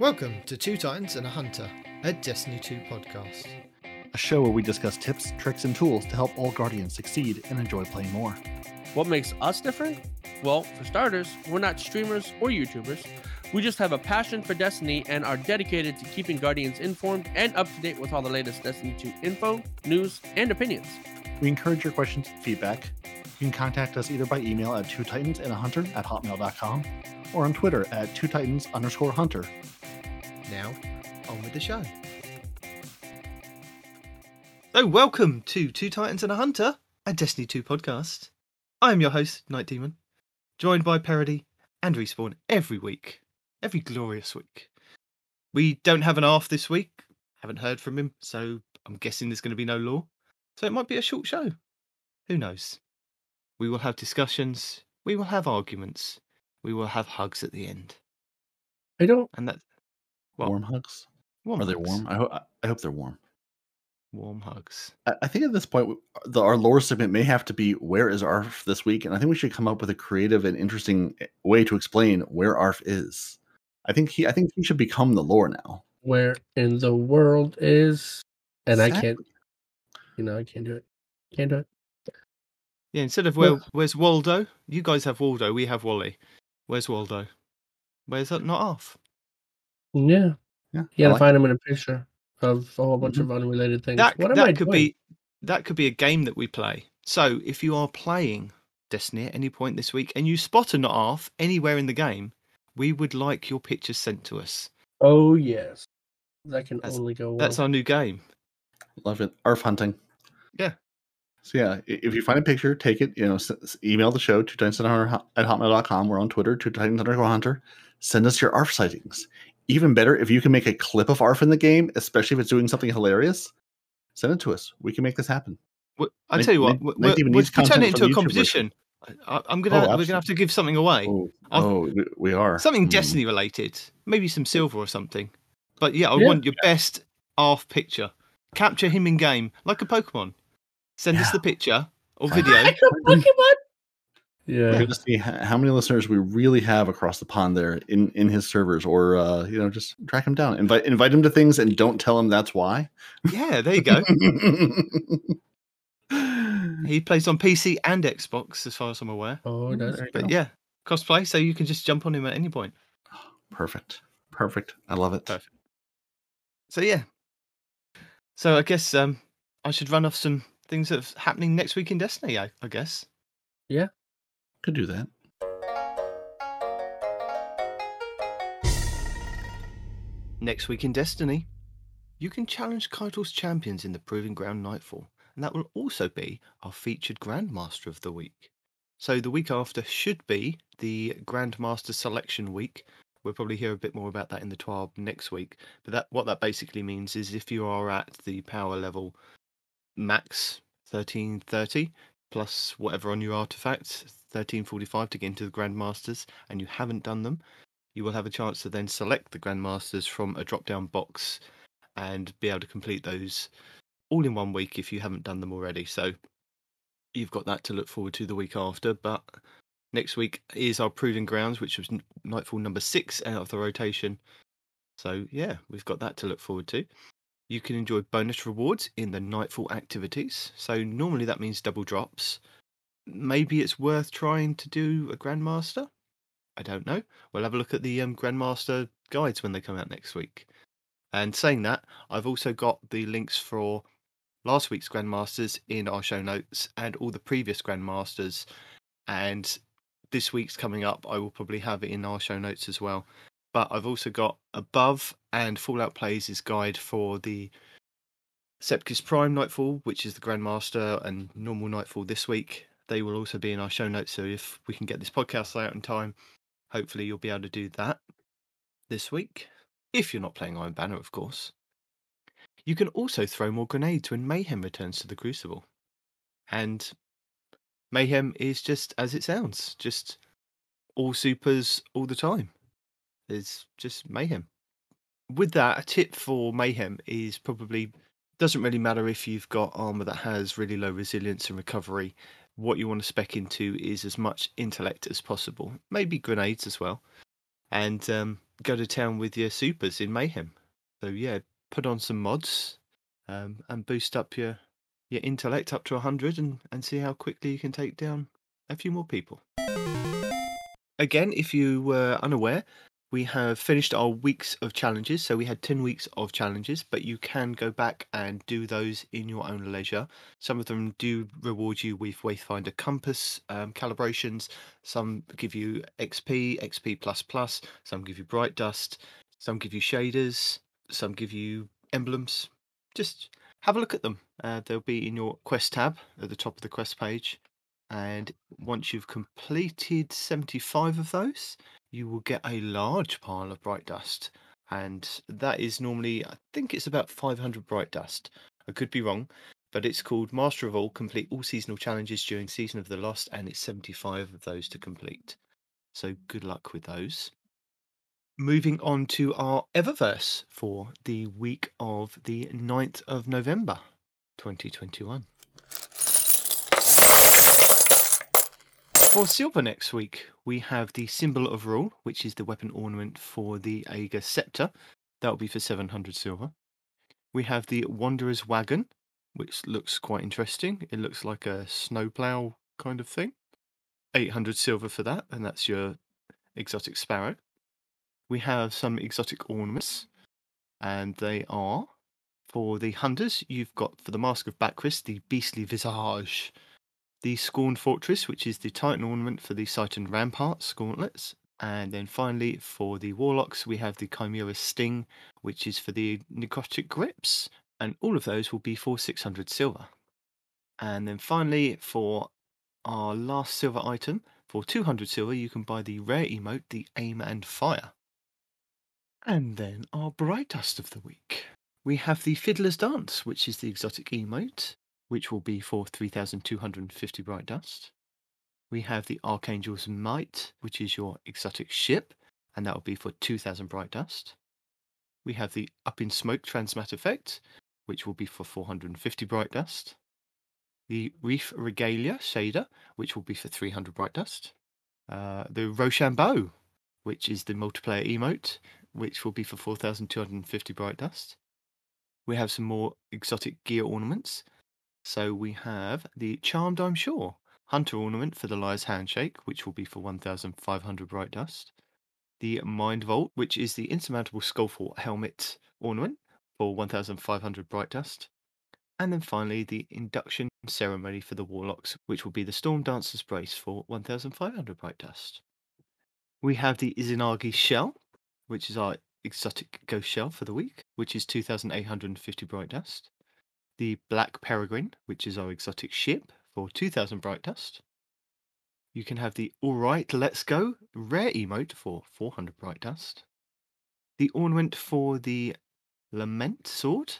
Welcome to Two Titans and a Hunter, a Destiny 2 podcast. a show where we discuss tips, tricks, and tools to help all Guardians succeed and enjoy playing more. What makes us different? Well, for starters, we're not streamers or YouTubers. We just have a passion for Destiny and are dedicated to keeping Guardians informed and up to date with all the latest Destiny 2 info, news, and opinions. We encourage your questions and feedback. You can contact us either by email at two titans and a hunter at hotmail.com or on Twitter at two titans underscore hunter. Now, on with the show. So, welcome to Two Titans and a Hunter, a Destiny 2 podcast. I am your host, Night Demon, joined by Parody and Respawn every week, every glorious week. We don't have an ARF this week, haven't heard from him, so I'm guessing there's going to be no law. So, it might be a short show. Who knows? We will have discussions, we will have arguments, we will have hugs at the end. I don't. And that. Well, warm hugs? warm Are they hugs. warm? I, ho- I hope they're warm. Warm hugs. I, I think at this point, the, our lore segment may have to be where is ARF this week? And I think we should come up with a creative and interesting eh, way to explain where ARF is. I think he I think he should become the lore now. Where in the world is. And I can't. You know, I can't do it. Can't do it. Yeah, instead of Well- where, where's Waldo? You guys have Waldo, we have Wally. Where's Waldo? Where's that not off? Yeah. Yeah. You I gotta like find him in a picture of a whole bunch of mm-hmm. unrelated things. That what am that I could doing? be that could be a game that we play. So if you are playing Destiny at any point this week and you spot a not off anywhere in the game, we would like your pictures sent to us. Oh, yes. That can That's- only go well. That's our new game. Love it. ARF hunting. Yeah. So yeah, if you find a picture, take it. You know, s- s- email the show two titans at hotmail.com. We're on Twitter, two titans underscore hunter. Send us your ARF sightings. Even better, if you can make a clip of ARF in the game, especially if it's doing something hilarious, send it to us. We can make this happen. W- I Night- tell you what, Night- w- Night we're, even we're needs turning content it into a the YouTube version. competition. I, I'm gonna Oh, we're gonna have to give something away. Oh, oh, we- we are Something Hmm. Destiny related, maybe some silver or something. But yeah, I Yeah. want your best ARF picture. Capture him in game like a Pokemon. Send us the picture or video. Like a Pokemon? We're Yeah. going to see how many listeners we really have across the pond there in, in his servers, or uh, you know, just track him down, invite invite him to things, and don't tell him that's why. yeah, there you go. He plays on PC and Xbox, as far as I'm aware. Oh, does There But go. yeah, cosplay, so you can just jump on him at any point. Perfect. Perfect. I love it. Perfect. So yeah. So I guess um, I should run off some things that's happening next week in Destiny. I, I guess. Could do that. Next week in Destiny, you can challenge Caiatl's champions in the Proving Ground Nightfall, and that will also be our featured Grandmaster of the week. So the week after should be the Grandmaster Selection Week. We'll probably hear a bit more about that in the TWAB next week. But that what that basically means is if you are at the power level max 1330 plus whatever on your artifacts 1345 to get into the Grandmasters and you haven't done them, you will have a chance to then select the Grandmasters from a drop down box and be able to complete those all in one week if you haven't done them already. So you've got that to look forward to the week after. But next week is our Proving Grounds, which was Nightfall number six out of the rotation. So yeah, we've got that to look forward to. You can enjoy bonus rewards in the Nightfall activities. So normally that means double drops. Maybe it's worth trying to do a Grandmaster. I don't know. We'll have a look at the um, Grandmaster guides when they come out next week. And saying that, I've also got the links for last week's Grandmasters in our show notes and all the previous Grandmasters. And this week's coming up, I will probably have it in our show notes as well. But I've also got above and Fallout Plays' guide for the Sepiks Prime Nightfall, which is the Grandmaster and normal Nightfall this week. They will also be in our show notes. So if we can get this podcast out in time, hopefully you'll be able to do that this week. If you're not playing Iron Banner, of course. You can also throw more grenades when Mayhem returns to the Crucible. And Mayhem is just as it sounds, just all supers all the time. There's just Mayhem. With that, a tip for Mayhem is probably doesn't really matter if you've got armor that has really low resilience and recovery. What you want to spec into is as much intellect as possible, maybe grenades as well. And um, go to town with your supers in Mayhem. So yeah, put on some mods um, and boost up your your intellect up to 100 and, and see how quickly you can take down a few more people. Again, if you were unaware, we have finished our weeks of challenges. So we had 10 weeks of challenges, but you can go back and do those in your own leisure. Some of them do reward you with Wayfinder Compass um, calibrations. Some give you XP, XP, some give you Bright Dust, some give you shaders, some give you emblems. Just have a look at them. Uh, they'll be in your quest tab at the top of the quest page. And once you've completed 75 of those, you will get a large pile of bright dust. And that is normally, I think it's about 500 bright dust. I could be wrong, but it's called Master of All Complete All Seasonal Challenges during Season of the Lost, and it's 75 of those to complete. So good luck with those. Moving on to our Eververse for the week of the 9th of November 2021. For silver next week, we have the Symbol of Rule, which is the weapon ornament for the Ager's Scepter. That will be for 700 silver. We have the Wanderer's Wagon, which looks quite interesting. It looks like a snowplow kind of thing. 800 silver for that, and that's your exotic sparrow. We have some exotic ornaments, and they are for the hunters. You've got for the Mask of Bakris the Beastly Visage the Scorn Fortress, which is the Titan ornament for the Sighted Ramparts gauntlets. And then finally, for the Warlocks, we have the Chimera Sting, which is for the Necrotic Grips. And all of those will be for 600 silver. And then finally, for our last silver item, for 200 silver, you can buy the rare emote, the Aim and Fire. And then our Bright Dust of the week. We have the Fiddler's Dance, which is the exotic emote which will be for 3,250 bright dust. We have the Archangel's Might, which is your exotic ship, and that will be for 2,000 bright dust. We have the Up in Smoke Transmat effect, which will be for 450 bright dust. The Reef Regalia shader, which will be for 300 bright dust. Uh, the Rochambeau, which is the multiplayer emote, which will be for 4,250 bright dust. We have some more exotic gear ornaments, so we have the Charmed I'm Sure Hunter ornament for the Liar's Handshake, which will be for 1,500 bright dust. The Mind Vault, which is the insurmountable Skullfort helmet ornament for 1,500 bright dust. And then finally, the induction ceremony for the Warlocks, which will be the Storm Dancer's Brace for 1,500 bright dust. We have the Izanagi Shell, which is our exotic ghost shell for the week, which is 2,850 bright dust the Black Peregrine, which is our exotic ship, for 2000 bright dust. You can have the Alright Let's Go rare emote for 400 bright dust. The ornament for the Lament Sword,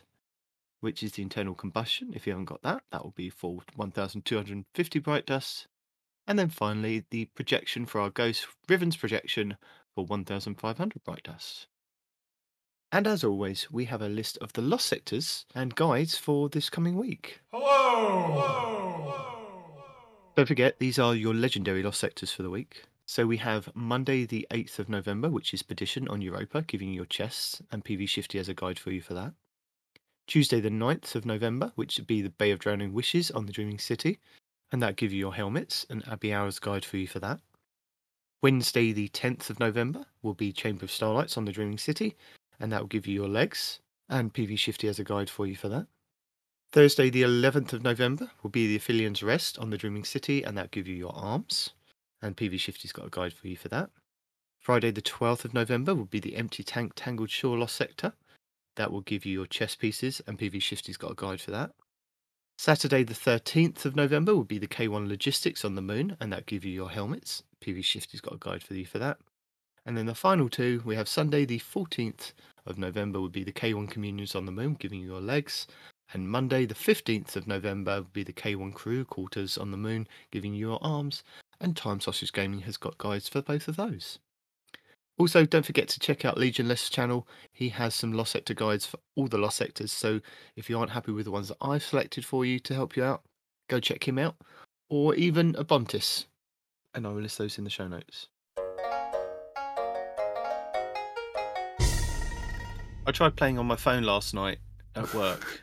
which is the internal combustion. If you haven't got that, that will be for 1250 bright dust. And then finally, the projection for our Ghost Riven's projection for 1500 bright dust. And as always, we have a list of the lost sectors and guides for this coming week. Hello! Hello! Don't forget, these are your legendary lost sectors for the week. So we have Monday, the 8th of November, which is Perdition on Europa, giving you your chests, and PV Shifty as a guide for you for that. Tuesday, the 9th of November, which would be the Bay of Drowning Wishes on the Dreaming City, and that give you your helmets, and Abby Hour's guide for you for that. Wednesday, the 10th of November, will be Chamber of Starlights on the Dreaming City, and that will give you your legs. And PV Shifty has a guide for you for that. Thursday, the 11th of November, will be the Aphelion's Rest on the Dreaming City, and that'll give you your arms. And PV Shifty's got a guide for you for that. Friday, the 12th of November, will be the Empty Tank Tangled Shore Lost Sector. That will give you your chess pieces, and PV Shifty's got a guide for that. Saturday, the 13th of November, will be the K1 Logistics on the Moon, and that'll give you your helmets. PV Shifty's got a guide for you for that. And then the final two, we have Sunday the 14th of November would be the K1 Communions on the Moon, giving you your legs. And Monday the 15th of November would be the K1 Crew Quarters on the Moon, giving you your arms. And Time Sausage Gaming has got guides for both of those. Also, don't forget to check out Legion Less channel. He has some Lost Sector guides for all the Lost Sectors. So if you aren't happy with the ones that I've selected for you to help you out, go check him out. Or even Abontis. And I will list those in the show notes. I tried playing on my phone last night at work.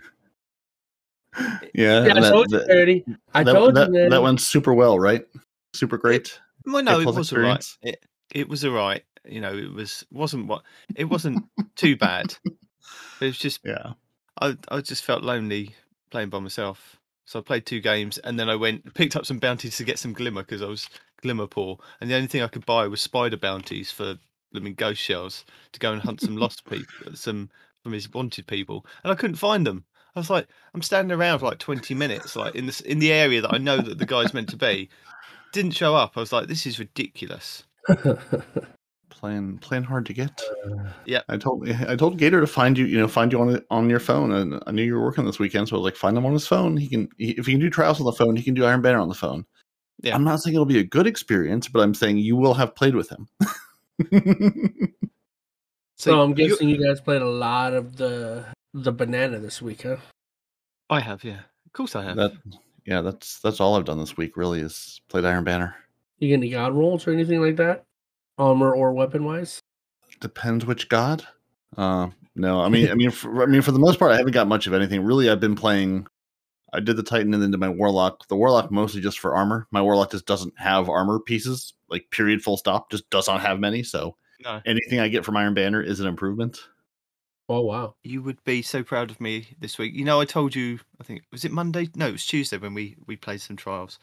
Yeah, Yeah, I that, told you, that, I that- told that, you, man. that went super well, right? Super great. Well, no, it was alright. It it was alright. You know, it was wasn't what it wasn't too bad. It was just Yeah. I I just felt lonely playing by myself. So I played two games and then I went picked up some bounties to get some glimmer because I was glimmer poor, and the only thing I could buy was spider bounties for blooming ghost shells to go and hunt some lost people, some from his wanted people, and I couldn't find them. I was like, I'm standing around for like 20 minutes, like in this in the area that I know that the guy's meant to be. Didn't show up. I was like, this is ridiculous. Playing playing hard to get. Yeah. I told I told Gator to find you, you know, find you on on your phone, and I knew you were working this weekend, so I was like, find him on his phone. He can, he, if he can do trials on the phone, he can do Iron Banner on the phone. Yeah. I'm not saying it'll be a good experience, but I'm saying you will have played with him. so I'm you- guessing you guys played a lot of the the banana this week, huh? I have, yeah. Of course I have. that, yeah, that's that's all I've done this week. Really, is played Iron Banner. You get any god rolls or anything like that? Armor or weapon wise? Depends which god. Uh, no, I mean, I mean, for, I mean, for the most part, I haven't got much of anything. Really, I've been playing. I did the Titan and then did my Warlock. The Warlock mostly just for armor. My Warlock just doesn't have armor pieces, like period, full stop. Just does not have many. So No. anything I get from Iron Banner is an improvement. Oh wow. You would be so proud of me this week. You know, I told you. I think was it Monday? No, it was Tuesday when we we played some trials.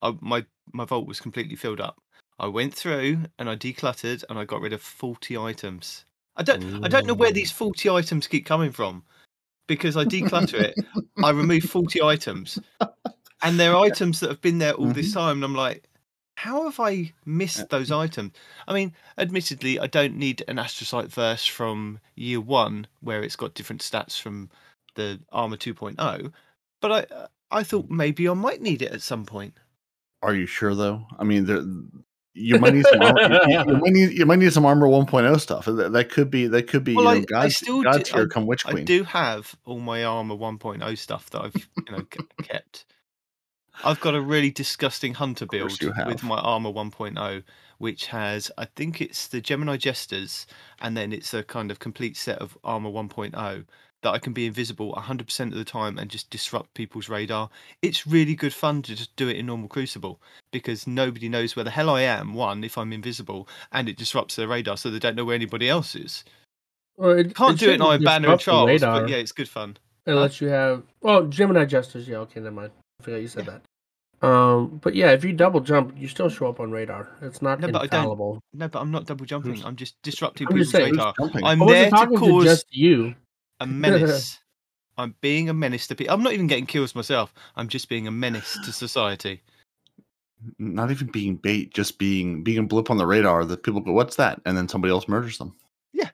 I, my my vault was completely filled up. I went through and I decluttered and I got rid of forty items. I don't I don't know where these forty items keep coming from, because I declutter it. I remove forty items, and they're items that have been there all this mm-hmm. time. And I'm like, how have I missed uh, those mm. items? I mean, admittedly, I don't need an astrocyte verse from year one where it's got different stats from the armor 2.0, but I uh, I thought maybe I might need it at some point. Are you sure though? I mean, there, you might need some. Armor, you, you might need you might need some armor 1.0 stuff. That, that could be that could be Well, you know, I- I God, still do- come Witch I do have all my armor 1.0 stuff that I've you know kept. I've got a really disgusting hunter build with my armor 1.0, which has I think it's the Gemini Jesters, and then it's a kind of complete set of armor 1.0 that I can be invisible 100% of the time and just disrupt people's radar. It's really good fun to just do it in normal Crucible because nobody knows where the hell I am. One, if I'm invisible, and it disrupts their radar, so they don't know where anybody else is. Well, it, Can't do it in shouldn't Iron Banner and Charles, radar. but yeah, it's good fun. Unless lets you have well Gemini Jesters. Yeah, okay, never mind. I forgot you said that. Um, but yeah, if you double jump, you still show up on radar. It's not No, but infallible. No, but I'm not double jumping. Who's- I'm just disrupting I'm just people's saying, radar. I'm there wasn't to talking to cause just you. a menace. I'm being a menace to people. I'm not even getting kills myself. I'm just being a menace to society. not even being bait, just being being a blip on the radar that people go, "What's that?" and then somebody else murders them. Yeah.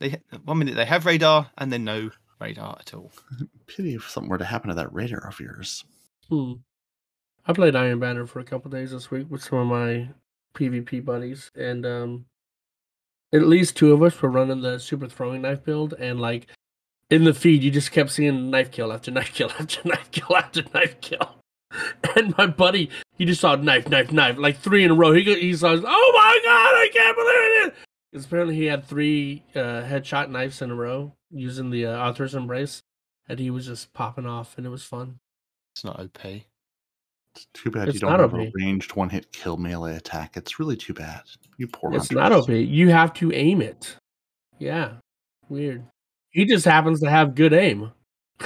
They one minute they have radar and then no radar at all. Pity if something were to happen to that radar of yours. Hmm. I played Iron Banner for a couple days this week with some of my PvP buddies, and um, at least two of us were running the super throwing knife build, and like in the feed, you just kept seeing knife kill after knife kill after knife kill after knife kill. And my buddy, he just saw knife, knife, knife, like three in a row. He he saw, oh my god, I can't believe it! 'Cause apparently he had three uh, headshot knives in a row using the uh, Athrys's Embrace, and he was just popping off, and it was fun. It's not OP. It's too bad It's you don't have OP. a ranged one hit kill melee attack. It's really too bad. You poor It's hunters. not OP. You have to aim it. Yeah. Weird. He just happens to have good aim.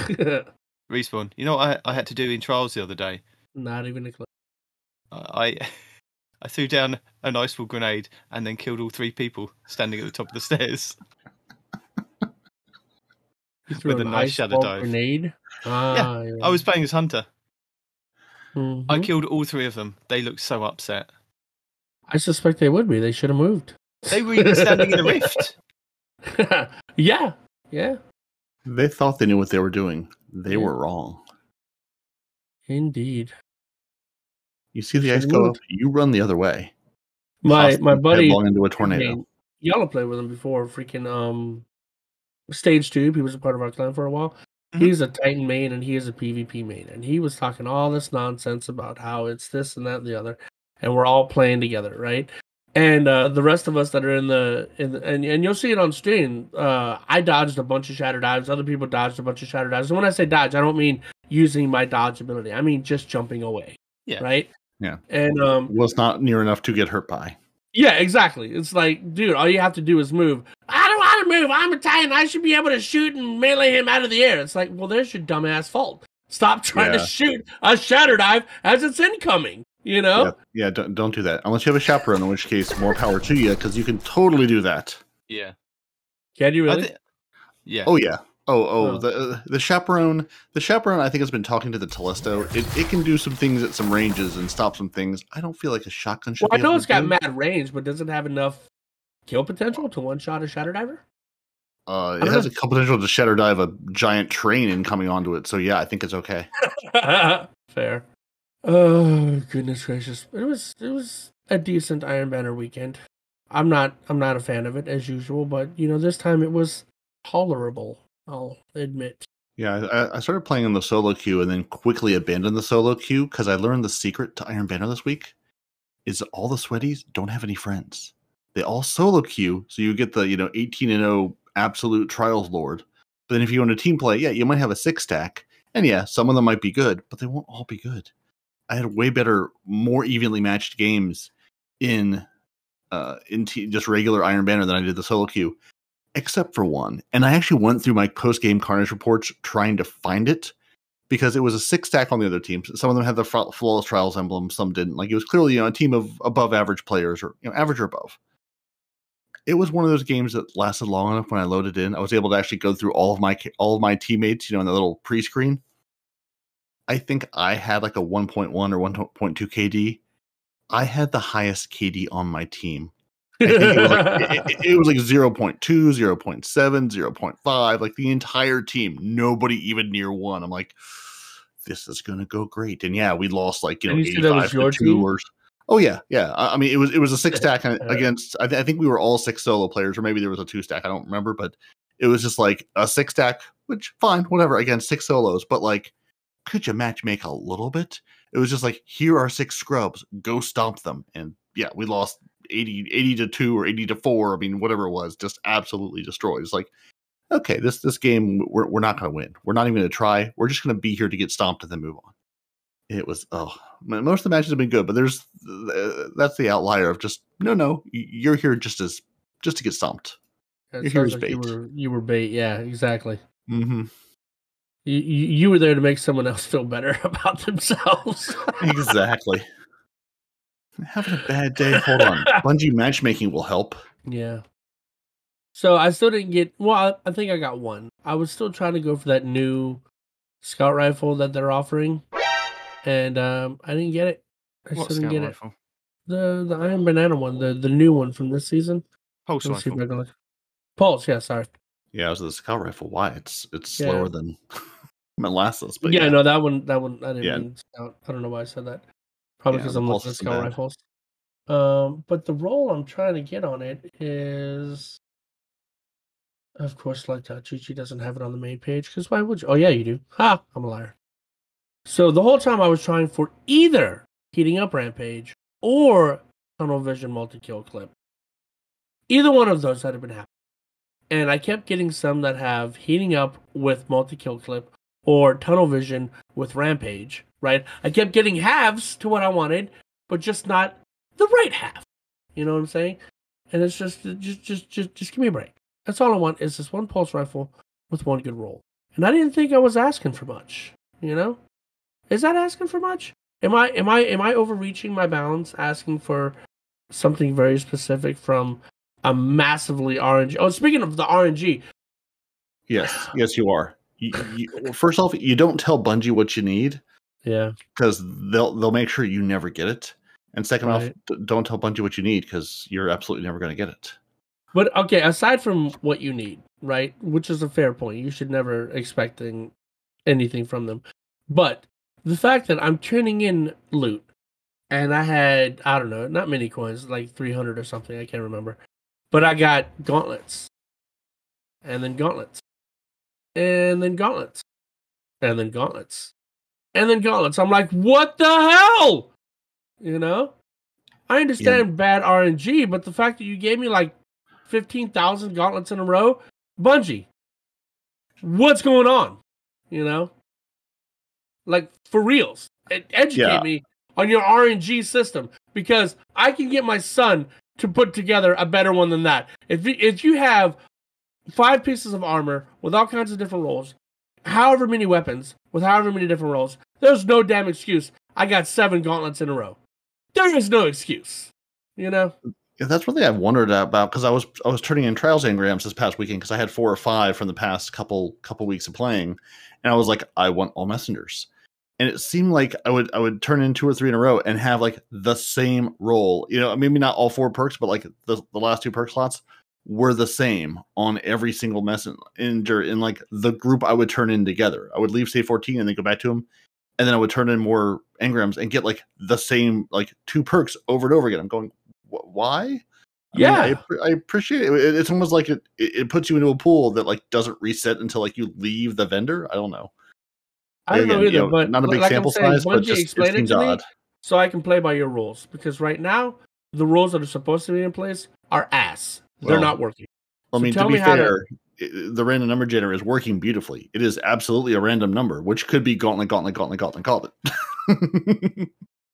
Respawn. You know what I, I had to do in trials the other day? not even a clue. I I threw down an iceball grenade and then killed all three people standing at the top of the stairs. You threw With a an nice ice shadow ball dive. grenade. Ah, yeah. I was playing as hunter. Mhm. I killed all three of them. They looked so upset. I suspect they would be. They should have moved. They were even standing in a rift. yeah. Yeah. They thought they knew what they were doing. They Yeah. were wrong. Indeed. You see the Should've ice go up, you run the other way. My Toss my buddy headlong into a tornado. Man, y'all have played with him before. Freaking um, stage tube. He was a part of our clan for a while. Mhm. He's a Titan main and he is a PvP main, and he was talking all this nonsense about how it's this and that and the other, and we're all playing together, right? and uh, the rest of us that are in the in the, and and you'll see it on stream. Uh, I dodged a bunch of shatter dives. Other people dodged a bunch of shatter dives. And when I say dodge, I don't mean using my dodge ability. I mean just jumping away. Yeah. Right. Yeah. And um, Was not near enough to get hurt by. yeah, exactly. It's like, dude, all you have to do is move. I don't want to move. I'm Italian. I should be able to shoot and melee him out of the air. It's like, well, there's your dumbass fault. Stop trying Yeah. to shoot a shatter dive as it's incoming. You know? Yeah, yeah don't, don't do that unless you have a chaperone, in which case more power to you because you can totally do that. Yeah. Can you really? thi- yeah. Oh yeah. Oh oh Oh. the the chaperone the chaperone I think has been talking to the Telesto. It, it can do some things at some ranges and stop some things. I don't feel like a shotgun should. well, I know able it's to got do. mad range, but doesn't have enough kill potential to one shot a shatter diver? Uh, it has know. a couple potential to shatter dive a giant train incoming onto it. So yeah, I think it's okay. Fair. Oh goodness gracious! It was it was a decent Iron Banner weekend. I'm not I'm not a fan of it as usual, but you know this time it was tolerable. I'll admit. Yeah, I, I started playing in the solo queue and then quickly abandoned the solo queue because I learned the secret to Iron Banner this week is all the sweaties don't have any friends. They all solo queue, so you get the you know 18 and 0 absolute trials lord. But then if you want a team play, yeah, you might have a six stack, and yeah, some of them might be good, but they won't all be good. I had way better, more evenly matched games in uh in t- just regular Iron Banner than I did the solo queue except for one. And I actually went through my post game Carnage reports trying to find it because it was a six stack on the other teams. Some of them had the fla- flawless trials emblem, some didn't. Like it was clearly you know, a team of above average players or you know average or above. It was one of those games that lasted long enough when I loaded in. I was able to actually go through all of my all of my teammates, you know, in the little pre screen. I think I had like a 1.1 or 1.2 KD. I had the highest KD on my team. I think it was like, it, it- it was like 0.2, 0.7, 0.5, like the entire team. Nobody even near one. I'm like, this is gonna go great. And yeah, we lost like you know you said that was 85 to your two team? or oh yeah, yeah. I, I mean it was it was a six stack against I, th- I think we were all six solo players, or maybe there was a two stack, I don't remember, but it was just like a six stack, which fine, whatever, against six solos, but like could you match make a little bit? It was just like, here are six scrubs, go stomp them. And yeah, we lost 80, 80 to 2 or 80 to 4. I mean, whatever it was, just absolutely destroyed. It's like, okay, this this game, we're, we're not going to win. We're not even going to try. We're just going to be here to get stomped and then move on. It was, oh, most of the matches have been good, but there's, that's the outlier of just, no, no, you're here just as, just to get stomped. You're here as like you were you were bait. Yeah, exactly. Mm-hmm. You, you you were there to make someone else feel better about themselves. Exactly. Having a bad day. Hold on. Bungie matchmaking will help. Yeah. So I still didn't get. Well, I, I think I got one. I was still trying to go for that new scout rifle that they're offering, and um, I didn't get it. I What still didn't scout get rifle? it. The the Iron Banana one, the the new one from this season. Pulse Let's see if rifle. I can look. Pulse, yeah, sorry. Yeah, it was the scout rifle. Why? It's it's Yeah. slower than molasses. But yeah, yeah, no, that one, that one, I didn't Yeah. mean scout. I don't know why I said that. Probably because the I'm Pulse looking at isn't scout bad. rifles. Um, but the role I'm trying to get on it is, of course, like Chichi doesn't have it on the main page because why would you? Oh yeah, you do. Ha! I'm a liar. So the whole time I was trying for either heating up rampage or tunnel vision multi kill clip. Either one of those had been happening, and I kept getting some that have heating up with multi kill clip or tunnel vision with rampage. Right? I kept getting halves to what I wanted, but just not the right half. You know what I'm saying? And it's just, just, just, just, just give me a break. That's all I want is this one pulse rifle with one good roll. And I didn't think I was asking for much. You know, is that asking for much? Am I, am I, am I overreaching my bounds, asking for something very specific from a massively RNG? Oh, speaking of the RNG, yes, yes, you are. You, you, first off, you don't tell Bungie what you need yeah, because they'll they'll make sure you never get it. And second off, Right. d- don't tell Bungie what you need because you're absolutely never going to get it. But okay, aside from what you need, right? Which is a fair point. You should never expecting anything from them. But the fact that I'm turning in loot and I had I don't know, not many coins, like 300 or something, I can't remember. But I got gauntlets. And then gauntlets. And then gauntlets. And then gauntlets. And then gauntlets. I'm like, "What the hell?" You know? I understand bad RNG, but the fact that you gave me like fifteen thousand gauntlets in a row, Bungie, what's going on? You know, like for reals, educate Yeah. me on your RNG system because I can get my son to put together a better one than that. If you, if you have five pieces of armor with all kinds of different rolls, however many weapons with however many different rolls, there's no damn excuse. I got seven gauntlets in a row. There is no excuse. You know? Yeah, that's one thing I've wondered about because I was I was turning in trials engrams this past weekend because I had four or five from the past couple couple weeks of playing, and I was like, I want all messengers, and it seemed like I would I would turn in two or three in a row and have like the same role. You know, maybe not all four perks, but like the the last two perk slots were the same on every single messenger in like the group I would turn in together. I would leave say 14 and then go back to them. And then I would turn in more engrams and get like the same like two perks over and over again. I'm going, why? I mean, Yeah. I, I appreciate it. It- It's almost like it it puts you into a pool that like doesn't reset until like you leave the vendor. I don't know. I don't know Again, either, you know, but not a big like sample saying, size, but just explain it seems to me so I can play by your rules. Because right now, the rules that are supposed to be in place are ass. They're Well, not working. I So mean, to be me how to- fair, the random number generator is working beautifully. It is absolutely a random number, which could be gauntlet, gauntlet, gauntlet, gauntlet, gauntlet.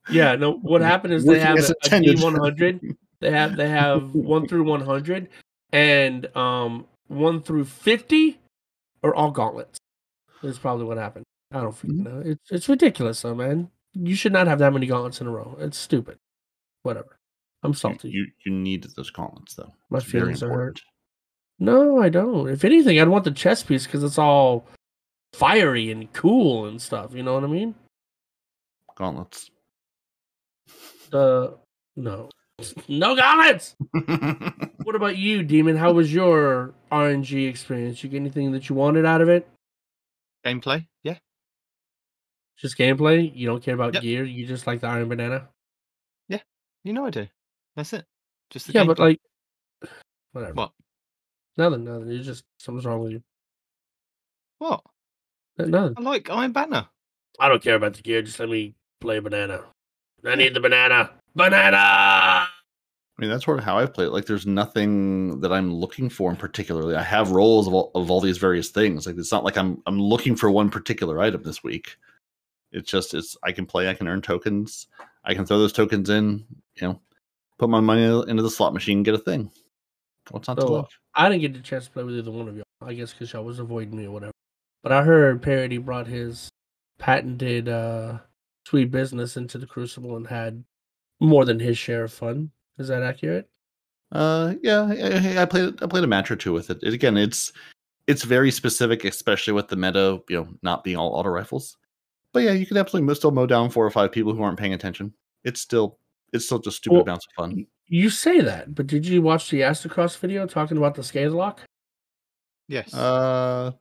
Yeah, no. What happened is they have a, a intended. D100. They have they have one through 100, and um one through 50 are all gauntlets. That's probably what happened. I don't freaking Mhm. know. It's it's ridiculous, though, man. You should not have that many gauntlets in a row. It's stupid. Whatever. I'm salty. you you need those gauntlets though. My It's feelings are hurt. important. No, I don't. If anything, I'd want the chest piece because it's all fiery and cool and stuff. You know what I mean? Gauntlets. The no, no gauntlets. What about you, Demon? How was your RNG experience? You get anything that you wanted out of it? Gameplay, yeah. Just gameplay? You don't care about Yep. gear? You just like the Iron Banana? Yeah, you know I do. That's it. Just the Yeah, game. but like, whatever. What? Nothing, nothing. You just something's wrong with you. What? Nothing. I like Iron Banner. I don't care about the gear. Just let me play banana. I need the banana. Banana. I mean, that's sort of how I play it. Like, there's nothing that I'm looking for in particularly. I have roles of all, of all these various things. Like, it's not like I'm I'm looking for one particular item this week. It's just it's I can play, I can earn tokens, I can throw those tokens in, you know, put my money into the slot machine, and get a thing. What's not to love? I didn't get the chance to play with either one of y'all. I guess because y'all was avoiding me or whatever. But I heard Parody brought his patented uh, sweet business into the Crucible and had more than his share of fun. Is that accurate? Uh, yeah, I, I played I played a match or two with it. it. Again, it's it's very specific, especially with the meta, you know, not being all auto rifles. But yeah, you can absolutely mo- still mow down four or five people who aren't paying attention. It's still it's still just stupid Well, amounts of fun. You say that, but did you watch the Aztecross video talking about the Scathelock? Yes. Uh,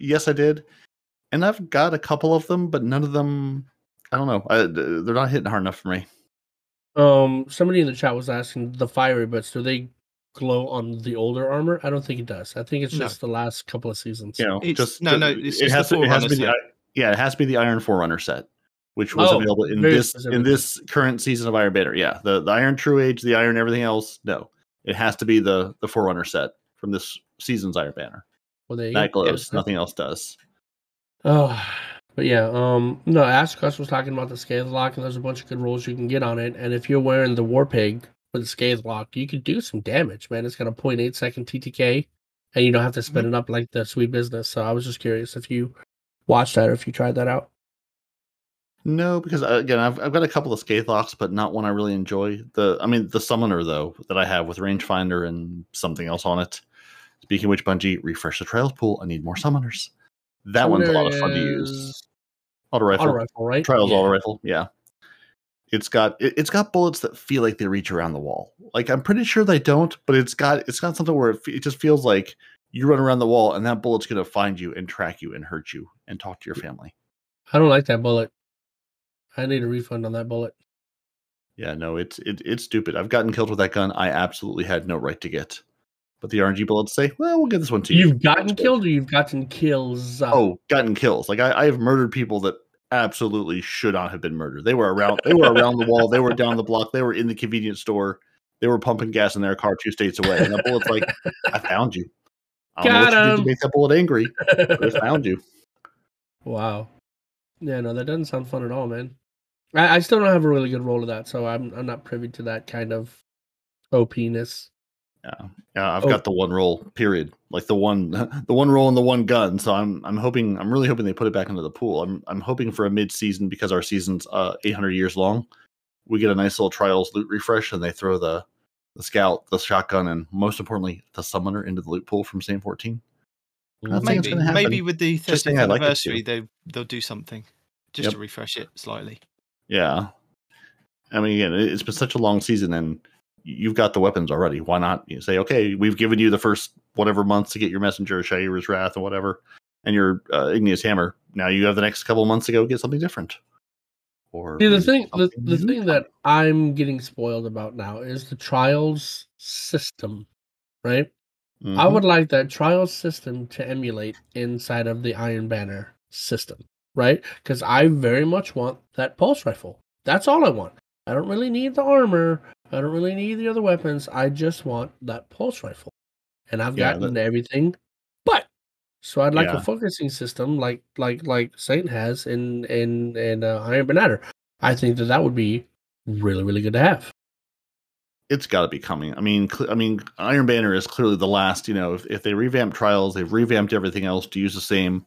yes, I did, and I've got a couple of them, but none of them. I don't know. I, they're not hitting hard enough for me. Um, somebody in the chat was asking the fiery bits. Do they glow on the older armor? I don't think it does. I think it's No. just the last couple of seasons. You know, It's- just no, no, it it's just has the to it has to be Forerunner the i- yeah, it has to be the Iron Forerunner set, which was Oh, available in this specific. in this current season of Iron Banner. Yeah, the the Iron Truage, the Iron everything else. No, it has to be the the Forerunner set from this season's Iron Banner. Well, That go. glows. Yeah. Nothing else does. Oh, but yeah, um, no, Aztecross was talking about the Scathelock, and there's a bunch of good rolls you can get on it. And if you're wearing the War Pig with the Scathelock, you could do some damage, man. It's got a 0.8 second TTK, and you don't have to spin it up like the sweet business. So I was just curious if you watched that or if you tried that out. No, because uh, again, I've I've got a couple of Scathelocks, but not one I really enjoy. The I mean, the Summoner though that I have with Rangefinder and something else on it. Speaking of which, Bungie refresh the Trials pool. I need more Summoners. That one's a lot of fun to use. Auto rifle. Auto rifle, right? Trials yeah. auto rifle, yeah. It's got it, it's got bullets that feel like they reach around the wall. Like I'm pretty sure they don't, but it's got it's got something where it, it just feels like you run around the wall and that bullet's gonna find you and track you and hurt you and talk to your family. I don't like that bullet. I need a refund on that bullet. Yeah, no, it's it, it's stupid. I've gotten killed with that gun. I absolutely had no right to get. But the RNG bullets say, "Well, we'll give this one to you." You've gotten killed, or you've gotten kills. Oh, gotten kills. Like I, I have murdered people that absolutely should not have been murdered. They were around. They were around the wall. They were down the block. They were in the convenience store. They were pumping gas in their car two states away. And that bullet's like, I found you. I don't know Got what you did him. to make that bullet angry, but I found you. wow. Yeah, no, that doesn't sound fun at all, man. I, I still don't have a really good roll of that, so I'm I'm not privy to that kind of OP-ness. Yeah, yeah. I've Oh. got the one roll. Period. Like the one, the one roll and the one gun. So I'm, I'm hoping, I'm really hoping they put it back into the pool. I'm, I'm hoping for a mid season because our season's uh 800 years long. We get a nice little trials loot refresh, and they throw the, the scout, the shotgun, and most importantly, the summoner into the loot pool from Same 14. I think it's Maybe, maybe with the Just 30th saying I'd like anniversary, they they'll do something just Yep. to refresh it slightly. Yeah. I mean, again, it- it's been such a long season, and you've got the weapons already. Why not you say, okay, we've given you the first whatever months to get your messenger, Shayura's Wrath, or whatever, and your uh, Igneous Hammer. Now you have the next couple months to go get something different. Or See, the thing, the, the thing that I'm getting spoiled about now is the trials system, right? I Mhm. would like that trials system to emulate inside of the Iron Banner system, right? Because I very much want that pulse rifle. That's all I want. I don't really need the armor. I don't really need the other weapons. I just want that pulse rifle, and I've Yeah, gotten everything. So I'd like Yeah. a focusing system, like like like Saint has in in in uh, Iron Banner. I think that that would be really really good to have. it's got to be coming. I mean, cl- I mean, Iron Banner is clearly the last. You know, if, if they revamp Trials, they've revamped everything else to use the same.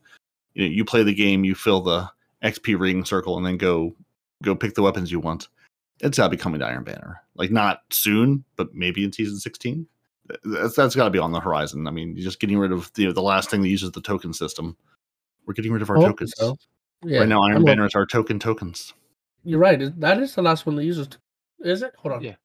You know, you play the game, you fill the XP ring circle, and then go go pick the weapons you want. It's got to be coming to Iron Banner. Like not soon, but maybe in season sixteen. That's that's got to be on the horizon. I mean, just getting rid of you know the last thing that uses the token system. We're getting rid of our I tokens. so. Yeah, right now, Iron I'm Banner is our token tokens. You're right. That is the last one that uses. Is it? Hold on. Yeah.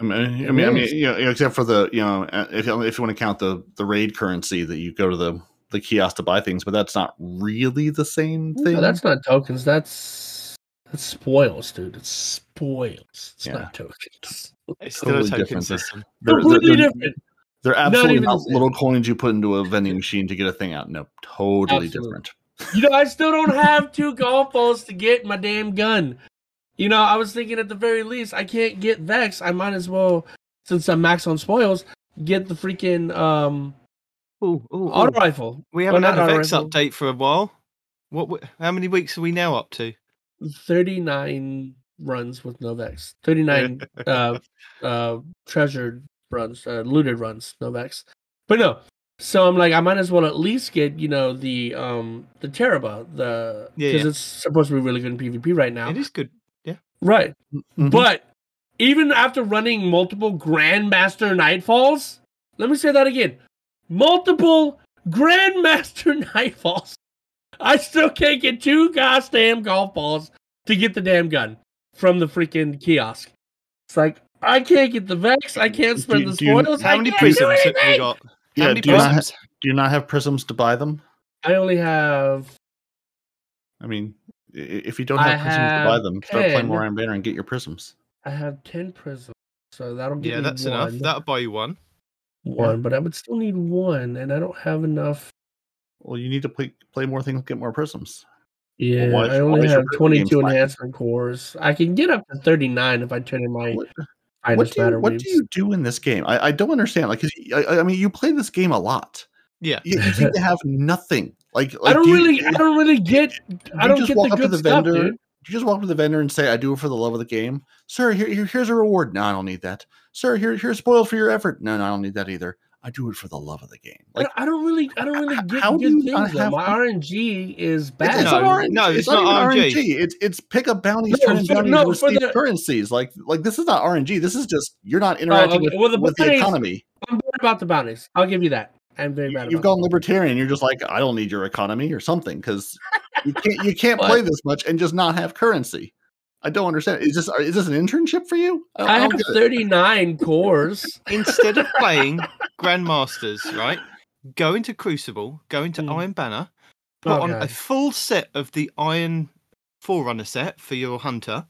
I mean, I It mean, I mean, you know, except for the, you know, uh, if you, if you want to count the the raid currency that you go to the the kiosk to buy things, but that's not really the same thing. No, that's not tokens. That's that's spoils, dude. It's spoils. It's Yeah. not tokens. It's still Totally a different. They're- system. they're, they're, Completely they're, different. they're absolutely even not, little coins you put into a vending machine to get a thing out. No, totally Absolutely. different. You know, I still don't have two golf balls to get my damn gun. You know, I was thinking at the very least, I can't get Vex. I might as well, since I'm max on spoils, get the freaking um Ooh, ooh, auto ooh. rifle. We haven't Well, had a Vex rifle. update for a while. What? How many weeks are we now up to? 39 runs with no Vex. 39 uh uh treasured runs, uh, looted runs, no Vex. But no. So I'm like, I might as well at least get, you know, the um the Teraba, the because yeah. it's supposed to be really good in PvP right now. It is good. Yeah. Right. Mhm. But even after running multiple Grandmaster Nightfalls, let me say that again. Multiple Grandmaster Nightfalls. I still can't get two goddamn golf balls to get the damn gun from the freaking kiosk. It's like I can't get the Vex. I can't spend Do- the do you- spoils. How I many do prisms have we anything! got? How yeah, many do you, not do you not have prisms to buy them? I only have I mean, if you don't I have prisms to buy have them, start playing 10. more Iron Banner and get your prisms. I have ten prisms. So that'll give Yeah, me that's one. enough. That'll buy you one. one, but I would still need one, and I don't have enough Well, you need to play play more things, get more prisms. Yeah, why is- I only have 22 slacking? enhancement cores. I can get up to 39 if I turn in my What, what do you, what do you do in this game? I, I don't understand. Like, 'cause you- I, I mean, you play this game a lot. Yeah. You, you seem to have nothing. Like, like I don't do you- really, I don't really get, do I don't just get walk the up to good the stuff, vendor? dude. You just walk up to the vendor and say, "I do it for the love of the game, sir. Here, here here's a reward. No, I don't need that, sir. Here, here's spoiled for your effort. No, no, I don't need that either. I do it for the love of the game. I Like, don't- I don't really, I don't really get how do good you not things. Though. have- My RNG is it's, bad. it's No, not RNG. no, it's, it's not, not even RNG. RNG. It's it's pick up bounties, No, turn bounties, no, receive the- currencies. Like like this is not RNG. This is just you're not oh, interacting okay. with, Well, the with the economy. I'm bad about the bounties. I'll give you that. I'm very bad You've about gone libertarian. You're just like, I don't need your economy or something because you can't you can't play this much and just not have currency. I don't understand. Is this is this an internship for you? I, I I have don't get it. 39 cores. Instead of playing Grandmasters, right? Go into Crucible, go into Mm. Iron Banner, put on a full set of the Iron Forerunner set for your hunter,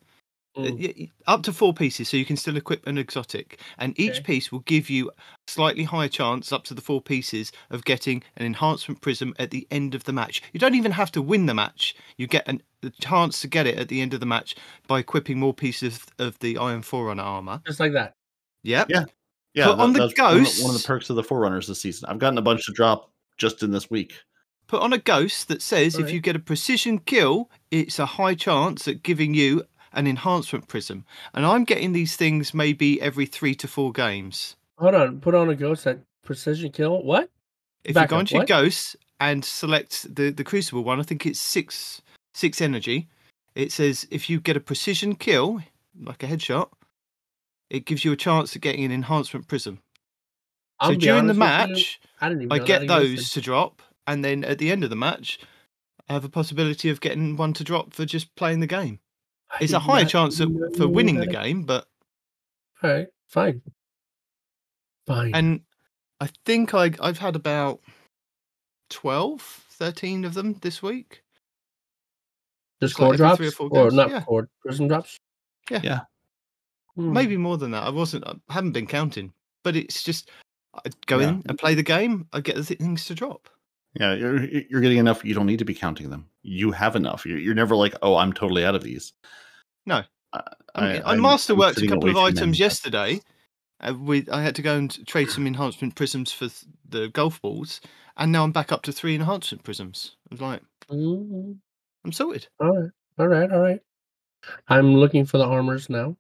Mm. y- y- up to four pieces, so you can still equip an exotic, and each Okay. piece will give you a slightly higher chance, up to the four pieces, of getting an enhancement prism at the end of the match. You don't even have to win the match; you get an, the chance to get it at the end of the match by equipping more pieces of the Iron Forerunner armor. Just like that. Yep. Yeah. Yeah, Put on the ghost. one of- one of ghosts. the perks of the Forerunners this season. I've gotten a bunch to drop just in this week. Put on a ghost that says if you get a precision kill, it's a high chance at giving you an enhancement prism. And I'm getting these things maybe every three to four games. Hold on. Put on a ghost that precision kill. What? If Back you go into your ghosts and select the, the crucible one, I think it's six six energy. It says if you get a precision kill, like a headshot, it gives you a chance at getting an enhancement prism. I'll so during the you, match, I. I get those existed. to drop, and then at the end of the match, I have a possibility of getting one to drop for just playing the game. I It's a higher chance of, for winning the game, but All right, fine, fine. and I think I I've had about 12, 13 of them this week. Just like core every drops, or four or not yeah. core prism drops. Yeah. Yeah. Hmm. Maybe more than that. I wasn't. I haven't been counting, but it's just I go Yeah. in and play the game. I get the things to drop. Yeah, you're you're getting enough. You don't need to be counting them. You have enough. You're, you're never like, oh, I'm totally out of these. No. I, I, mean, I, I'm- I'm masterworked a couple of items them. yesterday. Uh, with I had to go and trade some enhancement prisms for th- the golf balls, and now I'm back up to three enhancement prisms. I was like, Mm, I'm sorted. all right, all right, all right. I'm looking for the armors now.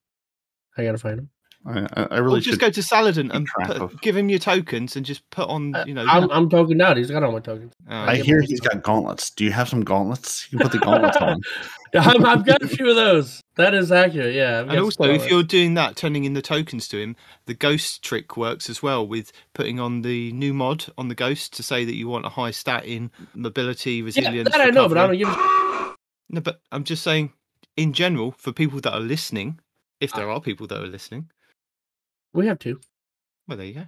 I gotta find them. I, I- I Or really just go to Saladin and put, give him your tokens and just put on, Uh, you know. I'm, I'm tokened out. He's got all my tokens. uh, I get hear he's got gauntlets. Do you have some gauntlets? You can put the gauntlets on. I'm, I've got a few of those. That is accurate. Yeah. I've And also, if you're doing that, turning in the tokens to him, the ghost trick works as well with putting on the new mod on the ghost to say that you want a high stat in mobility, resilience. yeah, resilience. that I know, but I don't recovery. give. a No, but I'm just saying, in general, for people that are listening, if Ah. there are people that are listening, We have two. well, there you go.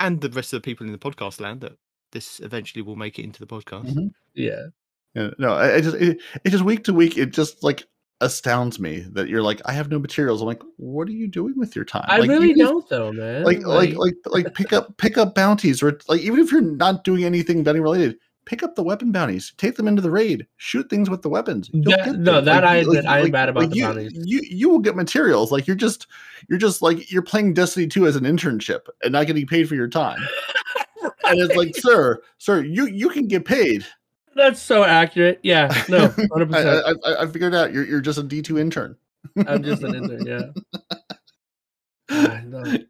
And the rest of the people in the podcast land that this eventually will make it into the podcast. Mhm. Yeah. Yeah, no, I, I just it, it just week to week it just like astounds me that you're like I have no materials. I'm like, what are you doing with your time? I Like, really even don't, though, man. Like like like like pick up pick up bounties or like even if you're not doing anything betting related, pick up the weapon bounties, take them into the raid, shoot things with the weapons. That- no, that I you- admit, I am bad about the you, bounties. You you will get materials. Like you're just you're just like you're playing Destiny 2 as an internship and not getting paid for your time. And it's like, sir, sir, you you can get paid. That's so accurate. Yeah. No. Hundred I, percent. I, I, I figured out you're, you're just a D2 intern. I'm just an intern. Yeah. Ah,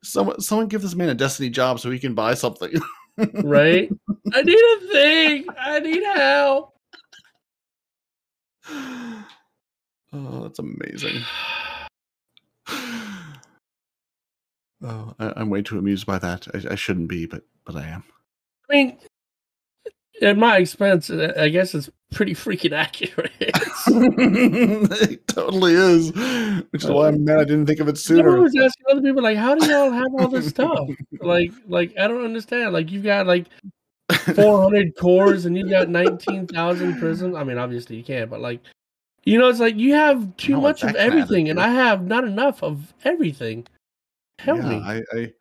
someone, someone give this man a Destiny job so he can buy something. Right. I need a thing. I need help. oh, that's amazing. Oh, I, I'm way too amused by that. I, I shouldn't be, but but I am. I mean, at my expense, I guess it's pretty freaking accurate. it totally is, which is why I'm mad I didn't think of it sooner. I was asking other people, like, how do y'all have all this stuff? like, like I don't understand. Like, you've got like 400 cores and you've got 19,000 prisms. I mean, obviously you can't, but like, you know, it's like you have too much of that can add everything, and. I have not enough of everything. Help yeah, me. I, I,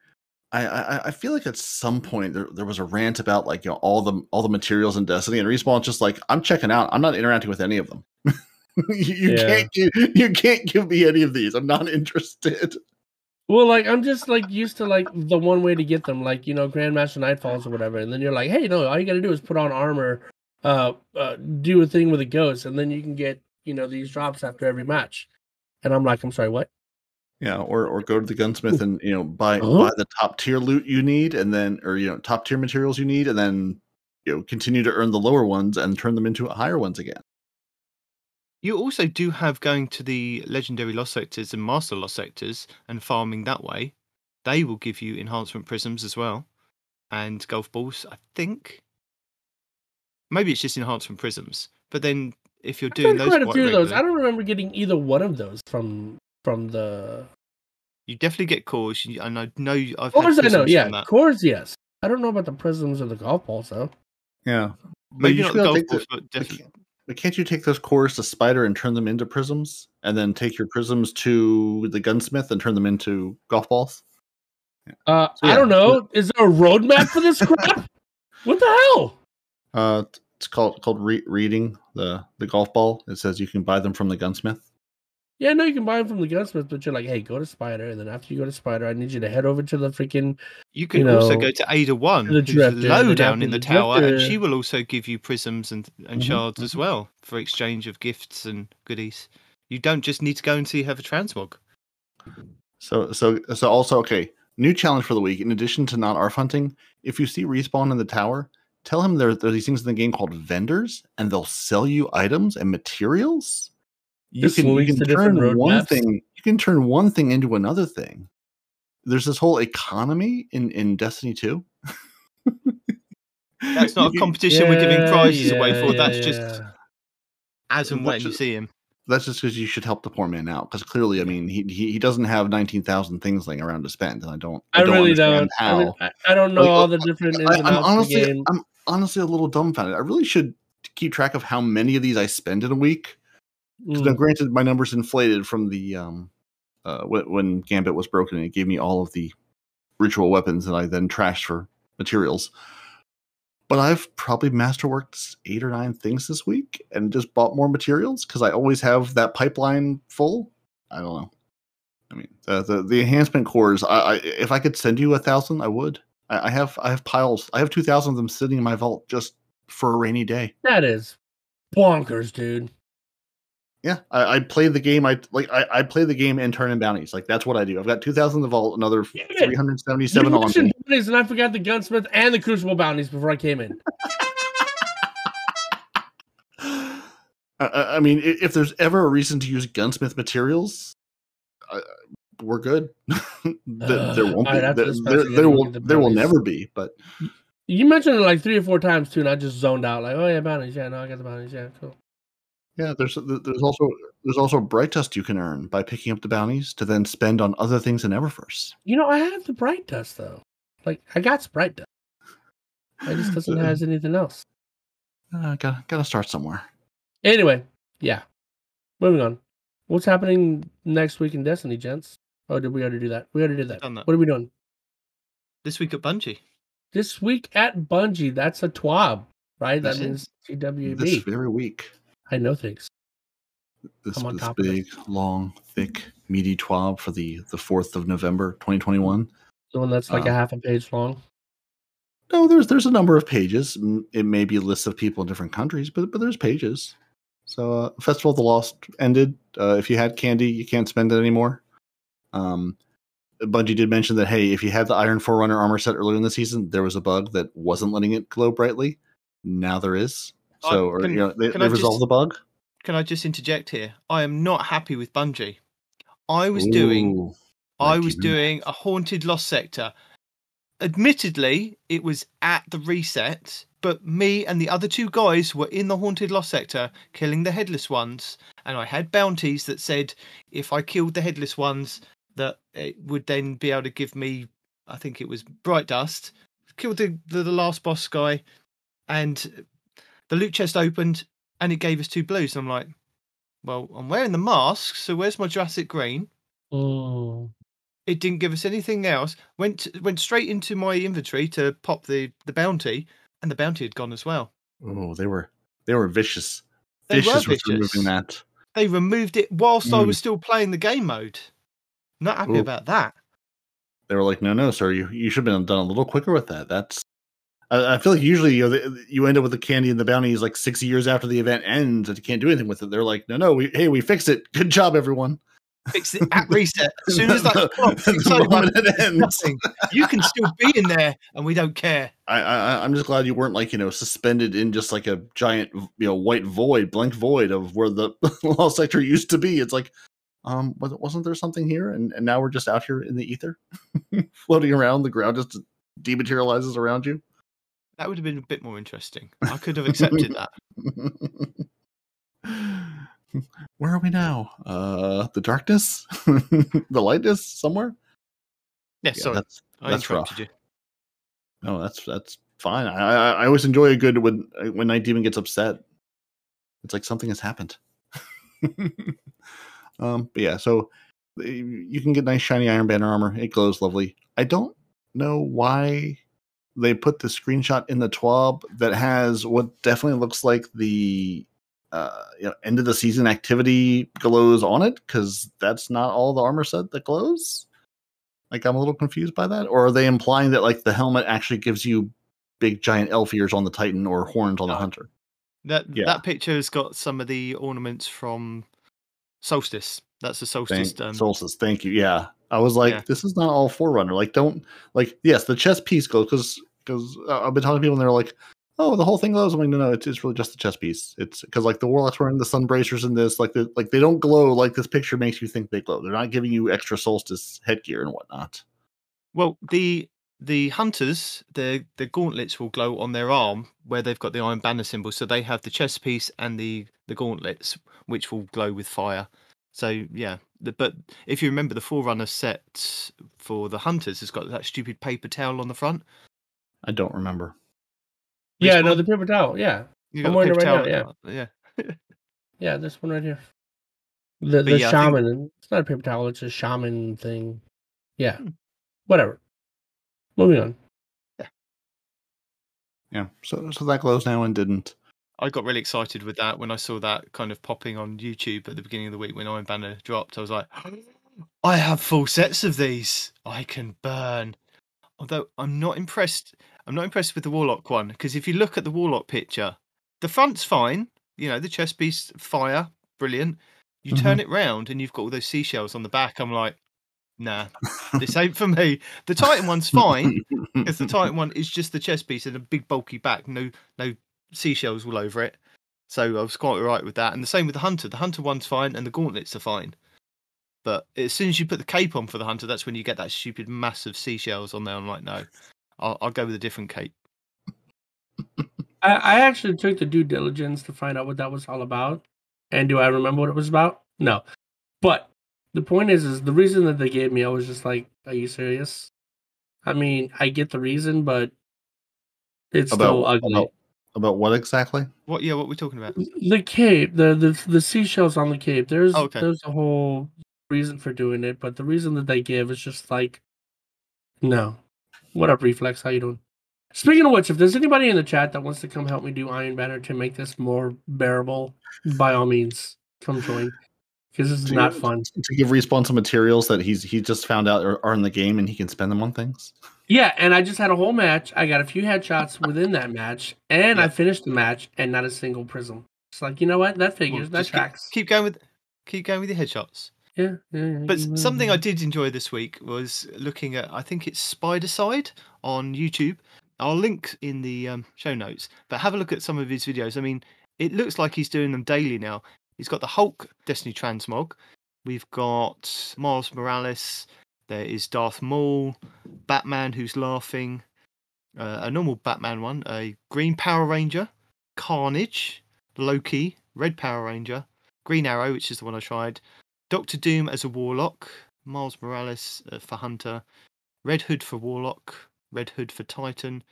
I, I, I feel like at some point there, there was a rant about like you know all the all the materials in Destiny, and Respawn's just like I'm checking out. I'm not interacting with any of them. you you Yeah. can't give, you can't give me any of these. I'm not interested. Well, like I'm just like used to like the one way to get them, like you know, Grandmaster Nightfalls or whatever, and then you're like, hey, no, all you got to do is put on armor, uh, uh, do a thing with a ghost, and then you can get you know these drops after every match. And I'm like, I'm sorry, what? Yeah, or or go to the gunsmith and you know buy Huh? buy the top tier loot you need, and then or you know top tier materials you need, and then you know continue to earn the lower ones and turn them into higher ones again. You also do have going to the legendary lost sectors and master lost sectors and farming that way. They will give you enhancement prisms as well, and golf balls. I think maybe it's just enhancement prisms. But then if you're I've doing those quite a few of those. I don't remember getting either one of those from from the you definitely get cores. And I know you- I've cores. had I know, yeah, that. cores, yes. I don't know about the prisms or the golf balls though. Yeah, Maybe you not should the be able golf balls, the- but definitely. but can't you take those cores to Spider and turn them into prisms, and then take your prisms to the gunsmith and turn them into golf balls? Uh, So, I don't know. Is there a roadmap for this crap? what the hell? Uh, it's called called re- reading the the golf ball. It says you can buy them from the gunsmith. Yeah, no, you can buy them from the gunsmith, but you're like, hey, go to Spider, and then after you go to Spider, I need you to head over to the freaking. You can You also go to Ada One, the who's low then down in the the tower, and she will also give you prisms and and Mhm, shards as well for exchange of gifts and goodies. You don't just need to go and see her for transmog. So so so also okay. New challenge for the week. In addition to not ARF hunting, if you see respawn in the tower, tell him there, there are these things in the game called vendors, and they'll sell you items and materials. You can, you can turn one roadmaps. thing. You can turn one thing into another thing. There's this whole economy in in Destiny Two. That's not a You- competition we're giving Yeah, prizes away yeah, for. That's yeah, just yeah. as and That's when you see him. That's just because you should help the poor man out. Because clearly, I mean, he, he he doesn't have nineteen thousand things laying around to spend, and I don't. I, really don't. I, mean, How. I, I don't know Like, all uh, the different I, I'm honestly, the game. I'm honestly a little dumbfounded. I really should keep track of how many of these I spend in a week. 'Cause Now, Mm. granted, my numbers inflated from the um, uh, when, when Gambit was broken, and it gave me all of the ritual weapons that I then trashed for materials. But I've probably masterworked eight or nine things this week, and just bought more materials because I always have that pipeline full. I don't know. I mean, the the, the enhancement cores. I, I if I could send you a thousand, I would. I, I have I have piles. I have two thousand of them sitting in my vault just for a rainy day. That is bonkers, dude. Yeah, I, I play the game. I like. I, I play the game and turn in bounties. Like that's what I do. I've got two thousand in the vault, another three hundred You seventy-seven on. bounties, and I forgot the gunsmith and the crucible bounties before I came in. I, I mean, if there's ever a reason to use gunsmith materials, uh, we're good. there, there won't be. after There, there, match, I gotta there will. the There will never be. But You mentioned it like three or four times too, and I just zoned out. Like, oh yeah, bounties. Yeah, no, I got the bounties. Yeah, cool. Yeah, there's there's also there's also bright dust you can earn by picking up the bounties to then spend on other things in Eververse. You know, I have the bright dust though. Like, I got some bright dust. I just doesn't have anything else. Uh, gotta gotta start somewhere. Anyway, yeah. Moving on. What's happening next week in Destiny, gents? Oh, did we already do that? We already did that. Done that. What are we doing This week at Bungie. this week at Bungie? That's a TWAB, right? That This means TWB. This very week. I know things. this, I'm this big, long, thick, meaty twab for the the fourth of November, 2021. The one that's like a Uh, half a page long. No, there's there's a number of pages. It may be lists of people in different countries, but but there's pages. So uh, Festival of the Lost ended. Uh, if you had candy, you can't spend it anymore. Um, Bungie did mention that hey, if you had the Iron Forerunner armor set earlier in the season, there was a bug that wasn't letting it glow brightly. Now there is. So or, can- you know they, they just- the bug. Can I just interject here? I am not happy with Bungie. I was doing I was doing a haunted lost sector. Admittedly, it was at the reset, but me and the other two guys were in the haunted lost sector killing the headless ones, and I had bounties that said if I killed the headless ones, that it would then be able to give me, I think it was bright dust. Killed the the, the last boss guy, and the loot chest opened, and it gave us two blues. And I'm like, well, I'm wearing the mask, so where's my Jurassic Green? Mm. it didn't give us anything else. Went went straight into my inventory to pop the the bounty, and the bounty had gone as well. Oh, they were they were vicious. They were vicious with vicious. removing that. They removed it whilst I Mm. was still playing the game mode. Not happy Ooh. about that. They were like, "No, no, sir, you you should have been done a little quicker with that." That's I, I feel like usually you know the, you end up with the candy and the bounties like six years after the event ends and you can't do anything with it. They're like, "No, no, we hey, we fixed it. Good job, everyone." Fix it at reset. As soon as that clock the ends. nothing. You can still be in there, and we don't care. I, I I'm just glad you weren't like you know suspended in just like a giant you know white void, blank void of where the law sector used to be. It's like, um, was wasn't there something here? And and now we're just out here in the ether, floating around. The ground just dematerializes around you. That would have been a bit more interesting. I could have accepted that. Where are we now? Uh, the darkness, the lightness, somewhere. Yeah, Yeah, sorry, that's I that's interrupted rough. you. no, that's that's fine. I, I I always enjoy a good when when Night Demon gets upset. It's like something has happened. um, but yeah, so uh, you can get nice shiny Iron Banner armor. It glows lovely. I don't know why they put the screenshot in the TWAB that has what definitely looks like the uh, you know, end of the season activity glows on it because that's not all the armor set that glows. Like I'm a little confused by that, or are they implying that like the helmet actually gives you big giant elf ears on the Titan or horns on the Hunter? That Yeah. that picture has got some of the ornaments from Solstice. That's the Solstice. Thank, um, Solstice, thank you. Yeah, I was like, Yeah. this is not all Forerunner. Like, don't like yes, the chess piece goes because because I've been talking to people and they're like, oh, the whole thing glows. I'm like, no, no, it's, it's really just the chess piece. It's because like the warlocks wearing the sun bracers in this, like the like they don't glow like this picture makes you think they glow. They're not giving you extra Solstice headgear and whatnot. Well, the the hunters, the the gauntlets will glow on their arm where they've got the iron banner symbol. So they have the chess piece and the the gauntlets, which will glow with fire. So yeah, the, but if you remember, the Forerunner set for the hunters has got that stupid paper towel on the front. I don't remember. Yeah, Which no, the paper towel. Yeah, You I'm the wearing it paper right towel. now, on the front, yeah. yeah, this one right here. The But the yeah, I think- shaman. It's not a paper towel. It's a shaman thing. Yeah, Hmm. whatever. Moving on. Yeah, so so that glows now and didn't. I got really excited with that when I saw that kind of popping on YouTube at the beginning of the week when Iron Banner dropped. I was like, I have full sets of these. I can burn. Although I'm not impressed. I'm not impressed with the Warlock one because if you look at the Warlock picture, the front's fine. You know, the chest piece, fire, brilliant. You turn mm-hmm. it round and you've got all those seashells on the back. I'm like, nah, this ain't for me. The Titan one's fine because the Titan one is just the chest piece and a big bulky back, no no seashells all over it. So I was quite alright with that. And the same with the Hunter. The Hunter one's fine and the gauntlets are fine. But as soon as you put the cape on for the Hunter, that's when you get that stupid massive seashells on there. I'm like, no, I'll, I'll go with a different cape. I, I actually took the due diligence to find out what that was all about. And do I remember what it was about? No. But the point is, is the reason that they gave me, I was just like, are you serious? I mean, I get the reason, but it's still ugly. about about what exactly? What? Yeah, what are we talking about? the cape, the, the the seashells on the cape. There's Oh, okay. there's a whole reason for doing it, but the reason that they give is just like, no. What up, Reflex? How you doing? Speaking of which, if there's anybody in the chat that wants to come help me do Iron Banner to make this more bearable, by all means, come join. Because this is To- not fun. To give respawn some materials that he's he just found out are, are in the game and he can spend them on things. Yeah, and I just had a whole match. I got a few headshots within that match, and I finished the match, and not a single prism. It's like you know what? That Well, figures. that just keep- tracks. Keep, going with keep going with your headshots. yeah, yeah, yeah, But yeah, something. I did enjoy this week was looking at I think it's Spider Side on YouTube. I'll link in the um, show notes, but have a look at some of his videos. I mean, it looks like he's doing them daily now. He's got the Hulk Destiny Transmog. We've got Miles Morales. There is Darth Maul, Batman who's laughing, uh, a normal Batman one, a Green Power Ranger, Carnage, Loki, Red Power Ranger, Green Arrow, which is the one I tried, Doctor Doom as a Warlock, Miles Morales uh, for Hunter, Red Hood for Warlock, Red Hood for Titan.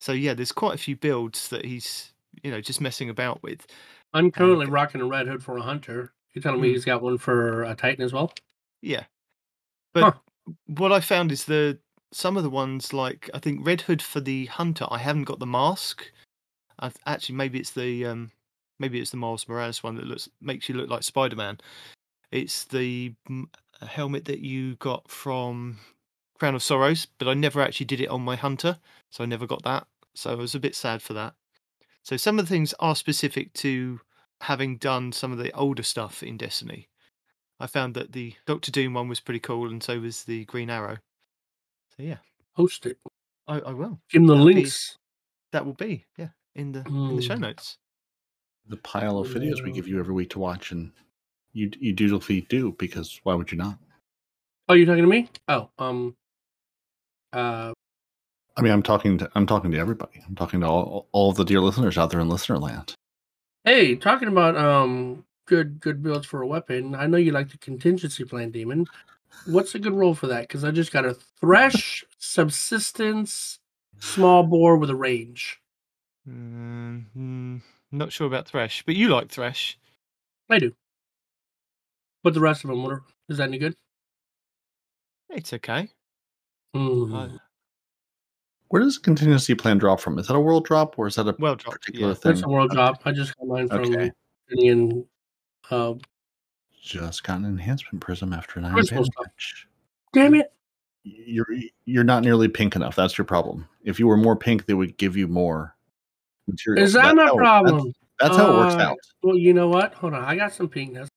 So yeah, there's quite a few builds that he's you know just messing about with. I'm currently Okay. rocking a red hood for a hunter. You're telling me Hmm. he's got one for a titan as well? Yeah, but what I found is the some of the ones like I think Red Hood for the Hunter. I haven't got the mask. i actually, maybe it's the um, maybe it's the Miles Morales one that looks makes you look like Spider Man. It's the mm, helmet that you got from Crown of Sorrows, but I never actually did it on my Hunter, so I never got that. So I was a bit sad for that. So some of the things are specific to having done some of the older stuff in Destiny. I found that the Doctor Doom one was pretty cool, and so was the Green Arrow. So yeah, Post it. I, I will. Give him the That'll be- links. That will be yeah in the in the show Hmm. notes. The pile of videos we give you every week to watch, and you you dutifully do because why would you not? Oh, you're talking to me? Oh, um, uh, I mean, I'm talking to I'm talking to everybody. I'm talking to all all the dear listeners out there in listener land. hey, talking about um, good good builds for a weapon. I know you like the contingency plan, demon. What's a good role for that? Because I just got a thresh, subsistence, small bore with a range. Mm, mm, Not sure about Thresh, but you like Thresh. I do. But the rest of them, what are, is that any good? It's okay. Hmm. I- Where does contingency plan drop from? Is that a world drop or is that a well dropped. particular Yeah. thing? That's a world drop. I just got mine from Okay. Indian. Uh, Just got an enhancement prism after an iron Crystal Band match. damn it! You're you're not nearly pink enough. That's your problem. If you were more pink, they would give you more material. Is that That's my how- problem? That's, that's how it works Uh, out. Well, you know what? Hold on. I got some pinkness.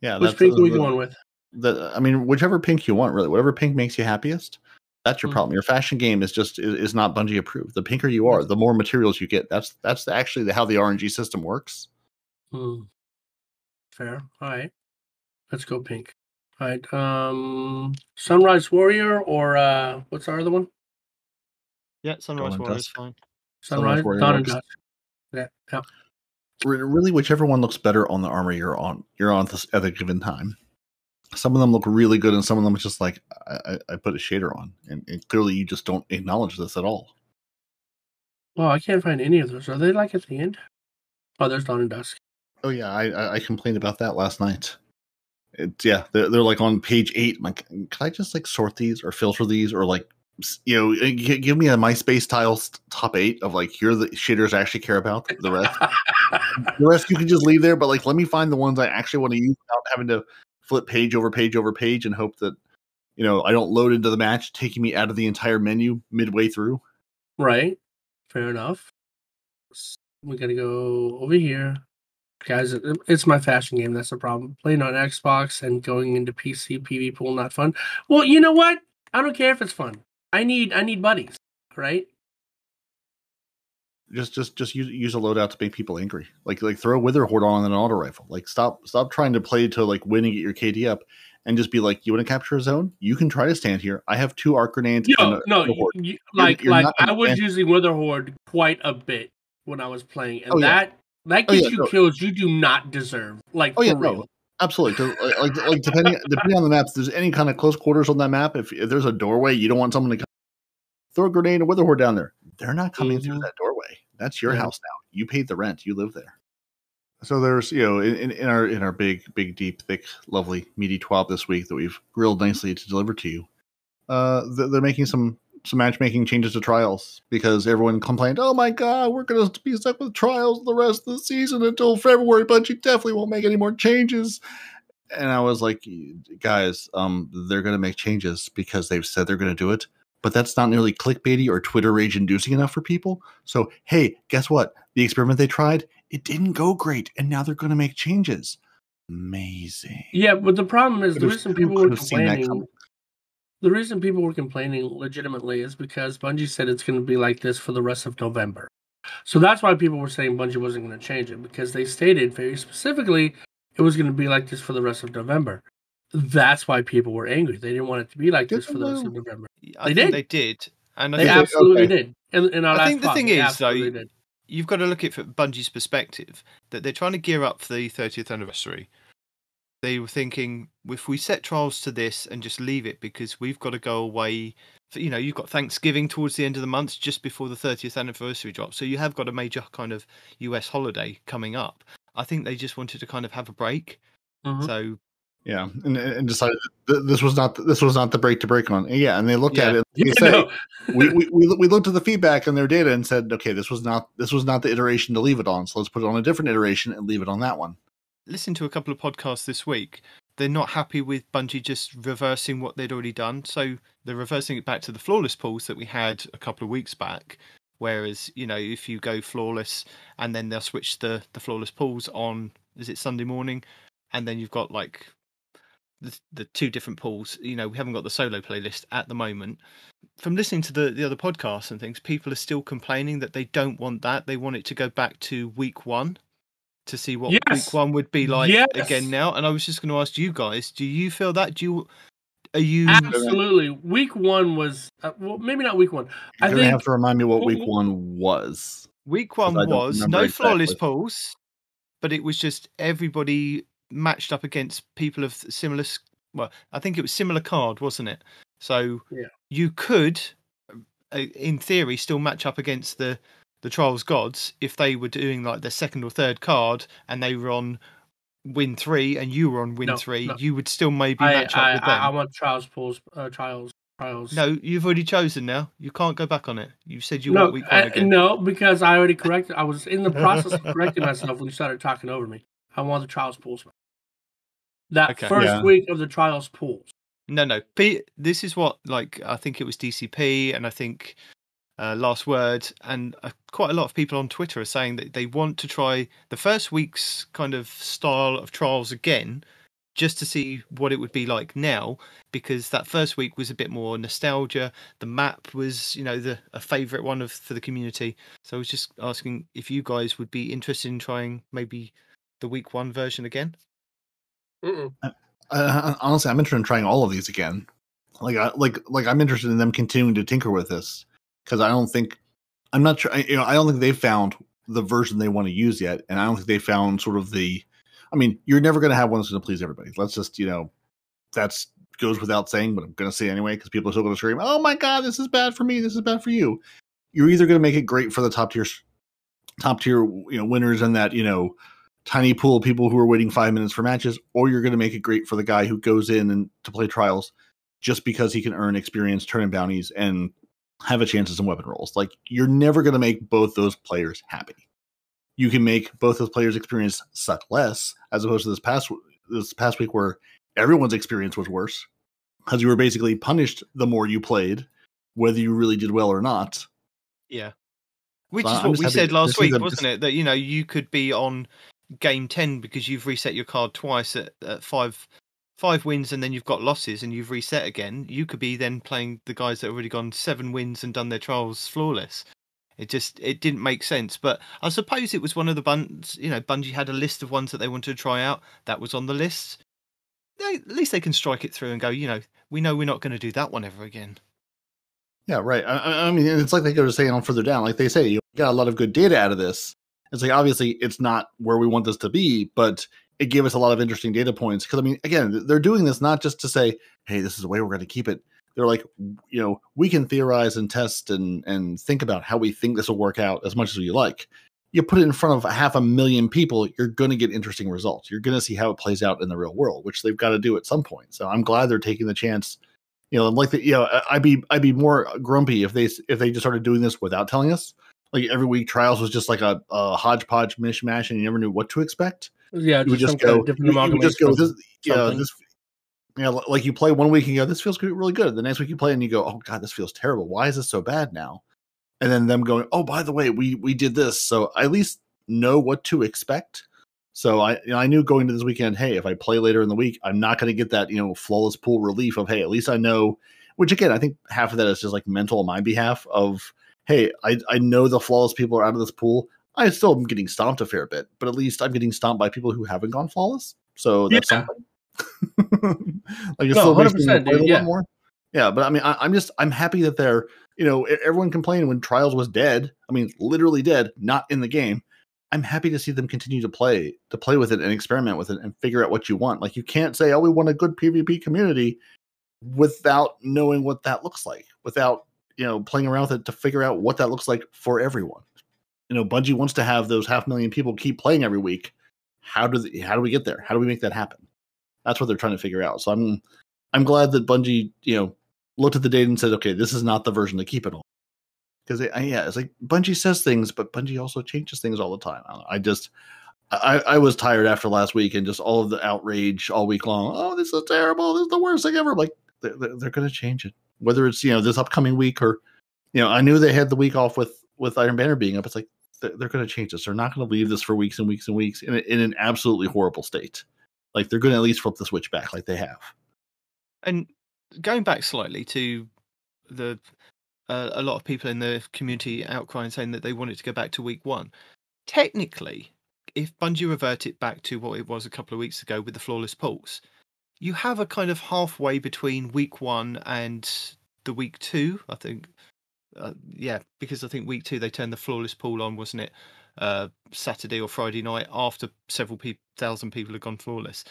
Yeah, Which that's pink are we going with? the I mean, whichever pink you want, really, whatever pink makes you happiest. That's your Mm. problem. Your fashion game is just is, is not Bungie approved. The pinker you are, the more materials you get. That's that's actually the, how the RNG system works. Hmm. Fair. All right. Let's go pink. All right. Um, Sunrise Warrior or uh, what's our other one? Yeah, Sunrise Warrior is fine. Sunrise Sunrise, Warrior Dawn and. Dusk. Yeah. yeah. Really, whichever one looks better on the armor you're on, you're on this at a given time. Some of them look really good, and some of them it's just like I, I, I put a shader on, and, and clearly you just don't acknowledge this at all. Well, I can't find any of those. Are they like at the end? Oh, there's Dawn and Dusk. Oh yeah, I, I, I complained about that last night. It's yeah, they're, they're like on page eight. I'm like, can I just like sort these or filter these or like you know uh, give me a MySpace tiles top eight of like here are the shaders I actually care about. The rest, the rest you can just leave there. But like, let me find the ones I actually want to use without having to flip page over page over page and hope that you know I don't load into the match, taking me out of the entire menu midway through. right. Fair enough. We gotta go over here. Guys, it's my fashion game. That's the problem. Playing on Xbox and going into PC PV pool not fun. Well, you know what? I don't care if it's fun. I need I need buddies, right? just just just use use a loadout to make people angry. Like like throw a Witherhoard on an auto rifle. Like stop stop trying to play to like win and get your KD up, and just be like, you want to capture a zone? You can try to stand here. I have two arc grenades. and No, a- no, and a you, horde." you- like you're like I was using Witherhoard quite a bit when I was playing, and Oh, yeah. That that Oh, yeah, you no. kills you do not deserve. Like Oh yeah, for real. no, absolutely. Like like, like depending depending on the map, if there's any kind of close quarters on that map, if, if there's a doorway, you don't want someone to come, throw a grenade and a Witherhoard down there. They're not coming through Mhm. that doorway. That's your Yeah. house now. You paid the rent. You live there. So there's you know in, in, in our in our big big deep thick lovely meaty twab this week that we've grilled nicely to deliver to you. Uh, they're making some some matchmaking changes to trials because everyone complained, "Oh my god, we're going to be stuck with trials the rest of the season until February." but Bungie definitely won't make any more changes. And I was like, "Guys, um, they're going to make changes because they've said they're going to do it." But that's not nearly clickbaity or Twitter rage inducing enough for people. So, hey, guess what? The experiment they tried, it didn't go great, and now they're going to make changes. Amazing. Yeah, but the problem is the Could've- reason who people were could've seen that complaining. Coming? The reason people were complaining legitimately is because Bungie said it's going to be like this for the rest of November. So that's why people were saying Bungie wasn't going to change it because they stated very specifically it was going to be like this for the rest of November. That's why people were angry. They didn't want it to be like Did this for the rest though? of November. I They think did. they did. And I They did, think absolutely okay. did. In, in our I last think the pod, thing is, though, did. you've got to look at it from Bungie's perspective that they're trying to gear up for the 30th anniversary. They were thinking if we set trials to this and just leave it because we've got to go away. For, you know, you've got Thanksgiving towards the end of the month, just before the 30th anniversary drop. So you have got a major kind of US holiday coming up. I think they just wanted to kind of have a break. Mhm. So Yeah, and, and decided this was not this was not the break to break on. Yeah, and they looked at it. and They You say, know, we, we, we we looked at the feedback and their data and said, okay, this was not this was not the iteration to leave it on. So let's put it on a different iteration and leave it on that one. Listen to a couple of podcasts this week. They're not happy with Bungie just reversing what they'd already done. So they're reversing it back to the flawless pools that we had a couple of weeks back. Whereas, you know, if you go flawless and then they'll switch the, the flawless pools on, is it Sunday morning? And then you've got like the, the two different pools. You know, we haven't got the solo playlist at the moment. From listening to the, the other podcasts and things, people are still complaining that they don't want that. They want it to go back to week one to see what Yes. week one would be like Yes. again now. And I was just going to ask you guys: Do you feel that? Do you are you? absolutely. Week one was uh, well, maybe not week one. You're I gonna think have to remind me what week one was. Week one was remember no flawless exactly. pools, but it was just everybody matched up against people of similar. Well, I think it was similar card, wasn't it? So Yeah. you could, uh, in theory, still match up against the the Trials gods, if they were doing like their second or third card and they were on win three and you were on win No, three, no. you would still maybe I, match up I, with them. I, I want trials pools, uh, trials, trials. No, you've already chosen now. You can't go back on it. You said you no, want week one uh, again. no, because I already corrected. I was in the process of correcting myself when you started talking over me. I want the trials pools. That Okay. first Yeah. week of the trials pools. No, no. P- this is what like I think it was DCP and I think uh, Last Word and uh, quite a lot of people on Twitter are saying that they want to try the first week's kind of style of trials again, just to see what it would be like now. Because that first week was a bit more nostalgia. The map was, you know, the a favourite one of for the community. So I was just asking if you guys would be interested in trying maybe the week one version again. Uh, honestly, I'm interested in trying all of these again. Like, I, like, like I'm interested in them continuing to tinker with this because I don't think I'm not sure. I, you know, I don't think they've found the version they want to use yet, and I don't think they found sort of the. I mean, you're never going to have one that's going to please everybody. Let's just, you know, that's goes without saying, but I'm going to say anyway because people are still going to scream, "Oh my god, this is bad for me. This is bad for you." You're either going to make it great for the top tier, top tier, you know, winners and that you know tiny pool of people who are waiting five minutes for matches, or you're going to make it great for the guy who goes in and to play trials just because he can earn experience, turn in bounties, and have a chance at some weapon rolls. Like you're never going to make both those players happy. You can make both those players' experience suck less, as opposed to this past this past week where everyone's experience was worse because you were basically punished the more you played, whether you really did well or not. Yeah. Which So is I'm what we said last week, wasn't just- it? That you know you could be on game ten because you've reset your card twice at, at five five wins and then you've got losses and you've reset again. You could be then playing the guys that have already gone seven wins and done their trials flawless. It just it didn't make sense, but I suppose it was one of the buns. You know, Bungie had a list of ones that they wanted to try out. That was on the list. They, at least they can strike it through and go. You know, we know we're not going to do that one ever again. Yeah, right. I- I, mean, it's like they go to saying on further down, like they say, you got a lot of good data out of this. It's like obviously it's not where we want this to be, but it gave us a lot of interesting data points. Because I mean, again, they're doing this not just to say, "Hey, this is the way we're going to keep it." They're like, you know, we can theorize and test and and think about how we think this will work out as much as you like. You put it in front of half a million people, you're going to get interesting results. You're going to see how it plays out in the real world, which they've got to do at some point. So I'm glad they're taking the chance you know, like the, you know, I'd be I'd be more grumpy if they if they just started doing this without telling us. Like every week, trials was just like a, a hodgepodge mishmash, and you never knew what to expect. Yeah, You just, just some kind go, of you, would just go, amalgamation this, of you know, this, you know, like you play one week and you go, this feels really good. The next week you play and you go, oh god, this feels terrible. Why is this so bad now? And then them going, oh, by the way, we we did this, so I at least know what to expect. So I you know, I knew going to this weekend, hey, if I play later in the week, I'm not going to get that you know flawless pool relief of hey, at least I know. Which again, I think half of that is just like mental on my behalf of hey, I I know the flawless people are out of this pool. I still am getting stomped a fair bit, but at least I'm getting stomped by people who haven't gone flawless. So that's Yeah. something. like it No, still makes me 100%, play a dude, little yeah. more. Yeah, but I mean, I, I'm just I'm happy that they're you know everyone complained when Trials was dead. I mean, literally dead, not in the game. I'm happy to see them continue to play to play with it and experiment with it and figure out what you want. Like you can't say, "Oh, we want a good PvP community," without knowing what that looks like, without you know playing around with it to figure out what that looks like for everyone. You know, Bungie wants to have those half million people keep playing every week. How do they, how do we get there? How do we make that happen? That's what they're trying to figure out. So I'm I'm glad that Bungie you know looked at the data and said, okay, this is not the version to keep it on. Because yeah, it's like Bungie says things, but Bungie also changes things all the time. I, I just I, I was tired after last week and just all of the outrage all week long. Oh, this is terrible. This is the worst thing ever. I'm like they're, they're, going to change it, whether it's you know this upcoming week or you know I knew they had the week off with with Iron Banner being up. It's like they're, going to change this. They're not going to leave this for weeks and weeks and weeks in, in an absolutely horrible state. Like they're going to at least flip the switch back, like they have. And going back slightly to the uh, a lot of people in the community outcrying saying that they wanted to go back to week one. Technically, if Bungie revert it back to what it was a couple of weeks ago with the flawless pulse, you have a kind of halfway between week one and the week two. I think, uh, yeah, because I think week two they turned the flawless pool on, wasn't it? Uh, Saturday or Friday night after several pe- thousand people had gone flawless.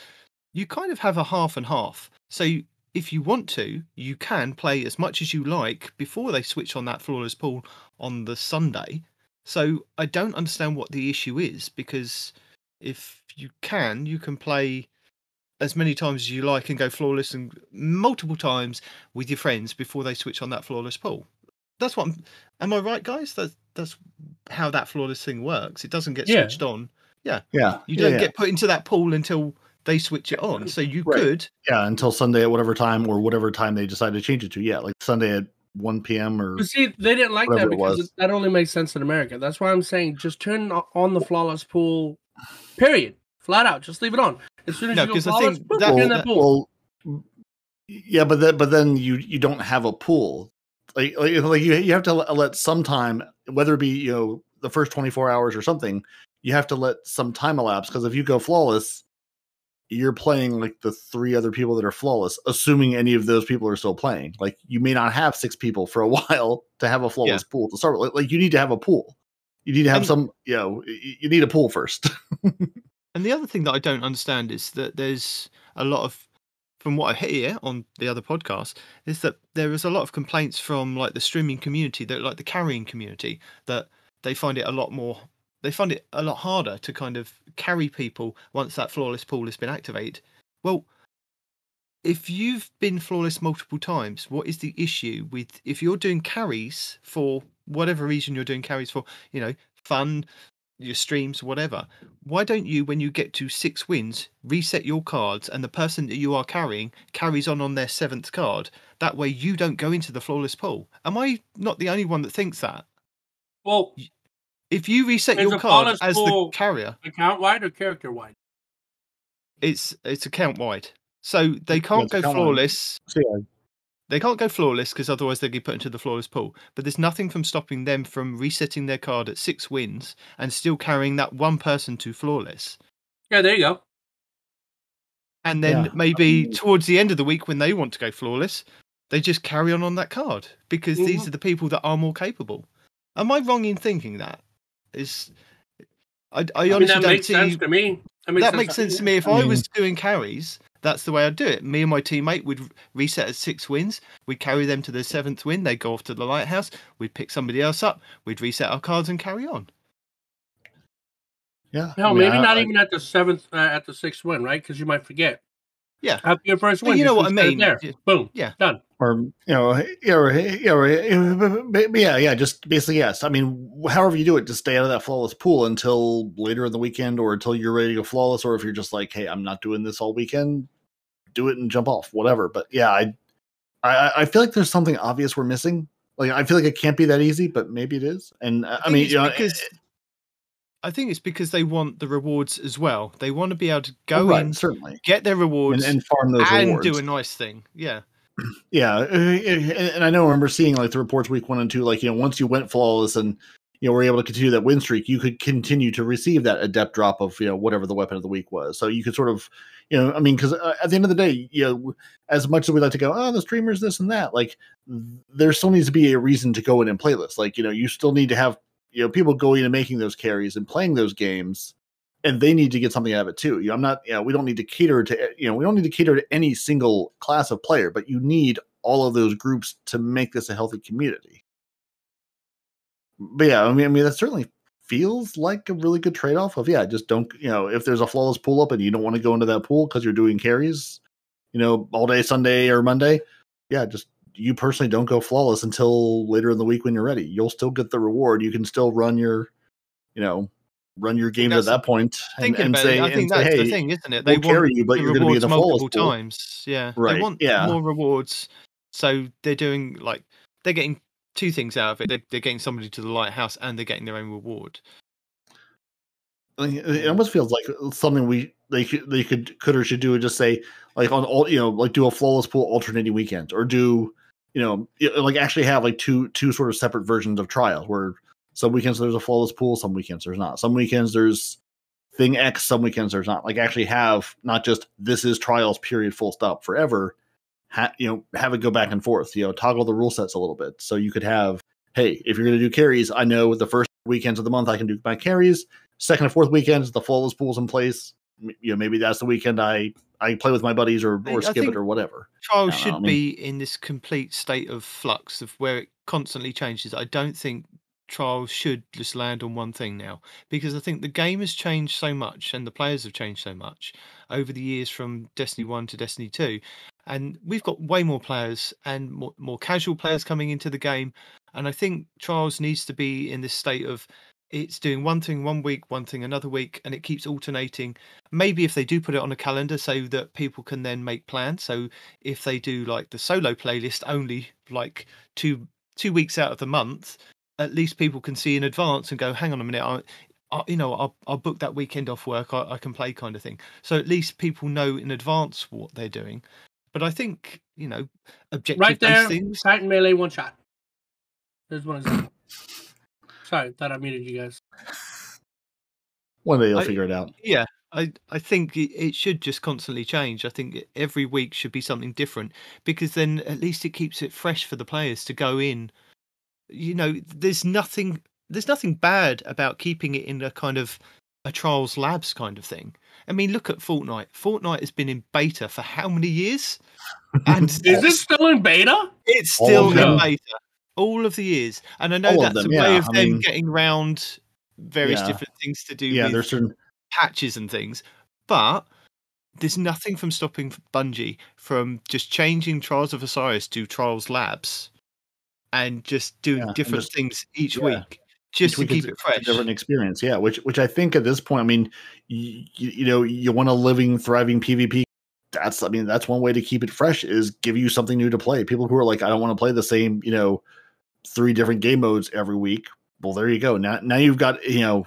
You kind of have a half and half. So if you want to, you can play as much as you like before they switch on that flawless pool on the Sunday. So I don't understand what the issue is because if you can, you can play as many times as you like and go flawless and multiple times with your friends before they switch on that flawless pool. That's what I'm, am I right, guys? That's that's how that flawless thing works. It doesn't get Yeah. switched on. Yeah, yeah. You don't yeah. get put into that pool until they switch it on. So you Right. could yeah until Sunday at whatever time or whatever time they decide to change it to. Yeah, like Sunday at one p.m. or But see, they didn't like that because was. it, that only makes sense in America. That's why I'm saying just turn on the flawless pool. Period. Flat out, just leave it on. As soon as No, you go 'cause I flawless, think that- you're in well, that pool. well, yeah, but then but then you you don't have a pool. Like like, like you you have to let, some time, whether it be you know the first twenty four hours or something. You have to let some time elapse because if you go flawless, you're playing like the three other people that are flawless, assuming any of those people are still playing. Like you may not have six people for a while to have a flawless pool to start with. Like, like you need to have a pool. You need to have And- some, you know, you need a pool first. And the other thing that I don't understand is that there's a lot of, from what I hear on the other podcast, is that there is a lot of complaints from like the streaming community, that like the carrying community, that they find it a lot more, they find it a lot harder to kind of carry people once that flawless pool has been activated. Well, if you've been flawless multiple times, what is the issue with if you're doing carries for whatever reason you're doing carries for, you know, fun, your streams, whatever? Why don't you, when you get to six wins, reset your cards and the person that you are carrying carries on on their seventh card? That way you don't go into the flawless pool. Am I not the only one that thinks that? well, If you reset your the card as the carrier, account wide or character wide? it's it's account wide. So they can't it's go flawless. wide. Flawless. so yeah, They can't go flawless because otherwise they'll get put into the flawless pool. But there's nothing from stopping them from resetting their card at six wins and still carrying that one person to flawless. Yeah, there you go. And then Yeah, maybe um, towards the end of the week when they want to go flawless, they just carry on on that card because these Mhm. are the people that are more capable. Am I wrong in thinking that? Is I, I I mean, honestly that don't makes see sense to me. That makes that sense, makes sense to me. If I I, was doing carries, that's the way I'd do it. Me and my teammate would reset at six wins. We'd carry them to the seventh win. They'd go off to the lighthouse. We'd pick somebody else up. We'd reset our cards and carry on. yeah. Hell, I mean, maybe I- not I- even at the seventh, uh, at the sixth win, right? Because you might forget. Yeah. After your first Well, win, you know what I mean. There, Yeah. boom, Yeah. done. Or you know, yeah, or, yeah, or, yeah, yeah, just basically yes. I mean, however you do it, just stay out of that flawless pool until later in the weekend, or until you're ready to go flawless, or if you're just like, hey, I'm not doing this all weekend, do it and jump off, whatever. But yeah, I, I, I feel like there's something obvious we're missing. Like I feel like it can't be that easy, but maybe it is. And uh, I, mean, you know, because I think it's because they want the rewards as well. They want to be able to go right, in, certainly, get their and, rewards, and farm those and rewards. do a nice thing. Yeah. Yeah, uh, and I know I remember seeing like the reports week one and two, like you know, once you went flawless and you know were able to continue that win streak, you could continue to receive that adept drop of you know whatever the weapon of the week was. So you could sort of, you know, I mean, because uh, at the end of the day, you know, as much as we like to go, oh, the streamers this and that, like there still needs to be a reason to go in and play this. Like you know, you still need to have you know people going and making those carries and playing those games. And they need to get something out of it too. You I'm not, you know, we don't need to cater to, you know, we don't need to cater to any single class of player, but you need all of those groups to make this a healthy community. But yeah, I mean, I mean that certainly feels like a really good trade off of yeah, just don't you know if there's a flawless pull up and you don't want to go into that pool because you're doing carries, you know, all day Sunday or Monday, yeah, just you personally don't go flawless until later in the week when you're ready. You'll still get the reward. You can still run your, you know, run your games at that point and, and say, it, I think say, that's hey, the thing, isn't it? They we'll carry you, but you're going to be in the multiple pool. times. Yeah, Right, They want yeah. more rewards, so they're doing like they're getting two things out of it. They're, they're getting somebody to the lighthouse, and they're getting their own reward. It almost feels like something we they could they could could or should do and just say like on all you know like do a flawless pool alternating weekends or do you know like actually have like two two sort of separate versions of trials where some weekends there's a flawless pool some weekends there's not some weekends there's thing X some weekends there's not like actually have not just this is trials period full stop forever ha- you know have it go back and forth you know toggle the rule sets a little bit so you could have hey if you're going to do carries I know the first weekends of the month I can do my carries second and fourth weekends, the flawless pool's in place. You know, maybe that's the weekend I I play with my buddies or or I skip it or whatever. Trials should know, I be in this complete state of flux of where it constantly changes. I don't think trials should just land on one thing now because I think the game has changed so much and the players have changed so much over the years from Destiny 1 to Destiny 2. And we've got way more players and more, more casual players coming into the game. And I think Trials needs to be in this state of it's doing one thing one week, one thing another week, and it keeps alternating. Maybe if they do put it on a calendar so that people can then make plans. So if they do like the solo playlist only like two two weeks out of the month, at least people can see in advance and go, hang on a minute, I, I you know, I'll, I'll book that weekend off work, I, I can play kind of thing. So at least people know in advance what they're doing. But I think, you know, objective Right there, things. Titan melee one shot. There's one example. Sorry, thought I muted you guys. One day you'll I- figure it out. Yeah, I, I think it, it should just constantly change. I think every week should be something different because then at least it keeps it fresh for the players to go in. You know, there's nothing there's nothing bad about keeping it in a kind of a trials labs kind of thing. I mean, look at Fortnite. Fortnite has been in beta for how many years? And Is it still in beta? it's All still of in beta. All of the years. And I know All that's them, a way yeah, of I them mean- getting round various Yeah. different things to do Yeah, with there's certain patches and things, but there's nothing from stopping Bungie from just changing Trials of Osiris to Trials Labs and just doing Yeah, different just- things each yeah. week just to keep it fresh. different experience. Yeah, which which I think at this point, I mean, you, you know, you want a living, thriving PvP. That's I mean, that's one way to keep it fresh is give you something new to play. People who are like, I don't want to play the same, you know, three different game modes every week. Well, there you go. Now now you've got you know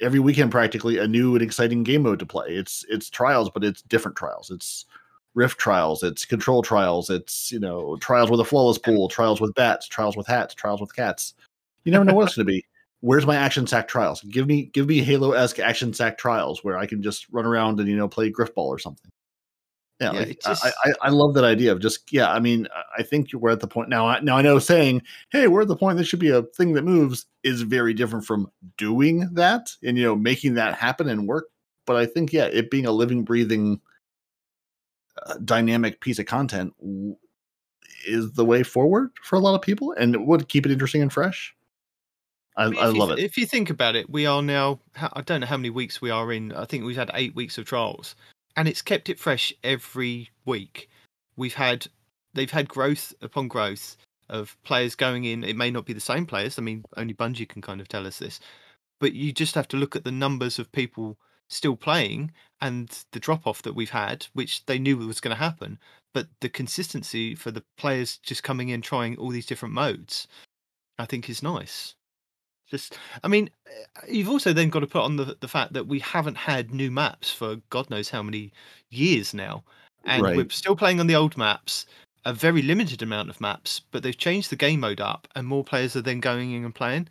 every weekend practically a new and exciting game mode to play. It's it's trials, but it's different trials. It's rift trials, it's control trials, it's you know trials with a flawless pool, trials with bats, trials with hats, trials with cats. You never know what it's going to be. Where's my action sack trials? Give me give me Halo esque action sack trials where I can just run around and you know play Grifball or something. Yeah, Yeah, like, it's I, I, I love that idea of just yeah. I mean, I- think we're at the point now. Now I know saying, "Hey, we're at the point this should be a thing that moves" is very different from doing that and you know making that happen and work. But I think yeah, it being a living, breathing, uh, dynamic piece of content is the way forward for a lot of people, and it would keep it interesting and fresh. I, mean, I if you love it. If you think about it, we are now, I don't know how many weeks we are in. I think we've had eight weeks of trials and it's kept it fresh every week. We've had, they've had growth upon growth of players going in. It may not be the same players. I mean, only Bungie can kind of tell us this, but you just have to look at the numbers of people still playing and the drop off that we've had, which they knew was going to happen. But the consistency for the players just coming in, trying all these different modes, I think is nice. Just, I mean, eh, you've also then got to put on the the fact that we haven't had new maps for God knows how many years now, and we're still playing on the old maps, a very limited amount of maps, but they've changed the game mode up, and more players are then going in and playing.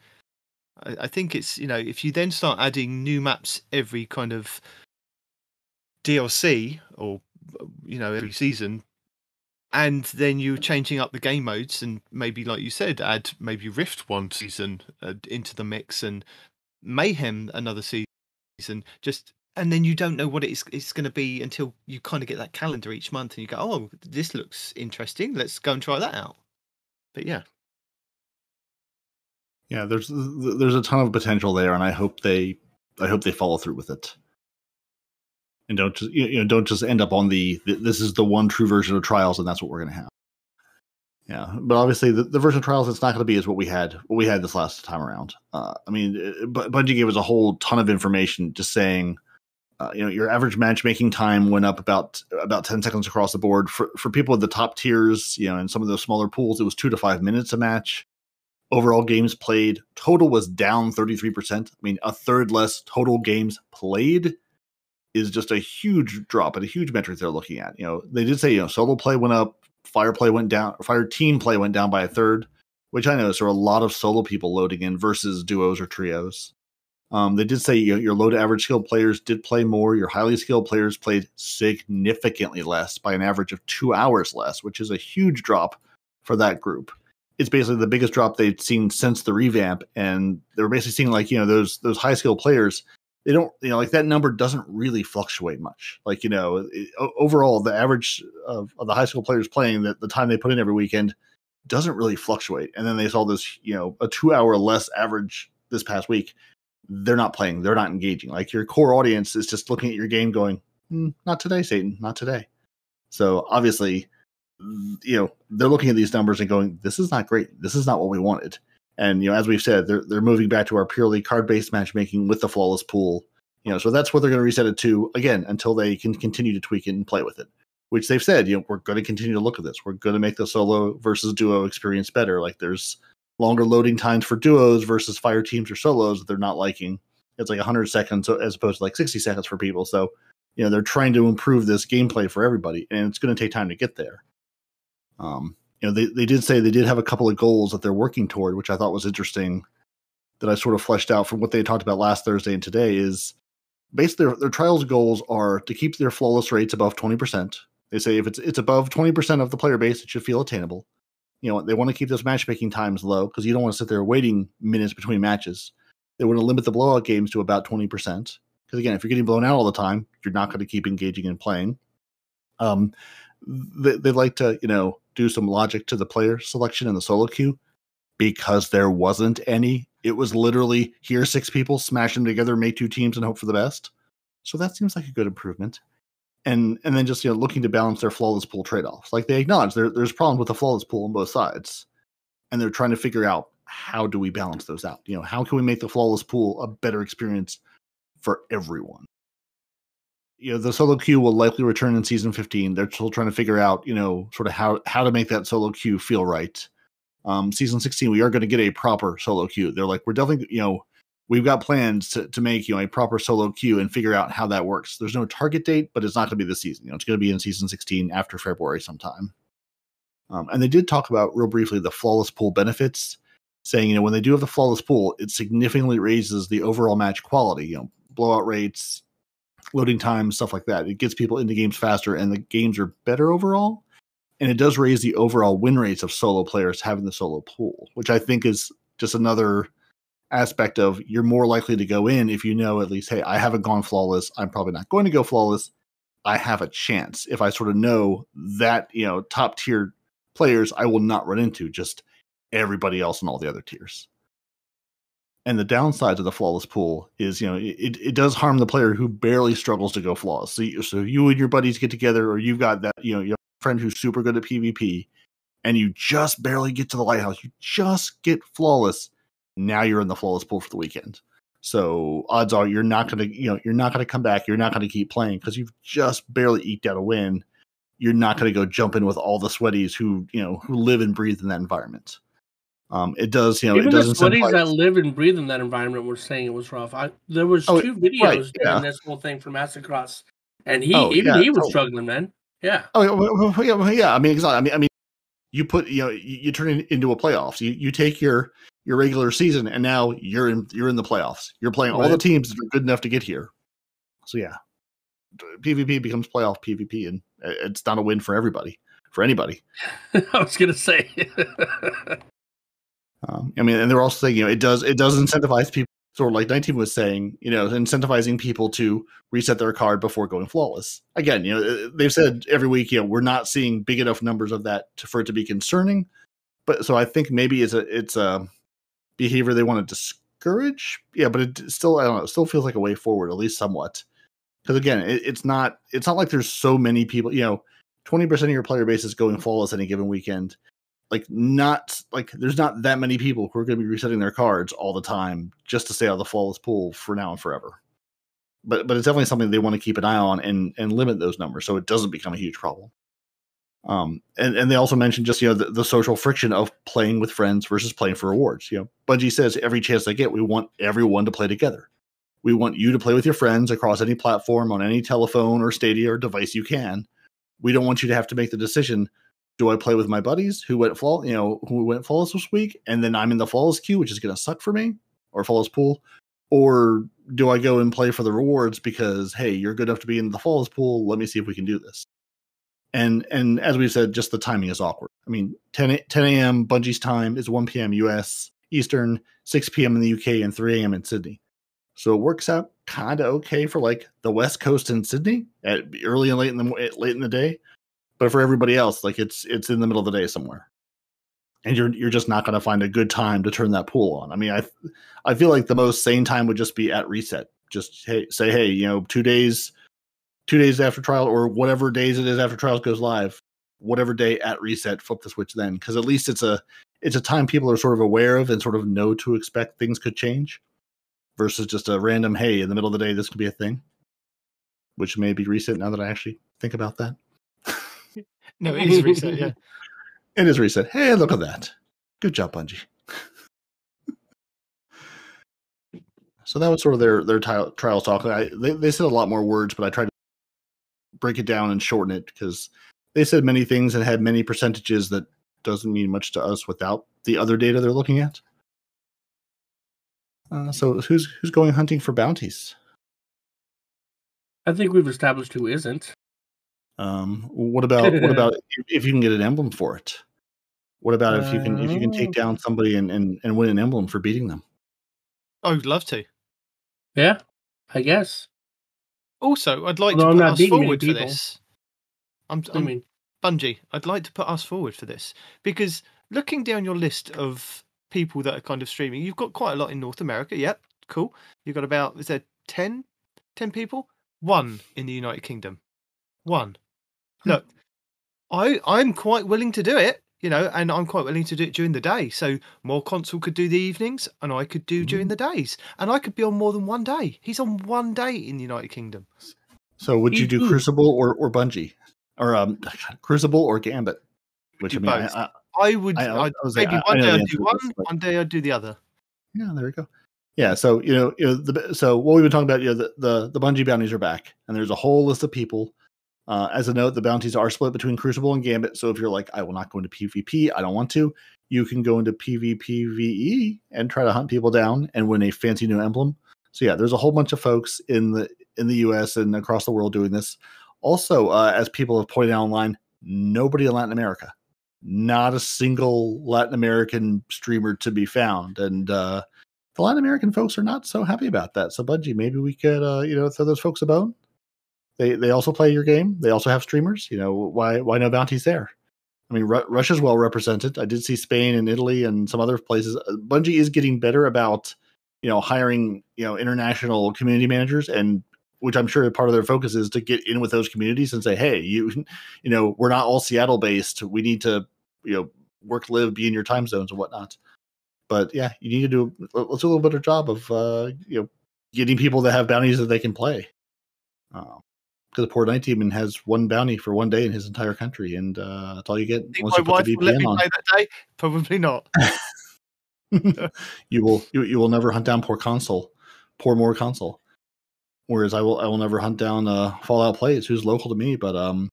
I, think it's you know if you then start adding new maps every kind of DLC or you know every season, and then you're changing up the game modes and maybe like you said add maybe rift one season uh, into the mix and mayhem another season just and then you don't know what it's, it's going to be until you kind of get that calendar each month and you go oh this looks interesting. Let's go and try that out. But yeah yeah there's there's a ton of potential there and i hope they i hope they follow through with it. And don't just you know don't just end up on the this is the one true version of trials and that's what we're going to have. Yeah but obviously the, the version of trials it's not going to be as what we had what we had this last time around. Uh, i mean uh, bungie gave us a whole ton of information just saying uh, you know your average matchmaking time went up about about 10 seconds across the board. For for people with the top tiers you know and some of those smaller pools it was two to five minutes a match overall games played total was down 33% i mean a third less total games played is just a huge drop and a huge metric they're looking at. You know they did say you know solo play went up fire play went down fire team play went down by a third which i noticed there were a lot of solo people loading in versus duos or trios. Um, they did say you know, your low to average skilled players did play more your highly skilled players played significantly less by an average of two hours less which is a huge drop for that group it's basically the biggest drop they've seen since the revamp and they're basically seeing like you know those those high skill players they don't you know like that number doesn't really fluctuate much like you know it, overall the average of, of the high school players playing that the time they put in every weekend doesn't really fluctuate. And then they saw this, you know, a two hour less average this past week. They're not playing, they're not engaging. Like your core audience is just looking at your game going, mm, not today, Satan, not today. So obviously, you know, they're looking at these numbers and going, this is not great. This is not what we wanted. And you know, as we've said, they're they're moving back to our purely card-based matchmaking with the flawless pool. You know, so that's what they're going to reset it to again until they can continue to tweak it and play with it. Which they've said, you know, we're going to continue to look at this. We're going to make the solo versus duo experience better. Like there's longer loading times for duos versus fire teams or solos that they're not liking. It's like 100 seconds as opposed to like 60 seconds for people. So, you know, they're trying to improve this gameplay for everybody, and it's going to take time to get there. Um, you know, they, they did say they did have a couple of goals that they're working toward, which I thought was interesting that I sort of fleshed out from what they talked about last Thursday and today is basically their, their trials goals are to keep their flawless rates above 20%. They say if it's it's above 20% of the player base, it should feel attainable. You know, they want to keep those matchmaking times low because you don't want to sit there waiting minutes between matches. They want to limit the blowout games to about 20%. Because again, if you're getting blown out all the time, you're not going to keep engaging and playing. Um, they, they like to, you know, do some logic to the player selection in the solo queue because there wasn't any. It was literally here six people, smash them together, make two teams, and hope for the best. So that seems like a good improvement. And and then just you know looking to balance their flawless pool trade offs. Like they acknowledge there, there's problems with the flawless pool on both sides, and they're trying to figure out how do we balance those out. You know, how can we make the flawless pool a better experience for everyone? You know the solo queue will likely return in season 15 they're still trying to figure out you know sort of how how to make that solo queue feel right. Um season 16 we are going to get a proper solo queue. They're like we're definitely you know we've got plans to, to make you know a proper solo queue and figure out how that works. There's no target date but it's not going to be this season. You know it's going to be in season 16 after february sometime. Um, and they did talk about real briefly the flawless pool benefits saying you know when they do have the flawless pool it significantly raises the overall match quality you know blowout rates loading time, stuff like that. It gets people into games faster, and the games are better overall. And it does raise the overall win rates of solo players having the solo pool, which I think is just another aspect of you're more likely to go in if you know at least, hey, I haven't gone flawless. I'm probably not going to go flawless. I have a chance if I sort of know that, you know, top tier players I will not run into, just everybody else in all the other tiers and the downside of the flawless pool is you know it, it does harm the player who barely struggles to go flawless. So you, so you and your buddies get together or you've got that you know your friend who's super good at pvp and you just barely get to the lighthouse. You just get flawless. Now you're in the flawless pool for the weekend. So odds are you're not going to you know you're not going to come back. You're not going to keep playing because you've just barely eked out a win. You're not going to go jump in with all the sweaties who you know who live and breathe in that environment um, it does, you know, Even it the doesn't. sweaties that live and breathe in that environment were saying it was rough. I, there was Oh, two videos right, during yeah. this whole thing from Aztecross, and he Oh, even yeah, he was totally. struggling, man. Yeah, Oh yeah, well, yeah. I mean, exactly. I mean, I mean, you put you know you, you turn it into a playoffs. You you take your your regular season, and now you're in you're in the playoffs. You're playing all the teams that are good enough to get here. So yeah, PvP becomes playoff PvP, and it's not a win for everybody, for anybody. I was gonna say. Um, I mean, and they're also saying, you know, it does it does incentivize people. Sort of like 19 was saying, you know, incentivizing people to reset their card before going flawless. Again, you know, they've said every week, you know, we're not seeing big enough numbers of that to, for it to be concerning. But so I think maybe it's a it's a behavior they want to discourage. Yeah, but it still I don't know. It still feels like a way forward, at least somewhat. Because again, it, it's not it's not like there's so many people. You know, 20 percent of your player base is going flawless any given weekend like not like there's not that many people who are going to be resetting their cards all the time just to stay out of the flawless pool for now and forever. But but it's definitely something they want to keep an eye on and and limit those numbers so it doesn't become a huge problem. Um and and they also mentioned just you know the, the social friction of playing with friends versus playing for rewards. You know, Bungie says every chance they get, we want everyone to play together. We want you to play with your friends across any platform on any telephone or Stadia or device you can. We don't want you to have to make the decision do I play with my buddies who went fall, you know, who went flawless this week, and then I'm in the flawless queue, which is going to suck for me, or flawless pool, or do I go and play for the rewards because hey, you're good enough to be in the flawless pool? Let me see if we can do this. And and as we said, just the timing is awkward. I mean, 10 10 a.m. Bungie's time is 1 p.m. U.S. Eastern, 6 p.m. in the UK, and 3 a.m. in Sydney. So it works out kind of okay for like the West Coast in Sydney at early and late in the late in the day but for everybody else like it's it's in the middle of the day somewhere and you're you're just not going to find a good time to turn that pool on. I mean, I I feel like the most sane time would just be at reset. Just hey, say hey, you know, two days, two days after trial or whatever days it is after trials goes live, whatever day at reset, flip the switch then, because at least it's a it's a time people are sort of aware of and sort of know to expect things could change, versus just a random hey in the middle of the day this could be a thing, which may be reset now that I actually think about that. No, it is reset. Yeah. It is reset. Hey, look at that. Good job, Bungie. so that was sort of their their trial, trials talk. I, they they said a lot more words, but I tried to break it down and shorten it because they said many things and had many percentages that doesn't mean much to us without the other data they're looking at. Uh, so who's who's going hunting for bounties? I think we've established who isn't. Um, what about what about if, if you can get an emblem for it? What about if you can if you can take down somebody and, and, and win an emblem for beating them? I would love to. Yeah, I guess. Also, I'd like Although I'm to put not us forward for this. I'm, I I'm mean, Bungie, I'd like to put us forward for this because looking down your list of people that are kind of streaming, you've got quite a lot in North America. Yep, cool. You've got about is there 10, 10 people? One in the United Kingdom. One. Look, I I'm quite willing to do it, you know, and I'm quite willing to do it during the day. So more console could do the evenings, and I could do during the days, and I could be on more than one day. He's on one day in the United Kingdom. So would you do Mhm. Crucible or or Bungie or um Crucible or Gambit? Which Do I mean, I, both. I, I would. I- I I, was maybe I- I one know day I'd do one, this, but- one day I'd do the other. yeah, there we go. Yeah, so you know, you know, the so what we've been talking about, you know, the the, the Bungie bounties are back, and there's a whole list of people. Uh, as a note, the bounties are split between Crucible and Gambit. So if you're like, I will not go into PvP, I don't want to, you can go into PvPVE and try to hunt people down and win a fancy new emblem. So yeah, there's a whole bunch of folks in the in the US and across the world doing this. Also, uh, as people have pointed out online, nobody in Latin America, not a single Latin American streamer to be found, and uh, the Latin American folks are not so happy about that. So Bungie, maybe we could, uh, you know, throw those folks a bone. They they also play your game. They also have streamers. You know, why why no bounties there? I mean, Ru- Russia's well represented. I did see Spain and Italy and some other places. Uh, Bungie is getting better about, you know, hiring you know international community managers, and which I'm sure part of their focus is to get in with those communities and say, hey, you, you know, we're not all Seattle based. We need to, you know, work, live, be in your time zones and whatnot. But yeah, you need to do let's do a little better job of uh, you know getting people that have bounties that they can play. Because the poor night demon has one bounty for one day in his entire country, and uh, that's all you get Think once my you wife the will let me on. play that day? Probably not. you will you, you will never hunt down poor console, poor more console. Whereas I will I will never hunt down uh, Fallout Plays, who's local to me, but um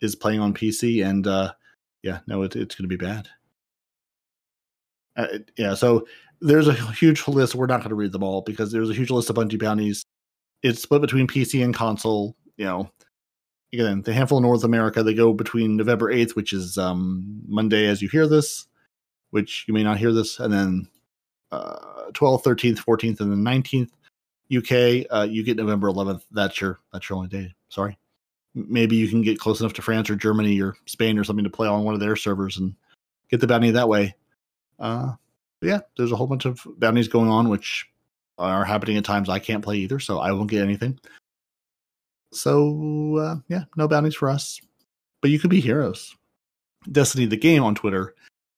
is playing on PC, and uh, yeah, no, it, it's going to be bad. Uh, yeah, so there's a huge list. We're not going to read them all because there's a huge list of Bungie bounties. It's split between PC and console. You know, again, the handful of North America they go between November 8th, which is um, Monday as you hear this, which you may not hear this, and then uh, 12th, 13th, 14th, and then 19th. UK, uh, you get November 11th. That's your that's your only day. Sorry. Maybe you can get close enough to France or Germany or Spain or something to play on one of their servers and get the bounty that way. Uh, yeah, there's a whole bunch of bounties going on, which are happening at times I can't play either, so I won't get anything. So uh, yeah, no bounties for us, but you could be heroes. Destiny, the game on Twitter,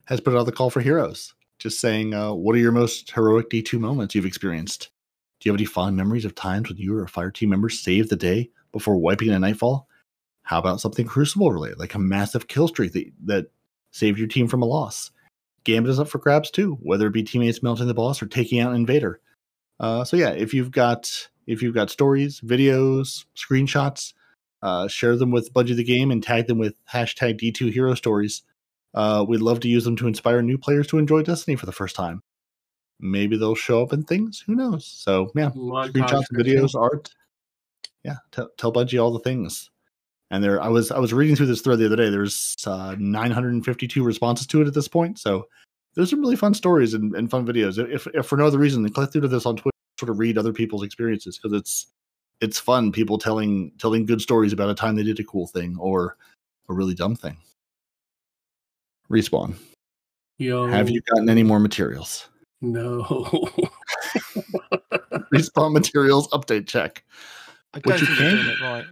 has put out the call for heroes, just saying, uh, what are your most heroic D2 moments you've experienced? Do you have any fond memories of times when you or a fire team member saved the day before wiping in a nightfall? How about something Crucible related, like a massive kill streak that, that saved your team from a loss? Gambit is up for grabs too, whether it be teammates melting the boss or taking out an invader. Uh, so yeah, if you've got if you've got stories, videos, screenshots, uh, share them with Bungie the Game and tag them with hashtag D2 Hero Stories. Uh, we'd love to use them to inspire new players to enjoy Destiny for the first time. Maybe they'll show up in things. Who knows? So yeah, screenshots, videos, art. Yeah, tell, tell Bungie all the things. And there, I was I was reading through this thread the other day. There's uh, 952 responses to it at this point. So there's some really fun stories and, and fun videos. If, if for no other reason, click through to this on Twitter, sort of read other people's experiences because it's it's fun. People telling telling good stories about a time they did a cool thing or a really dumb thing. Respawn. Yo, Have you gotten any more materials? No. Respawn materials update check. I What don't you think they're can- doing it right.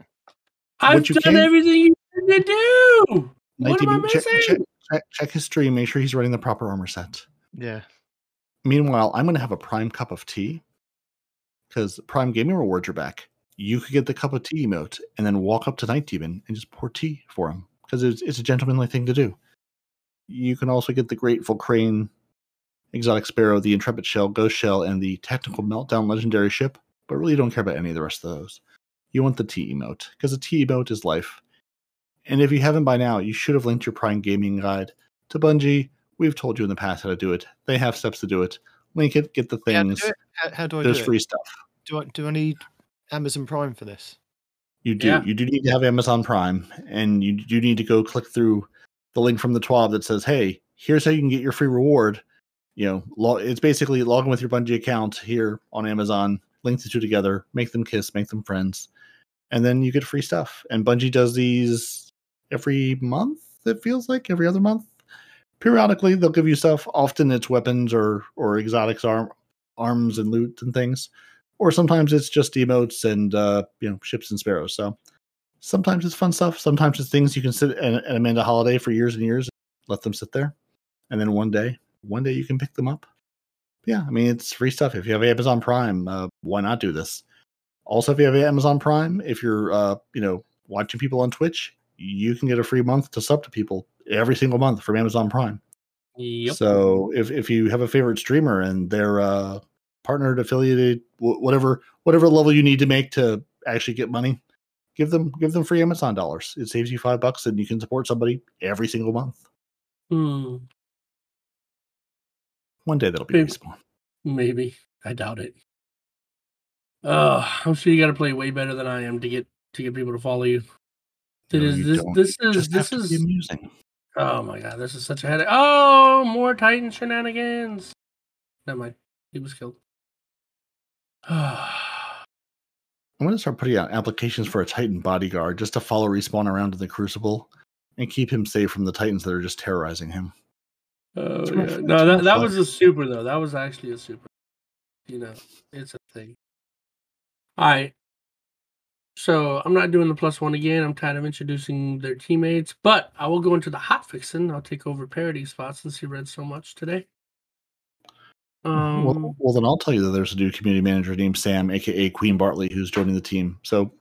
I've you done can- everything you need to do. What am I check, missing? check, check, check his stream. Make sure he's running the proper armor set. Yeah. Meanwhile, I'm going to have a prime cup of tea because prime gaming rewards are back. You could get the cup of tea emote and then walk up to Night Demon and just pour tea for him because it's, it's a gentlemanly thing to do. You can also get the Grateful Crane, Exotic Sparrow, the Intrepid Shell, Ghost Shell, and the Technical Meltdown Legendary Ship, but really don't care about any of the rest of those. You want the tea emote because the tea emote is life. And if you haven't by now, you should have linked your Prime Gaming Guide to Bungie. We've told you in the past how to do it. They have steps to do it. Link it, get the things. do it? how, how do I There's do free stuff. Do I do I need Amazon Prime for this? You do. Yeah. You do need to have Amazon Prime, and you do need to go click through the link from the TWAB that says, "Hey, here's how you can get your free reward." You know, it's basically log in with your Bungie account here on Amazon, link the two together, make them kiss, make them friends, and then you get free stuff. And Bungie does these every month. It feels like every other month. Periodically, they'll give you stuff. Often it's weapons or or exotics, arm, arms and loot and things or sometimes it's just emotes and uh, you know ships and sparrows. So sometimes it's fun stuff. Sometimes it's things you can sit and, and Amanda Holiday for years and years, and let them sit there, and then one day, one day you can pick them up. Yeah, I mean it's free stuff. If you have Amazon Prime, uh, why not do this? Also, if you have Amazon Prime, if you're uh, you know watching people on Twitch, you can get a free month to sub to people every single month from Amazon Prime. Yep. So if if you have a favorite streamer and they're uh, partnered, affiliated, wh- whatever whatever level you need to make to actually get money, give them give them free Amazon dollars. It saves you five bucks, and you can support somebody every single month. Hmm, One day that'll be Maybe. respawn. maybe. I doubt it. Uh, I'm sure you got to play way better than I am to get to get people to follow you. It No, is you this don't. this is this is amusing. Oh my god, this is such a headache. Oh, more Titan shenanigans. Never mind. He was killed. I'm going to start putting out applications for a Titan bodyguard just to follow respawn around in the Crucible and keep him safe from the Titans that are just terrorizing him. Oh yeah. fun- No, that, that fun. was a super though. That was actually a super. You know, it's a thing. All right. So I'm not doing the plus one again. I'm tired of introducing their teammates, but I will go into the hot fixing. I'll take over parody spots since he read so much today. Um, well, well, then I'll tell you that there's a new community manager named Sam, aka Queen Bartley, who's joining the team. So,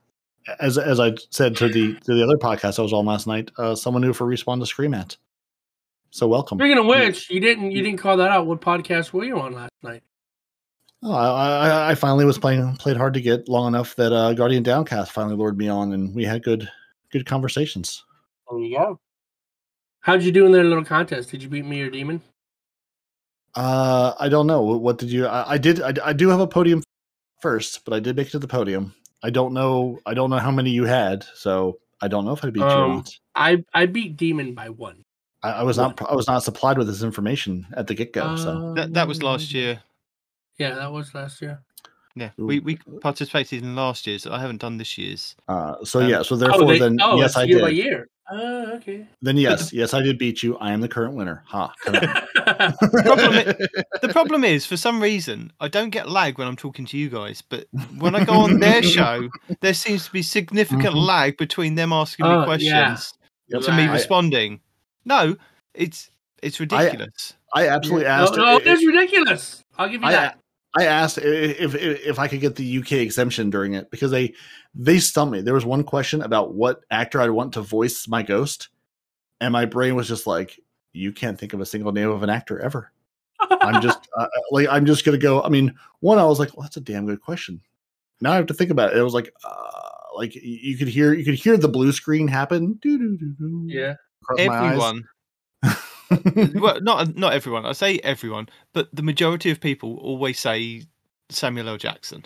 as as I said to the to the other podcast I was on last night, uh, someone new for respawn to scream at. So welcome. speaking of which, you didn't you didn't call that out. What podcast were you on last night? Oh, I, I I finally was playing played hard to get long enough that uh, Guardian Downcast finally lured me on, and we had good good conversations. There you go. How'd you do in their little contest? Did you beat me or Demon? Uh, I don't know what, what did you. I, I did. I, I do have a podium first, but I did make it to the podium. I don't know. I don't know how many you had, so I don't know if I beat you or Um, not. I I beat Demon by one. I, I was not. I was not supplied with this information at the get go. so That that was Um, last year. Yeah, that was last year. Yeah, we we participated in last year's. I haven't done this year's. uh, so Um, yeah. So therefore, they- then oh, yes, it's I year did. by year. Oh, okay. Then yes, yes, I did beat you. I am the current winner. Ha. Problem The problem is, for some reason, I don't get lag when I'm talking to you guys. But when I go on their show, there seems to be significant Mhm. lag between them asking Oh, me questions Yep. to me Lag. responding. No, it's it's ridiculous. I absolutely no, asked. no, i- it's ridiculous. I'll give you I- that. I asked if, if if I could get the UK exemption during it because they they stumped me. There was one question about what actor I'd want to voice my ghost, and my brain was just like, "You can't think of a single name of an actor ever." I'm just uh, like I'm just gonna go. I mean, one I was like, "Well, that's a damn good question." Now I have to think about it. It was like, uh, like you could hear you could hear the blue screen happen. Yeah. across my eyes. Everyone, well, not not everyone. I say everyone, but the majority of people always say Samuel L. Jackson.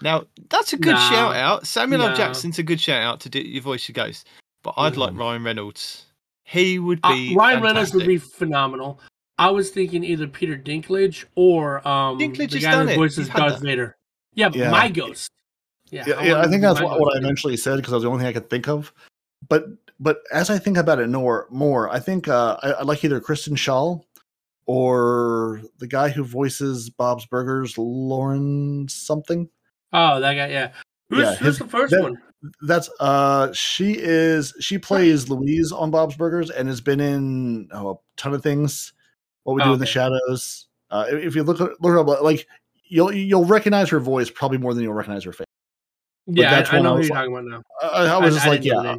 Now that's a good No. shout out. Samuel L. Jackson's a good shout out to do your voice your ghost. But I'd like Mm. Ryan Reynolds. He would Uh, be Ryan Reynolds would be phenomenal. I was thinking either Peter Dinklage or um Dinklage the has guy done that voices You've Darth that. Vader. Yeah, Yeah. my ghost. Yeah, yeah, yeah, I think that's what, what I eventually said because that was the only thing I could think of. But but as I think about it more, more I think uh, I, I like either Kristen Schaal or the guy who voices Bob's Burgers, Lauren something. Oh, that guy. Yeah. Who's, Yeah, who's his- the first that- one? That's uh she is she plays Louise on Bob's Burgers and has been in oh, a ton of things. What we do Oh, in the shadows. Uh, if you look look her up, like you'll you'll recognize her voice probably more than you'll recognize her face. Yeah, that's I, I know who you're like- talking about now. I, I was I- just like, yeah.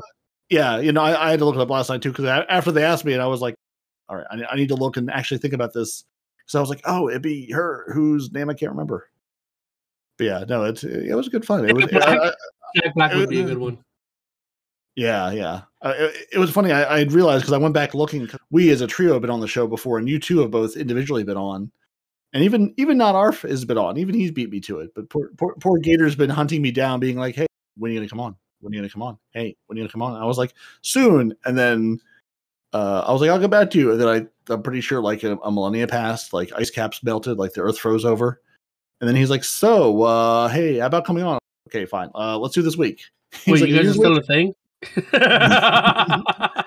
Yeah. You know, I, I had to look it up last night too because after they asked me, and I was like, all right, I, I need to look and actually think about this. So I was like, oh, it'd be her whose name I can't remember. But yeah, no, it it was good fun. It was, I- I- Jack Black would be a uh, good one. Yeah, yeah. Uh, it, it was funny. I, realized because I went back looking. We as a trio have been on the show before, and you two have both individually been on. And even even not Arf has been on. Even he's beat me to it. But poor poor, poor Gator's been hunting me down, being like, "Hey, when are you gonna come on? When are you gonna come on? Hey, when are you gonna come on?" And I was like, "Soon." And then uh, I was like, "I'll get back to you." And then I I'm pretty sure like a, a millennia passed, like ice caps melted, like the Earth froze over. And then he's like, "So, uh, hey, how about coming on?" Okay, fine. Uh, let's do this week. He's Wait, like, you guys are "This still week?" a thing?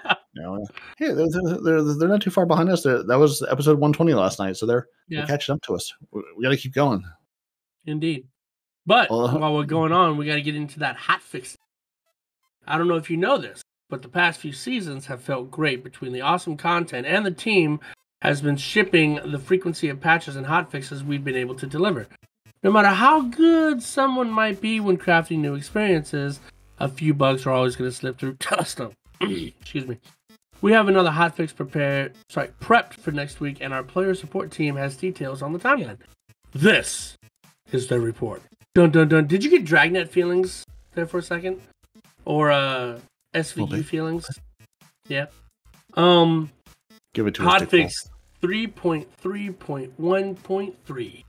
Know, hey, they're, they're, they're, not too far behind us. They're, that was episode 120 last night, so they're, Yeah. they're catching up to us. We, we got to keep going. Indeed. But Well, while we're going on, we got to get into that hot fix. I don't know if you know this, but the past few seasons have felt great between the awesome content and the team has been shipping the frequency of patches and hot fixes we've been able to deliver. No matter how good someone might be when crafting new experiences, a few bugs are always going to slip through custom. Excuse me. We have another hotfix prepared, sorry, prepped for next week, and our player support team has details on the timeline. This is the report. Dun dun dun. Did you get Dragnet feelings there for a second, or uh, SVU feelings? Yeah. Um, Give it to us. Dick hotfix 3.3.1.3.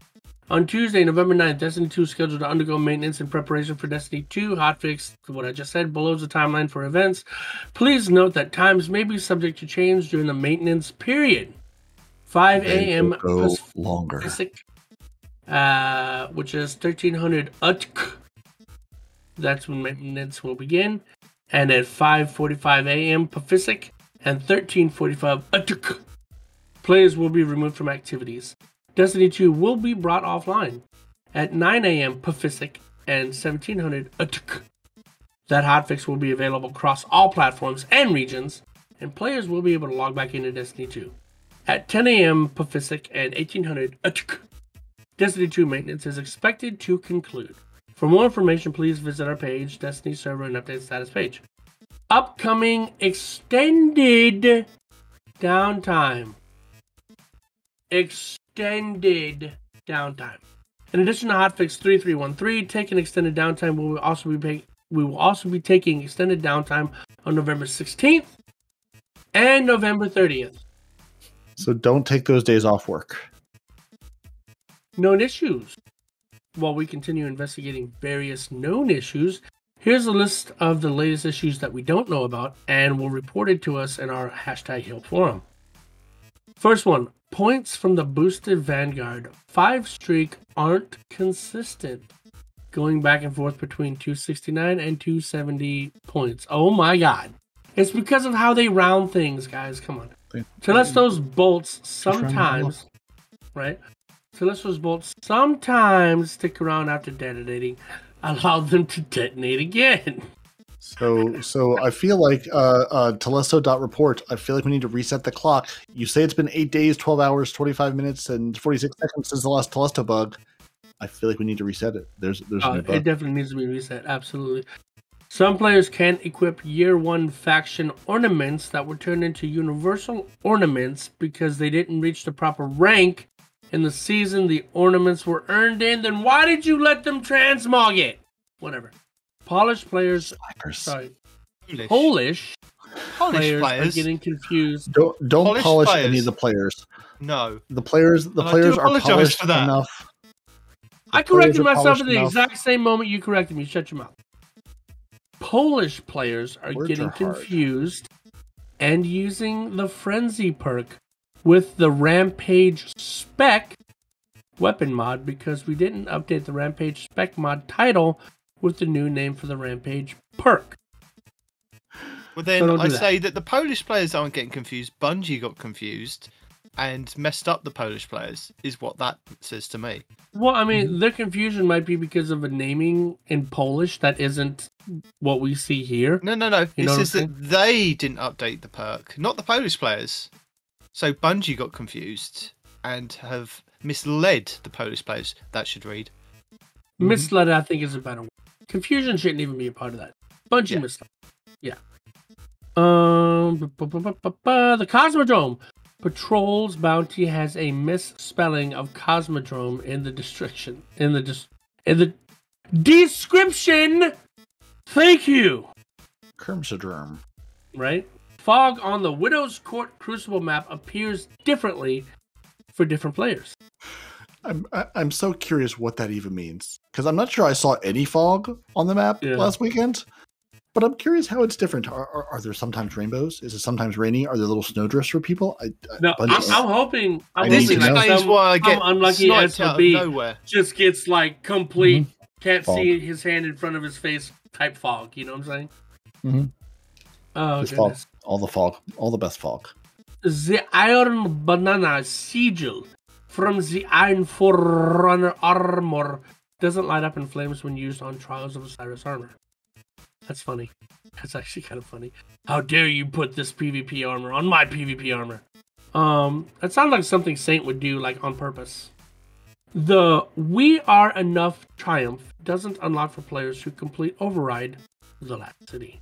On Tuesday, November 9th, Destiny 2 is scheduled to undergo maintenance in preparation for Destiny 2 hotfix. What I just said below is the timeline for events. Please note that times may be subject to change during the maintenance period. 5 a.m. longer. Pacific, uh, which is 1300 UTK. That's when maintenance will begin. And at 5:45 a.m. Pacific and 13:45 UTK, players will be removed from activities. Destiny 2 will be brought offline at 9 a.m. Pacific and 1700 UTK. That hotfix will be available across all platforms and regions, and players will be able to log back into Destiny 2 at 10 a.m. Pacific and 1800 UTK. Destiny 2 maintenance is expected to conclude. For more information, please visit our page, Destiny Server and Update Status page. Upcoming extended downtime. Extended downtime. In addition to hotfix 3313, taking extended downtime, we will also be pay- we will also be taking extended downtime on November 16th and November 30th. So don't take those days off work. known issues. While we continue investigating various known issues, here's a list of the latest issues that we don't know about and were reported to us in our hashtag Help Forum. First one points from the boosted Vanguard. Five streak aren't consistent. Going back and forth between 269 and 270 points. Oh my god. It's because of how they round things, guys. Come on. They- Telestos bolts round them sometimes, right? Telestos bolts sometimes stick around after detonating, allow them to detonate again. So so I feel like uh uh Telesto.report, I feel like we need to reset the clock. You say it's been eight days, twelve hours, twenty five minutes, and forty six seconds since the last Telesto bug. I feel like we need to reset it. There's there's Uh, it definitely needs to be reset. Absolutely. Some players can equip year one faction ornaments that were turned into universal ornaments because they didn't reach the proper rank in the season the ornaments were earned in. Then why did you let them transmog it? Whatever. Polish players, Slackers. sorry, Polish, Polish Polish players, players. are getting confused. Don't don't Polish polish any of the players. No. The players the And players are apologize polished for that. enough. The I corrected myself at the enough. exact same moment you corrected me. Shut your mouth. Polish players are Words getting are confused and using the frenzy perk with the rampage spec weapon mod because we didn't update the rampage spec mod title with the new name for the rampage perk. Well, then don't I that. say that the Polish players aren't getting confused. Bungie got confused and messed up the Polish players, is what that says to me. Well, I mean, mm-hmm. their confusion might be because of a naming in Polish that isn't what we see here. No, no, no. You it says that they didn't update the perk, not the Polish players. So Bungie got confused and have misled the Polish players. That should read. Misled, I think, is a better word. Confusion shouldn't even be a part of that. Bungie Yeah. misled. Yeah. Um, bu- bu- bu- bu- bu- bu- the Cosmodrome patrols bounty has a misspelling of Cosmodrome in the description. In the dis- in the description. Thank you. Kermsadrum. Right. Fog on the Widow's Court Crucible map appears differently for different players. I'm I- I'm so curious what that even means because I'm not sure I saw any fog on the map Yeah. last weekend. But I'm curious how it's different. Are, are, are there sometimes rainbows? Is it sometimes rainy? Are there little snowdrifts for people? I, I- No, I'm, Bungie- I'm hoping. I'm I This need hoping to know. like explains why I get some unlucky sniped out SOB just gets like complete can't Fog. see his hand in front of his face type fog. You know what I'm saying? Mhm. Oh Just fog, goodness. All the fog, all the best fog. The Iron Banana sigil from the Iron Forerunner armor doesn't light up in flames when used on Trials of Osiris armor. That's funny. That's actually kind of funny. How dare you put this PvP armor on my PvP armor? Um, that sounds like something Saint would do, like on purpose. The We Are Enough triumph doesn't unlock for players who complete Override the Last City.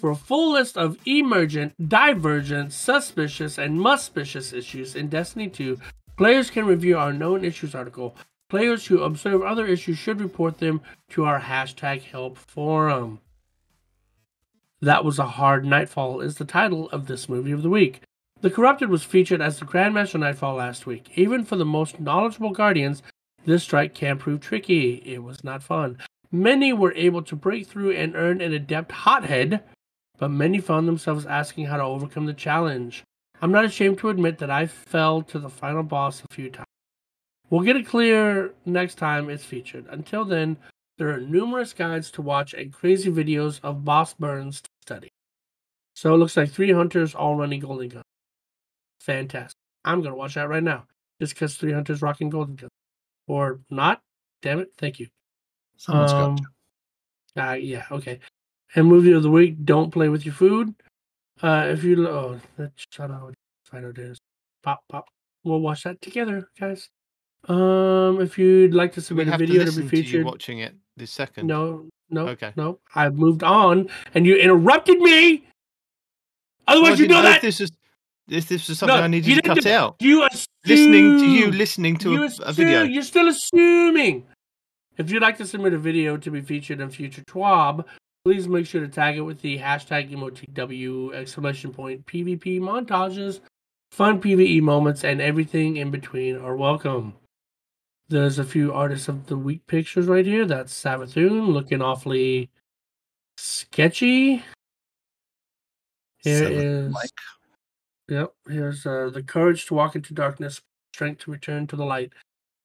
For a full list of emergent, divergent, suspicious, and muspicious issues in Destiny 2, players can review our known issues article. Players who observe other issues should report them to our hashtag help forum. That was a hard nightfall is the title of this movie of the week. The Corrupted was featured as the Grandmaster Nightfall last week. Even for the most knowledgeable Guardians, this strike can prove tricky. It was not fun. Many were able to break through and earn an adept hothead, but many found themselves asking how to overcome the challenge. I'm not ashamed to admit that I fell to the final boss a few times. We'll get it clear next time it's featured. Until then, there are numerous guides to watch and crazy videos of boss burns to study. So it looks like three hunters all running golden gun. Fantastic. I'm gonna watch that right now. Just because three hunters rocking golden gun. Or not. Damn it. Thank you. Someone's Um, got to. Uh, yeah, okay. And movie of the week, don't play with your food. Uh, if you, oh, that shut out. I know it is. Pop, pop. We'll watch that together, guys. Um, if you'd like to submit a to video to, listen be to you featured, watching it this second. no, no, Okay. no. I've moved on, and you interrupted me. Well, Otherwise, you know that. This is this, this was something No, I needed you to cut out. You assume, Listening to you listening to you a, a video. You're still assuming. If you'd like to submit a video to be featured in future TWAB, please make sure to tag it with the hashtag EMOTW exclamation point PvP montages. Fun PvE moments and everything in between are welcome. There's a few artists of the week pictures right here. That's Savathun looking awfully sketchy. Here is Mike. Yep. Here's uh, the courage to walk into darkness, strength to return to the light.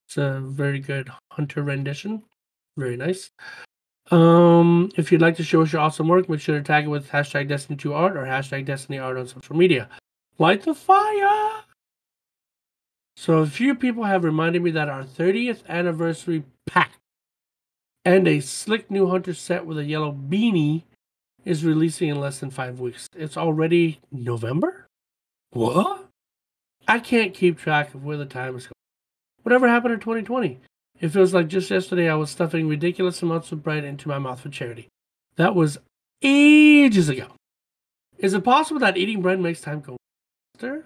It's a very good hunter rendition. Very nice. Um, if you'd like to show us your awesome work, make sure to tag it with hashtag Destiny 2 Art or hashtag Destiny Art on social media. Light the fire! So a few people have reminded me that our 30th anniversary pack and a slick new hunter set with a yellow beanie is releasing in less than five weeks. It's already November? What? I can't keep track of where the time is going. Whatever happened in 2020? It feels like just yesterday I was stuffing ridiculous amounts of bread into my mouth for charity. That was ages ago. Is it possible that eating bread makes time go faster?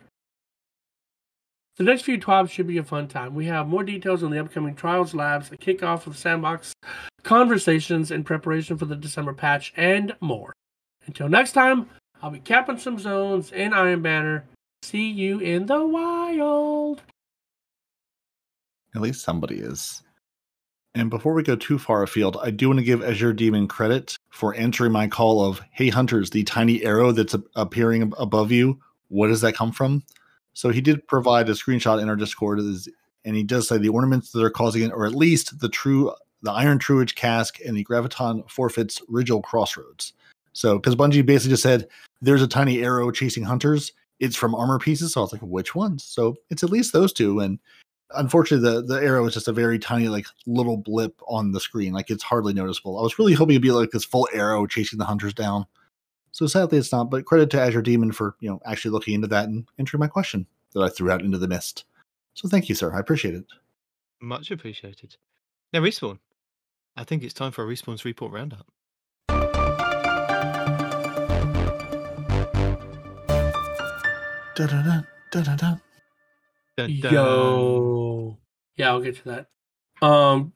The next few TWABs should be a fun time. We have more details on the upcoming Trials Labs, the kickoff of Sandbox conversations in preparation for the December patch, and more. Until next time, I'll be capping some zones in Iron Banner. See you in the wild. At least somebody is. And before we go too far afield, I do want to give Azure Demon credit for answering my call of, "Hey hunters, the tiny arrow that's appearing above you, what does that come from?" So he did provide a screenshot in our Discord, and he does say the ornaments that are causing it, or at least the true, the Iron Truage Casque and the Graviton forfeits Rigel Crossroads. So because Bungie basically just said there's a tiny arrow chasing hunters, it's from armor pieces. So I was like, which ones? So it's at least those two. And unfortunately, the the arrow is just a very tiny, like little blip on the screen. Like it's hardly noticeable. I was really hoping it'd be like this full arrow chasing the hunters down. So sadly, it's not. But credit to Azure Demon for you know actually looking into that and answering my question that I threw out into the mist. So thank you, sir. I appreciate it. Much appreciated. Now, Respawn. I think it's time for a Respawn's report roundup. Da-da-da, da-da-da. Dun, dun. Yo. Yeah, I'll get to that. Um,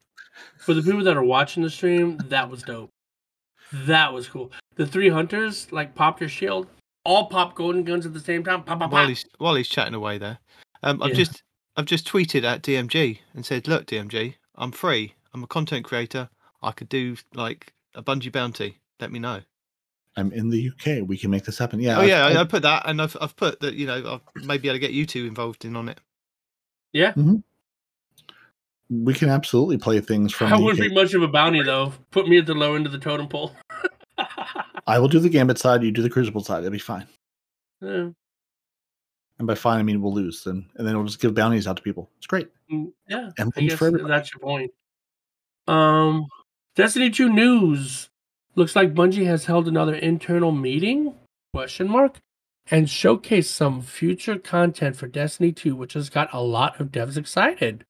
for the people that are watching the stream, that was dope. That was cool. The three hunters like popped their shield, all pop golden guns at the same time. Pop, pop, While he's while he's chatting away there, um, I've Yeah. just I've just tweeted at DMG and said, "Look, DMG, I'm free. I'm a content creator. I could do like a Bungie bounty. Let me know." I'm in the UK. We can make this happen. Yeah. oh I- yeah, I- I, I put that, and I've I've put that. You know, I've maybe able to get you two involved in on it. Yeah, we can absolutely play things from. I wouldn't be much of a bounty though. Put me at the low end of the totem pole. I will do the Gambit side. You do the Crucible side. It'll be fine. Yeah. And by fine, I mean we'll lose. Then and then we'll just give bounties out to people. It's great. Mm, Yeah, Emblems for everybody. that's your point. Um, Destiny 2 news. Looks like Bungie has held another internal meeting, question mark, and showcase some future content for Destiny 2, which has got a lot of devs excited.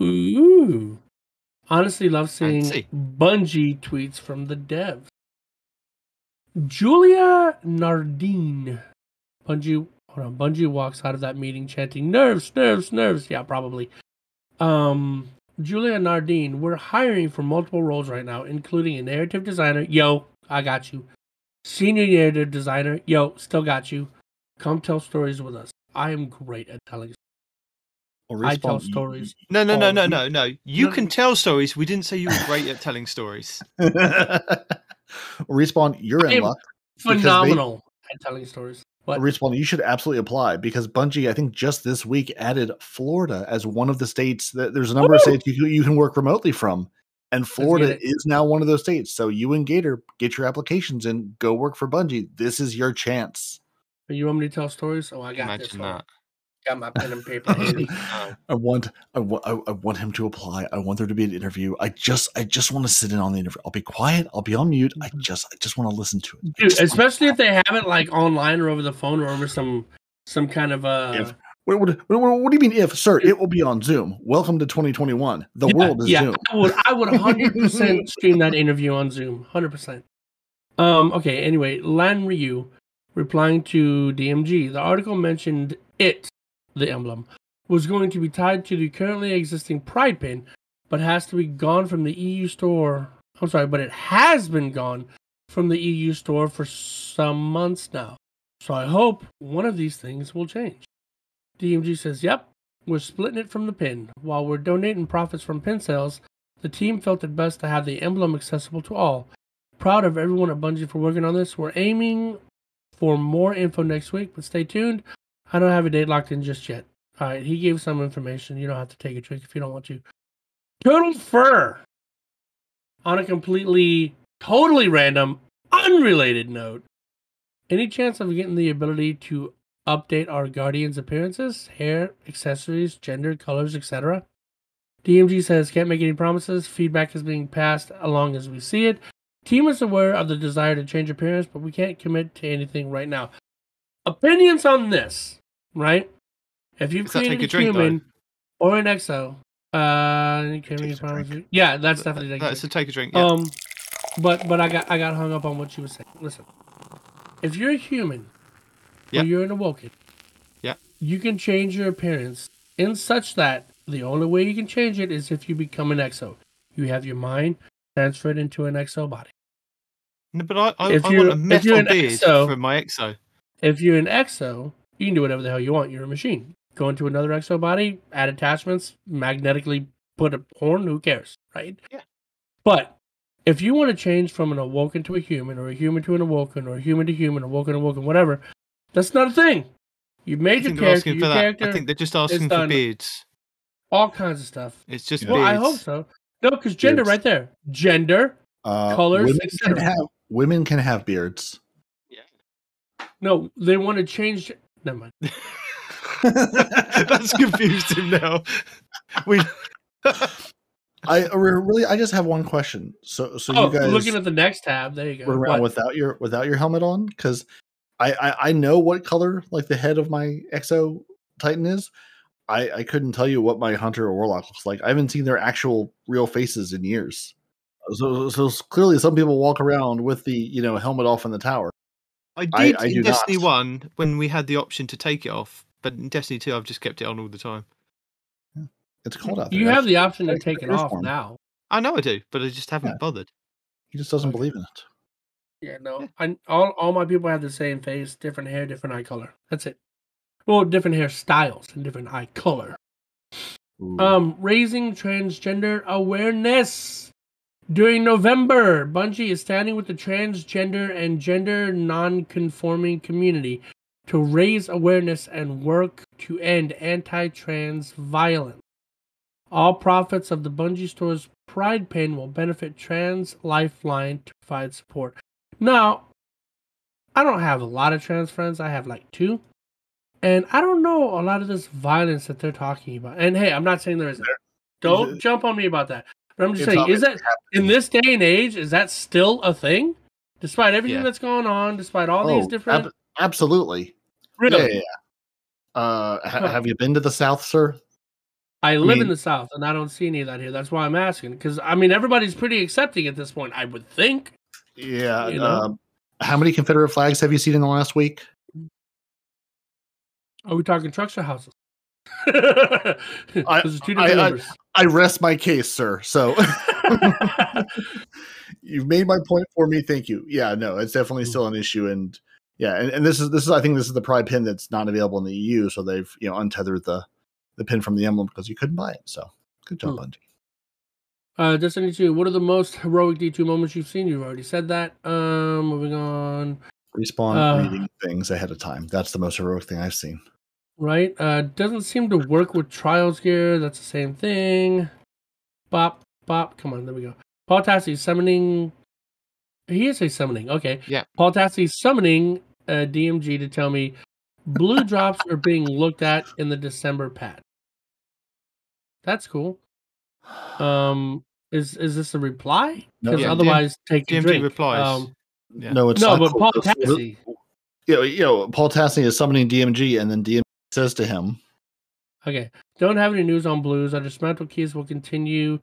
Ooh. Honestly love seeing Fancy. Bungie tweets from the devs. Julia Nardin. Bungie hold on, Bungie walks out of that meeting chanting nerves, nerves, nerves. Yeah, probably. Um Julia Nardin, we're hiring for multiple roles right now, including a narrative designer. Yo, I got you. Senior narrative designer. Yo, still got you. Come tell stories with us. I am great at telling. Well, I tell stories. No, no, no, Oh, no, no, no. You No, can tell stories. We didn't say you were great at telling stories. Respawn, you're in luck. because they- Phenomenal at telling stories. What? Respawn, you should absolutely apply because Bungie, I think just this week added Florida as one of the states that there's a number of states you you can work remotely from. And Florida is now one of those states. So you and Gator get your applications and go work for Bungie. This is your chance. You want me to tell stories? Oh, I got this. Imagine one. that. Got my pen and paper. I want I, wa- I, I want him to apply. I want there to be an interview. I just I just want to sit in on the interview. I'll be quiet. I'll be on mute. I just I just want to listen to it. Dude, especially if they have it like online or over the phone or over some some kind of uh If- What, what, what, what do you mean if, sir? It will be on Zoom. Welcome to 2021. The Yeah, world is yeah, Zoom. I would I would 100% stream that interview on Zoom. 100%. Um okay, anyway, Lan Ryu replying to DMG. The article mentioned it, the emblem, was going to be tied to the currently existing Pride pin, but has to be gone from the EU store. I'm sorry, but it has been gone from the EU store for some months now. So I hope one of these things will change. DMG says, "Yep, we're splitting it from the pin. While we're donating profits from pin sales, the team felt it best to have the emblem accessible to all. Proud of everyone at Bungie for working on this. We're aiming for more info next week, but stay tuned. I don't have a date locked in just yet. All right, he gave some information. You don't have to take a drink if you don't want to. Turtle fur. On a completely, totally random, unrelated note, any chance of getting the ability to update our guardians' appearances, hair, accessories, gender, colors, etc.? DMG says can't make any promises. Feedback is being passed along as we see it. Team is aware of the desire to change appearance, but we can't commit to anything right now. Opinions on this, right? If you've Does created a, drink, though? human or an exo, uh, can make any promises? Yeah, that's definitely a That's a take a drink. Yeah. Um, but but I got I got hung up on what you were saying. Listen, if you're a human, Yeah. or you're an awoken, Yeah. you can change your appearance in such that the only way you can change it is if you become an exo. You have your mind transferred into an exo body. no, but I, I, if I want a metal an beard exo- for my exo. If you're an exo, you can do whatever the hell you want. You're a machine. Go into another exo body, add attachments, magnetically put a horn. Who cares, right? Yeah. But if you want to change from an awoken to a human, or a human to an awoken, or a human to human, awoken awoken, whatever, that's not a thing. You've made your character. asking Your for that. character. I think they're just asking for beards. all kinds of stuff. It's just Yeah. Well, beards. I hope so. No, because gender Beards. right there. Gender. Uh, Colors, women can have women can have beards. Yeah. No, they want to change. Never mind. That's confused him now. We I uh, really, I just have one question. So, so oh, you guys looking at the next tab. There you go. run around What? without your without your helmet on? Because I, I I know what color like the head of my Exo Titan is. I I couldn't tell you what my Hunter or Warlock looks like. I haven't seen their actual real faces in years. So, so clearly, some people walk around with the you know helmet off in the tower. I did I- I in do not. Destiny One when we had the option to take it off, but in Destiny Two, I've just kept it on all the time. It's cold out there. You have the option to take it off form. now. I know I do, but I just haven't Yeah. bothered. He just doesn't believe in it. Yeah, no. I, all all my people have the same face, different hair, different eye color. That's it. Well, different hairstyles and different eye color. Ooh. Um, raising transgender awareness during November. Bungie is standing with the transgender and gender non-conforming community to raise awareness and work to end anti-trans violence. All profits of the Bungie store's Pride Pin will benefit Trans Lifeline to provide support. Now, I don't have a lot of trans friends. I have like two. And I don't know a lot of this violence that they're talking about. And hey, I'm not saying there isn't. Don't it- jump on me about that. But I'm just saying, is that in this day and age, is that still a thing? Despite everything Yeah. that's going on, despite all these Oh, different ab- absolutely. really, Yeah, yeah, yeah. Uh, ha- have you been to the South, sir? I live in mean- the South and I don't see any of that here. That's why I'm asking. Because I mean everybody's pretty accepting at this point, I would think. Yeah. You know? um, how many Confederate flags have you seen in the last week? Are we talking trucks or houses? Two I- I- I rest my case, sir. So you've made my point for me. Thank you. Yeah, no, it's definitely Mm. still an issue, and yeah, and, and this is this is I think this is the Pride pin that's not available in the EU, so they've you know untethered the the pin from the emblem because you couldn't buy it. So good job, Hmm. Bungie. Uh, Destiny 2, what are the most heroic D2 moments you've seen? You've already said that. Um, moving on. Respawn Uh, reading things ahead of time. That's the most heroic thing I've seen. Right? Uh, doesn't seem to work with Trials gear. That's the same thing. Bop, bop. Come on, there we go. Paul Tassi summoning. He is a summoning. Okay. Yeah. Paul Tassi summoning uh, DMG to tell me blue drops are being looked at in the December patch. That's cool. Um, is is this a reply? Because Yeah, otherwise, take a DMG drink. replies. Um, Yeah. No, it's no, not but. Paul It's- Tassi. You know, you know, Paul Tassi is summoning DMG, and then DMG says to him, Okay. Don't have any news on blues. Our dismantle keys will continue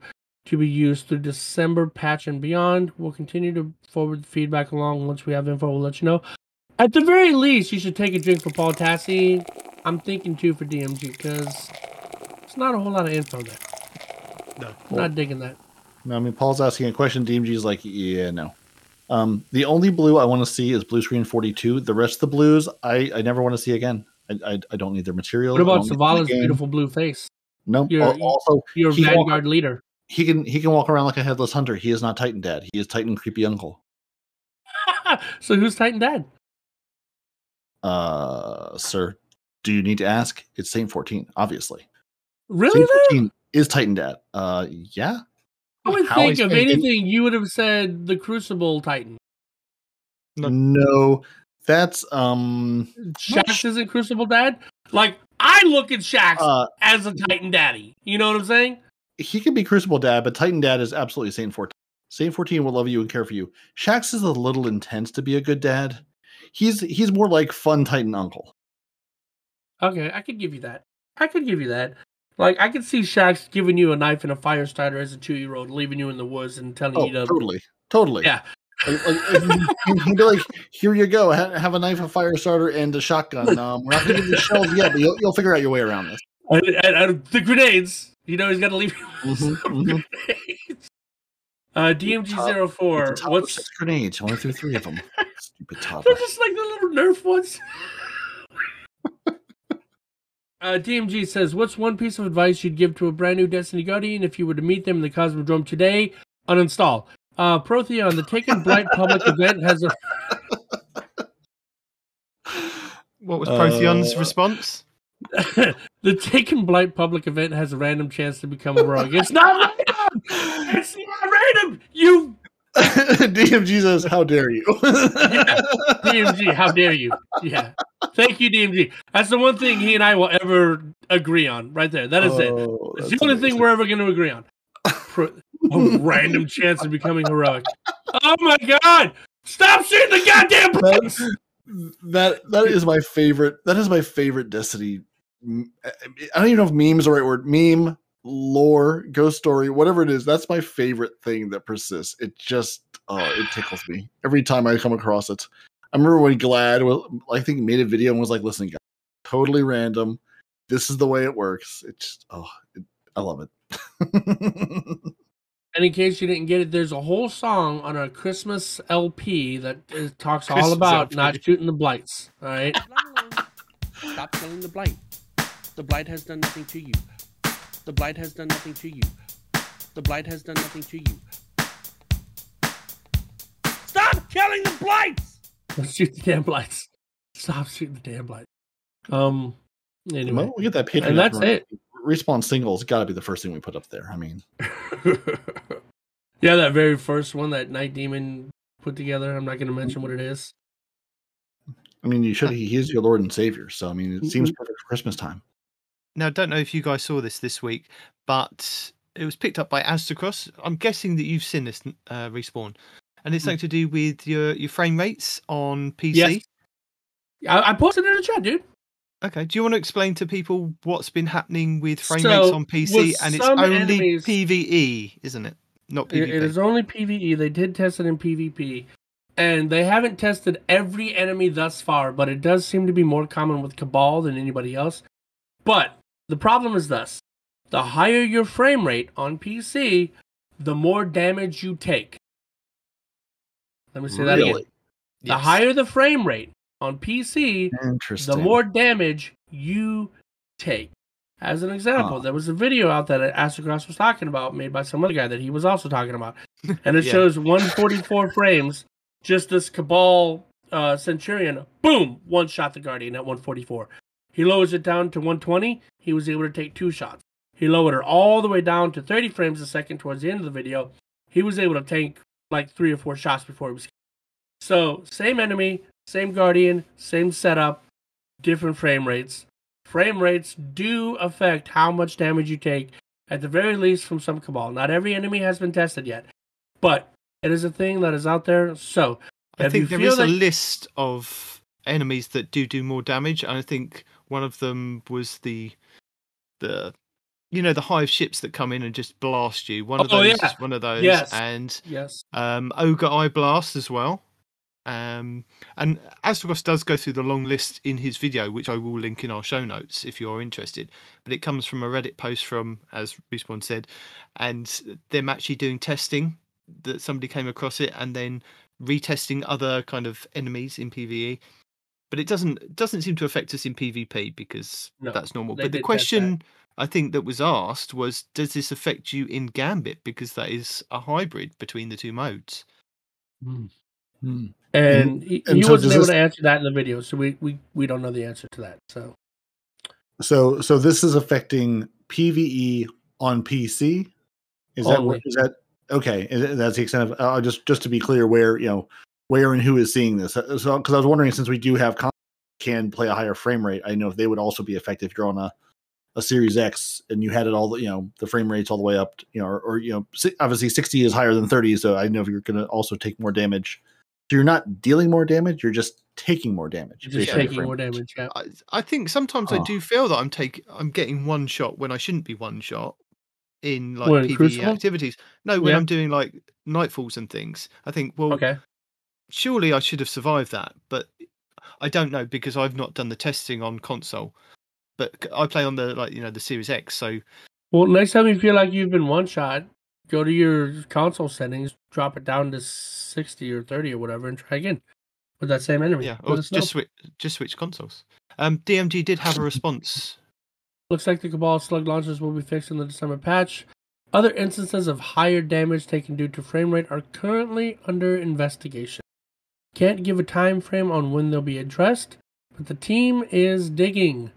to be used through December patch and beyond. We'll continue to forward feedback along. Once we have info, we'll let you know. At the very least, you should take a drink for Paul Tassi. I'm thinking too for DMG because it's not a whole lot of info there. No. I'm not digging that. No, I mean Paul's asking a question. DMG's like, yeah, no. Um, the only blue I want to see is blue screen forty two. The rest of the blues, I, I never want to see again. I, I, I don't need their material. What about don't need the Zavala's beautiful blue face? No. Your- al- Also, Your He walk- Vanguard leader. he can he can walk around like a headless hunter. He is not Titan Dad. He is Titan creepy uncle. so who's Titan Dad? Uh, sir, do you need to ask? It's Saint fourteen, obviously. Really? Saint fourteen is Titan Dad. Uh, yeah. I would How think of say- anything you would have said the Crucible Titan. No. No, that's um. Shax isn't Crucible Dad. Like I look at Shax Uh, as a Titan Daddy. You know what I'm saying? he could be Crucible Dad, but Titan Dad is absolutely Saint 14. Saint 14 will love you and care for you. Shax is a little intense to be a good dad. He's he's more like fun Titan uncle. Okay, I could give you that. I could give you that. Like I could see Shax giving you a knife and a fire starter as a two year old, leaving you in the woods and telling Oh, you to. totally, totally. Yeah. Like, like, he'd- he'd be like, "Here you go. Have a knife, a fire starter, and a shotgun. Um, we're not going to give you shells yet, but you'll, you'll figure out your way around this." And, and- and the grenades. You know he's got to leave you with Mhm, some mhm. grenades. Uh, DMG 04 It's a top of What's six grenades? Only threw three of them. Stupid toddler. They're just like the little Nerf ones. uh, DMG says, "What's one piece of advice you'd give to a brand new Destiny Guardian if you were to meet them in the Cosmodrome today? Uninstall. Uh, Protheon, the Taken Blight public event has a What was Protheon's Uh, response? the Taken Blight public event has a random chance to become a rogue. It's not random. It's not random. You DMG says, "How dare you?" DMG, how dare you? Yeah. Thank you, DMG. That's the one thing he and I will ever agree on, right there. That is it. Oh, It's the only thing we're ever going to agree on. A random chance of becoming heroic. Oh my god! Stop shooting the goddamn planes! that that is my favorite. That is my favorite Destiny. I don't even know if meme is the right word. Meme, lore, ghost story, whatever it is. That's my favorite thing that persists. It just oh, it tickles me every time I come across it. I remember when Glad, was, I think, made a video and was like, "Listen, guys, totally random. This is the way it works." It's just, oh, it, I love it. And in case you didn't get it, there's a whole song on a Christmas LP that is, talks all about LP. not shooting the blights. All right. Stop killing the blight. The blight has done nothing to you. The blight has done nothing to you. The blight has done nothing to you. Stop killing the blights! Let's shoot the damn blights. Stop shooting the damn blights. Um. Anyway, Well, we get that Patreon. And that's up and Respawn singles got to be the first thing we put up there. I mean, yeah, that very first one that Night Demon put together. I'm not going to mention what it is. I mean, you should. He is your Lord and Savior. So I mean, it seems perfect for Christmas time. Now, I don't know if you guys saw this this week, but it was picked up by Aztecross. I'm guessing that you've seen this uh, respawn, and it's something to do with your your frame rates on PC. Yes. I, I posted it in the chat, dude. Okay. Do you want to explain to people what's been happening with frame So, rates on PC? And it's only enemies- PVE, isn't it? Not PvP. It- it is only PVE. They did test it in PvP, and they haven't tested every enemy thus far. But it does seem to be more common with Cabal than anybody else. But the problem is this: the higher your frame rate on PC, the more damage you take. Let me say that again. The Yes. higher the frame rate on PC, the more damage you take. As an example, Huh. there was a video out that Aztecross was talking about, made by some other guy that he was also talking about, and it Yeah. shows 144 frames. Just this Cabal uh, Centurion, boom, one shot the Guardian at 144. He lowers it down to 120. He was able to take two shots. He lowered it all the way down to 30 frames a second towards the end of the video. He was able to tank like three or four shots before he was. So same enemy, same Guardian, same setup, different frame rates. Frame rates do affect how much damage you take, at the very least from some Cabal. Not every enemy has been tested yet, but it is a thing that is out there. So I think there is a list of enemies that do do more damage, and I think one of them was the the you know the hive ships that come in and just blast you. One of Oh, those yeah. is one of those, Yes. and yes, um, ogre eye blast as well. Um, and Aztecross does go through the long list in his video, which I will link in our show notes if you're interested. But it comes from a Reddit post from, as Respawn said, and them actually doing testing that somebody came across it and then retesting other kind of enemies in PVE. But it doesn't it doesn't seem to affect us in PvP because No, that's normal. But the question I think that was asked was, does this affect you in Gambit because that is a hybrid between the two modes? Hmm. and, he, and he so wasn't does able this- to answer that in the video, so we, we we don't know the answer to that. So So, so this is affecting PVE on PC. Is that Only. what, is that okay? is it- That's the extent of uh, just just to be clear, where you know where and who is seeing this. Uh, So, because I was wondering, since we do have con- can play a higher frame rate, I know if they would also be affected if you're on a a Series X and you had it all, the you know, the frame rates all the way up, you know, or, or you know, obviously 60 is higher than 30, so I know if you're going to also take more damage. So you're not dealing more damage, you're just taking more damage. you're just taking more rate. damage. Yeah. I, I think sometimes I Oh. do feel that I'm take I'm getting one shot when I shouldn't be one shot in like What, PvE Crucible? activities. No, when Yeah. I'm doing like nightfalls and things. I think, well, Okay. Surely I should have survived that, but I don't know because I've not done the testing on console. But I play on the like you know the Series X, so Well, next time you feel like you've been one shot, go to your console settings, drop it down to sixty or thirty or whatever, and try again with that same enemy. yeah, or know. just switch just switch consoles. Um, DMG did have a response. Looks like the Cabal slug launchers will be fixed in the December patch. Other instances of higher damage taken due to frame rate are currently under investigation. Can't give a time frame on when they'll be addressed, but the team is digging.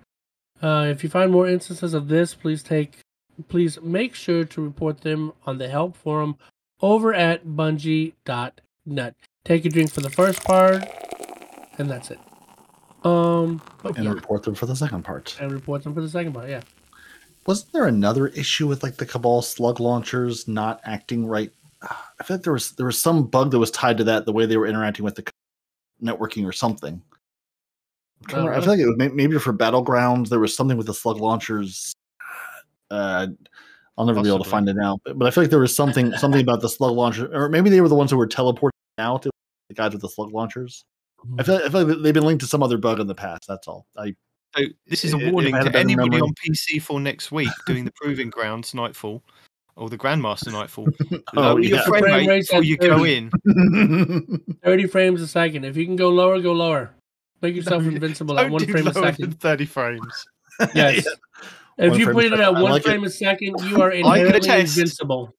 Uh, if you find more instances of this, please take, please make sure to report them on the help forum over at bungie.net. Take a drink for the first part, and that's it. Um, but and yeah, report them for the second part. and report them for the second part. Yeah. Wasn't there another issue with like the Cabal slug launchers not acting right? I feel like there was there was some bug that was tied to that, the way they were interacting with the networking or something. I'm trying to remember. I feel like it was maybe for battlegrounds. There was something with the slug launchers. Uh, I'll never be able to find it out, but, but I feel like there was something something about the slug launcher, or maybe they were the ones who were teleporting out. The guys with the slug launchers. I feel, I feel like they've been linked to some other bug in the past. That's all. I So this is a warning had to anybody memory. on PC for next week doing the Proving Grounds Nightfall or the Grandmaster Nightfall. Oh, Lower your frame Frame rate before at you go in. 30 frames a second. If you can go lower, go lower. Make yourself No, invincible at Don't one do frame a lower than second. 30 frames. Yes. If One you put it at one like it. frame a second, you are can inherently attest. invincible.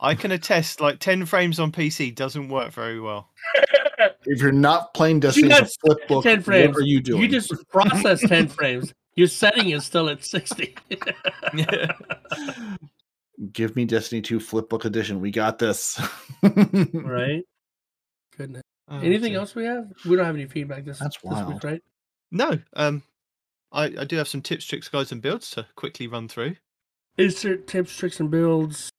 I can attest, like 10 frames on PC doesn't work very well. if you're not playing Destiny got as a flip book, 10 frames. what are you doing? You just process 10 frames. Your setting is still at 60. Give me Destiny 2 flip book edition. We got this. right? Goodness. Oh, Anything else we have? We don't have any feedback this, That's this week, wild. right? No. Um, I, I do have some tips, tricks, guides, and builds to quickly run through. Insert tips, tricks, and builds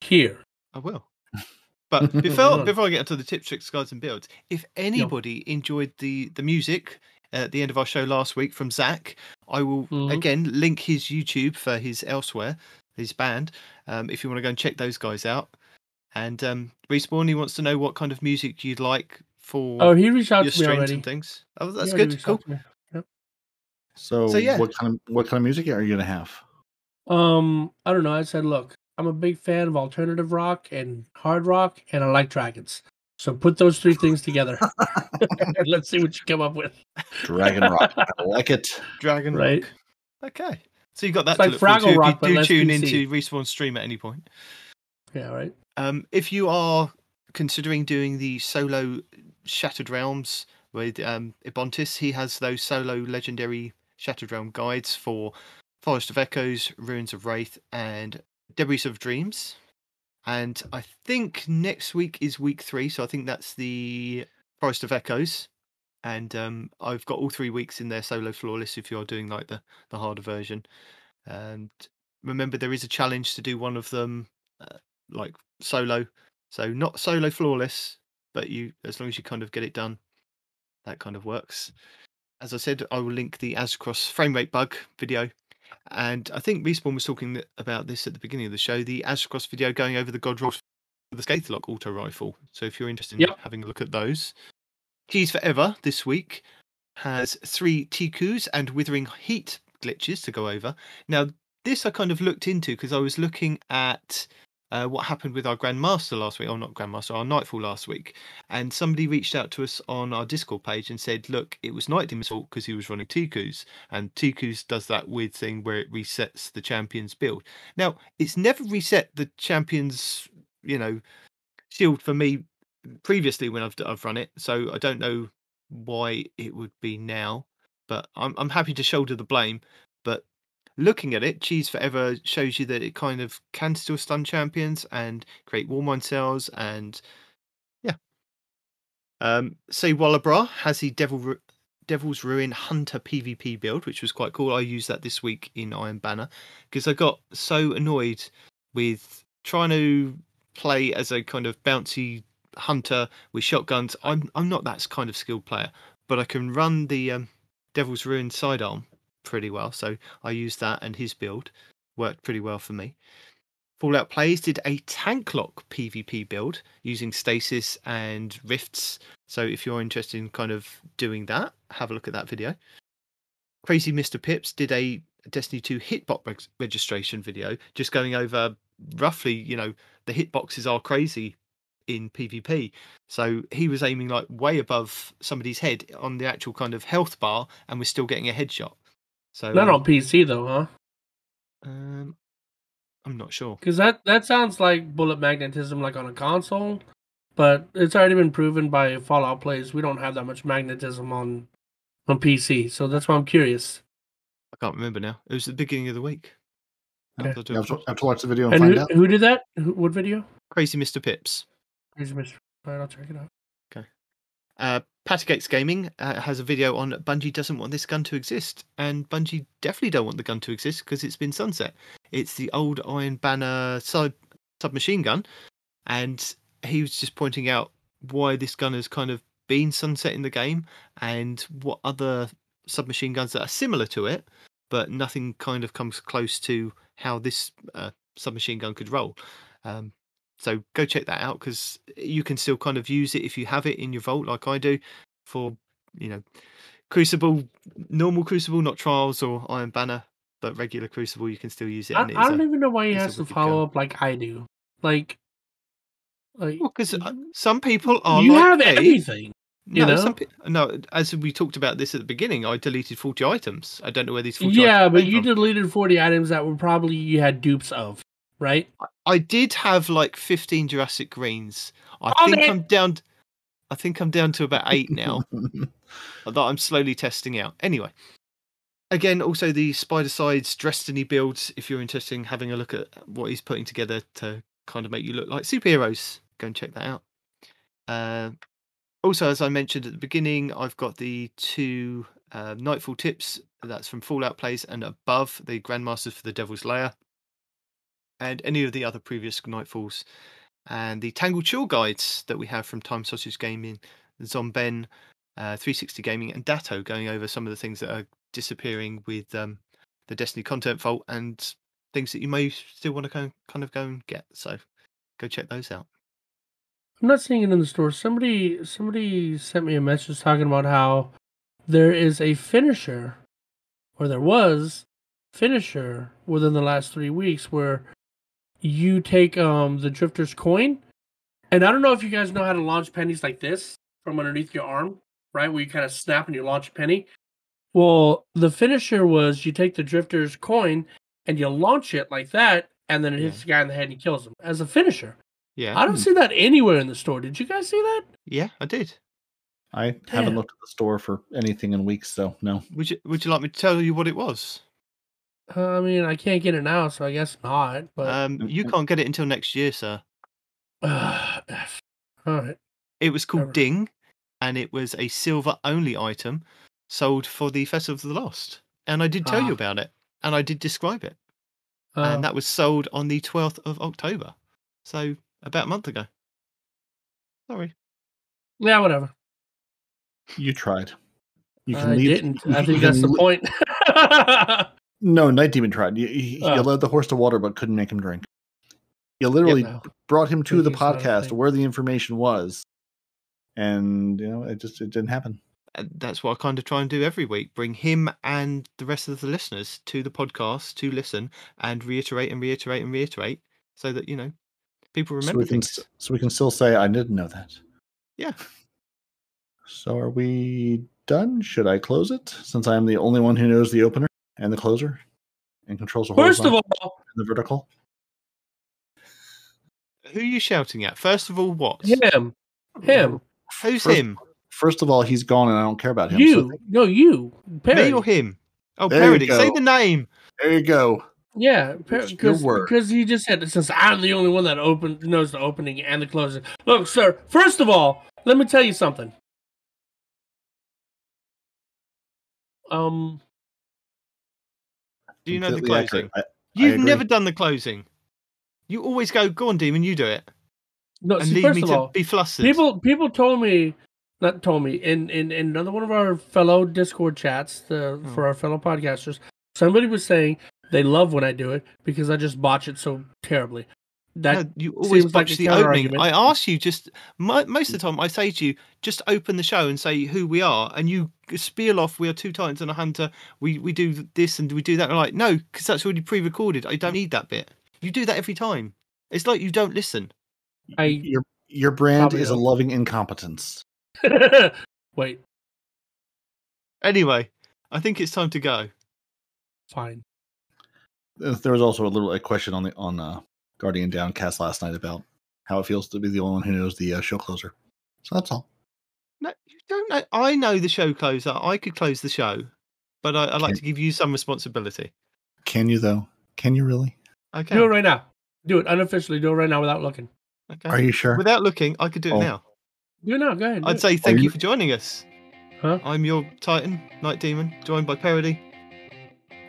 here. I will. But before before I get into the tips, tricks, guides, and builds, if anybody enjoyed the the music at the end of our show last week from Zach, I will Mhm. again link his YouTube for his elsewhere, his band. Um, if you want to go and check those guys out. And um, respawn, he wants to know what kind of music you'd like for Oh, he reached out your to me streams already. and things. Oh, that's already good. Cool. out to me. so, So, yeah. what kind of what kind of music are you gonna have? Um, I don't know. I said, look, I'm a big fan of alternative rock and hard rock, and I like dragons. So put those three things together. and let's see what you come up with. Dragon Rock. I like it. Dragon Right. Rock. Okay. So you've got that It's to like look forward to Fraggle Rock, you do tune into Respawn stream at any point. Yeah, right. Um, if you are considering doing the solo Shattered Realms with um, Ibontis, he has those solo legendary Shattered Realm guides for Forest of Echoes, Ruins of Wrath, and Debris of Dreams. And I think next week is week three, so I think that's the Forest of Echoes. And um, I've got all three weeks in there solo flawless if you're doing like the, the harder version. And remember, there is a challenge to do one of them uh, like solo. So not solo flawless, but you as long as you kind of get it done, that kind of works. As I said, I will link the Aztecross frame rate bug video. And I think Respawn was talking about this at the beginning of the show, the Aztecross video going over the God Rolls the Scathelock auto rifle. So if you're interested in Yep. having a look at those. Cheese Forever this week has three Ticcu's and Withering Heat glitches to go over. Now, this I kind of looked into because I was looking at uh, what happened with our Grandmaster last week, or not Grandmaster, our Nightfall last week. And somebody reached out to us on our Discord page and said, look, it was Night Demon's fault because he was running Ticcu's. And Ticcu's does that weird thing where it resets the champion's build. Now, it's never reset the champion's, you know, shield for me previously when I've, I've run it. So I don't know why it would be now, but I'm, I'm happy to shoulder the blame. But looking at it, Cheese Forever shows you that it kind of can still stun champions and create Warmind cells and yeah. Um, say Wallabra has the Devil Ru- Devil's Ruin Hunter PvP build, which was quite cool. I used that this week in Iron Banner because I got so annoyed with trying to play as a kind of bouncy hunter with shotguns. I'm I'm not that kind of skilled player, but I can run the um, Devil's Ruin sidearm pretty well. So I used that, and his build worked pretty well for me. Fallout Plays did a tank lock PvP build using stasis and rifts. So if you're interested in kind of doing that, have a look at that video. Crazy Mr. Pips did a Destiny 2 hitbox reg- registration video, just going over roughly, you know, the hitboxes are crazy in PvP. So he was aiming like way above somebody's head on the actual kind of health bar and we're still getting a headshot. So Not um, on PC though, huh? um, I'm not sure. Because that that sounds like bullet magnetism, like on a console. But it's already been proven by Fallout plays we don't have that much magnetism on on PC. So that's why I'm curious. I can't remember now. It was the beginning of the week. Okay. I'll do You a have, to, pro- have to watch the video and And find who, out. who did that? Who, what video? Crazy Mr. Pips. Right, I'll check it out. Uh, Patigates Gaming uh, has a video on Bungie doesn't want this gun to exist, and Bungie definitely don't want the gun to exist because it's been sunset. It's the old Iron Banner sub submachine gun, and he was just pointing out why this gun has kind of been sunset in the game and what other submachine guns that are similar to it, but nothing kind of comes close to how this uh, submachine gun could roll. Um, so go check that out because you can still kind of use it if you have it in your vault, like I do, for you know, Crucible, normal Crucible, not Trials or Iron Banner, but regular Crucible, you can still use it. I, and it I don't a- even know why he has to follow gun. up like I do. Like, like Well, because uh, some people are you like have me. everything. you no, know? pe- no. As we talked about this at the beginning, I deleted forty items. I don't know where these forty. Yeah, items but you from. deleted forty items that were probably you had dupes of, right? I did have like fifteen Jurassic Greens. I Oh, think man. I'm down. I think I'm down to about eight now. that I'm slowly testing out. Anyway, again, also the Spider Sides Destiny builds. If you're interested in having a look at what he's putting together to kind of make you look like superheroes, go and check that out. Uh, also, as I mentioned at the beginning, I've got the two uh, Nightfall tips. That's from Fallout Plays and above the Grandmasters for the Devil's Lair, and any of the other previous Nightfalls, and the Tangled Chill guides that we have from Time Sausage Gaming, Zomben, uh, 360 Gaming, and Datto going over some of the things that are disappearing with um, the Destiny content vault and things that you may still want to kind of go and get. So go check those out. I'm not seeing it in the store. Somebody somebody sent me a message talking about how there is a finisher, or there was finisher within the last three weeks where you take um the drifter's coin, and I don't know if you guys know how to launch pennies like this from underneath your arm, right? Where you kind of snap and you launch a penny. Well, the finisher was you take the drifter's coin and you launch it like that, and then it hits Yeah. the guy in the head and he kills him as a finisher. Yeah, I don't see that anywhere in the store. Did you guys see that? yeah, I did. I haven't looked at the store for anything in weeks, so no. Would you Would you like me to tell you what it was? Uh, I mean, I can't get it now, so I guess not. But Um, you Mhm. can't get it until next year, sir. uh, all right. It was called Never. Ding, and it was a silver only item sold for the Festival of the Lost. And I did tell you Ah. about it, and I did describe it. Uh, and that was sold on the 12th of October. So about a month ago. Sorry. yeah, whatever. You tried. You I lead- didn't. I think can that's the point. No, Night Demon tried. You, you, you Oh. led the horse to water, but couldn't make him drink. You literally no. brought him to the Drinking's not a podcast where the information was, and you know it just it didn't happen. That's what I kind of try and do every week bring him and the rest of the listeners to the podcast to listen and reiterate and reiterate and reiterate so that, you know, people remember we can things. s- so we can still say I didn't know that. Yeah. So are we done? Should I close it since I am the only one who knows the opener and the closer and controls the First of all, and the vertical? Who are you shouting at? First of all, what? him, him, Who's First- him? First of all, he's gone and I don't care about him. you, So no, you, Perry. Me or him? Oh, There you parody. Say the name. there you go. Yeah, your because because he just said since I'm the only one that open knows the opening and the closing. Look, sir. First of all, let me tell you something. Um, Do you know the closing? accurate. I- You've agree. never done the closing. You always go, go on, Demon, you do it. no. and See, leave first me of to all, be flustered. people people told me, not told me in in, in another one of our fellow Discord chats the, Oh. for our fellow podcasters. Somebody was saying they love when I do it because I just botch it so terribly. That No, you always seems like the opening. counter-argument. I ask you just mo- most of the time. I say to you, just open the show and say who we are, and you spiel off. We are two titans and a hunter. We we do this and we do that. I'm like, no, because that's already pre-recorded. I don't need that bit. You do that every time. It's like you don't listen. I Your your brand Probably is a don't. loving incompetence. wait. Anyway, I think it's time to go. Fine. There was also a little a question on the on uh, Guardian Downcast last night about how it feels to be the only one who knows the uh, show closer. So that's all. No, you don't know. I know the show closer. I could close the show, but I, I like Okay. to give you some responsibility. Can you though? Can you really? Okay. Do it right now. Do it unofficially. Do it right now without looking. Okay. Are you sure? Without looking, I could do it Oh. now. You know, go ahead. I'd it. say thank you- you for joining us. Huh? I'm your Titan, Night Demon, joined by Parody,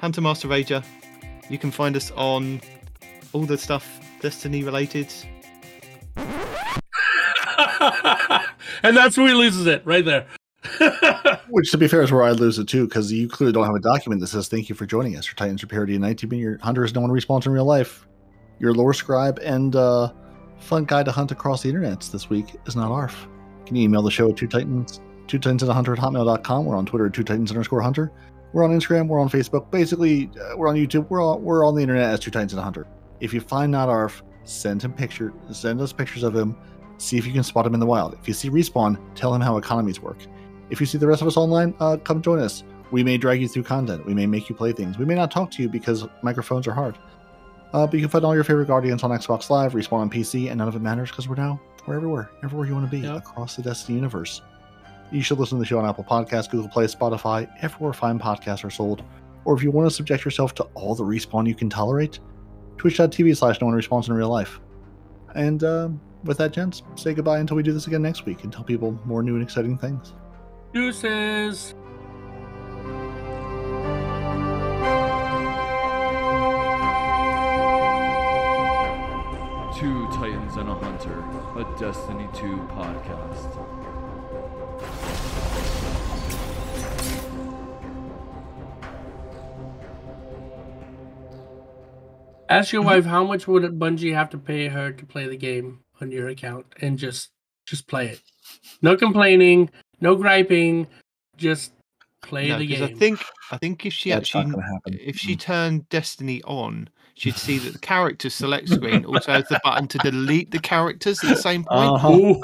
Hunter Master Rager. You can find us on all the stuff Destiny related. and that's where he loses it, right there. Which, to be fair, is where I lose it too, because you clearly don't have a document that says "Thank you for joining us." Your Titans, your parody, and 19 your hunters, no one respawns in real life. Your lore scribe and uh, fun guide to hunt across the internets this week is not ARF. Can you email the show at two titans, two titans and a hunter at hotmail.com. We're on Twitter at two titans underscore hunter. We're on Instagram. We're on Facebook. Basically, uh, we're on YouTube. We're on, we're on the internet as two titans and a hunter. If you find not ARF, send him picture. Send us pictures of him. See if you can spot him in the wild. If you see respawn, tell him how economies work. If you see the rest of us online, uh, come join us. We may drag you through content. We may make you play things. We may not talk to you because microphones are hard. Uh, but you can find all your favorite Guardians on Xbox Live, respawn on PC, and none of it matters because we're now we're everywhere, everywhere you want to be Yep. across the Destiny universe. You should listen to the show on Apple Podcasts, Google Play, Spotify, everywhere fine podcasts are sold. Or if you want to subject yourself to all the respawn you can tolerate, twitch.tv slash no one respawns in real life. And um, with that, gents, say goodbye until we do this again next week and tell people more new and exciting things. Deuces. Two Titans and a Hunter, a Destiny 2 podcast. Ask your wife how much would Bungie have to pay her to play the game on your account, and just just play it. No complaining, no griping, just play No, the 'cause game. I think I think if she That's actually not going to happen. if she turned Destiny on, she'd see that the character select screen also has the button to delete the characters at the same point. Uh-huh.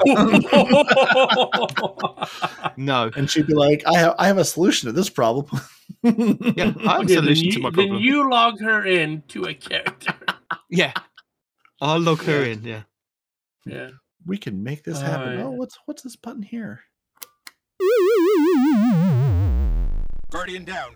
No. and she'd be like, "I have, I have a solution to this problem." Yeah, I have a Okay, then solution you, to my then problem. you log her in to a character. Yeah. I'll log her Yeah. in, yeah. yeah. we can make this happen. Alright. Oh, what's what's this button here? Guardian down.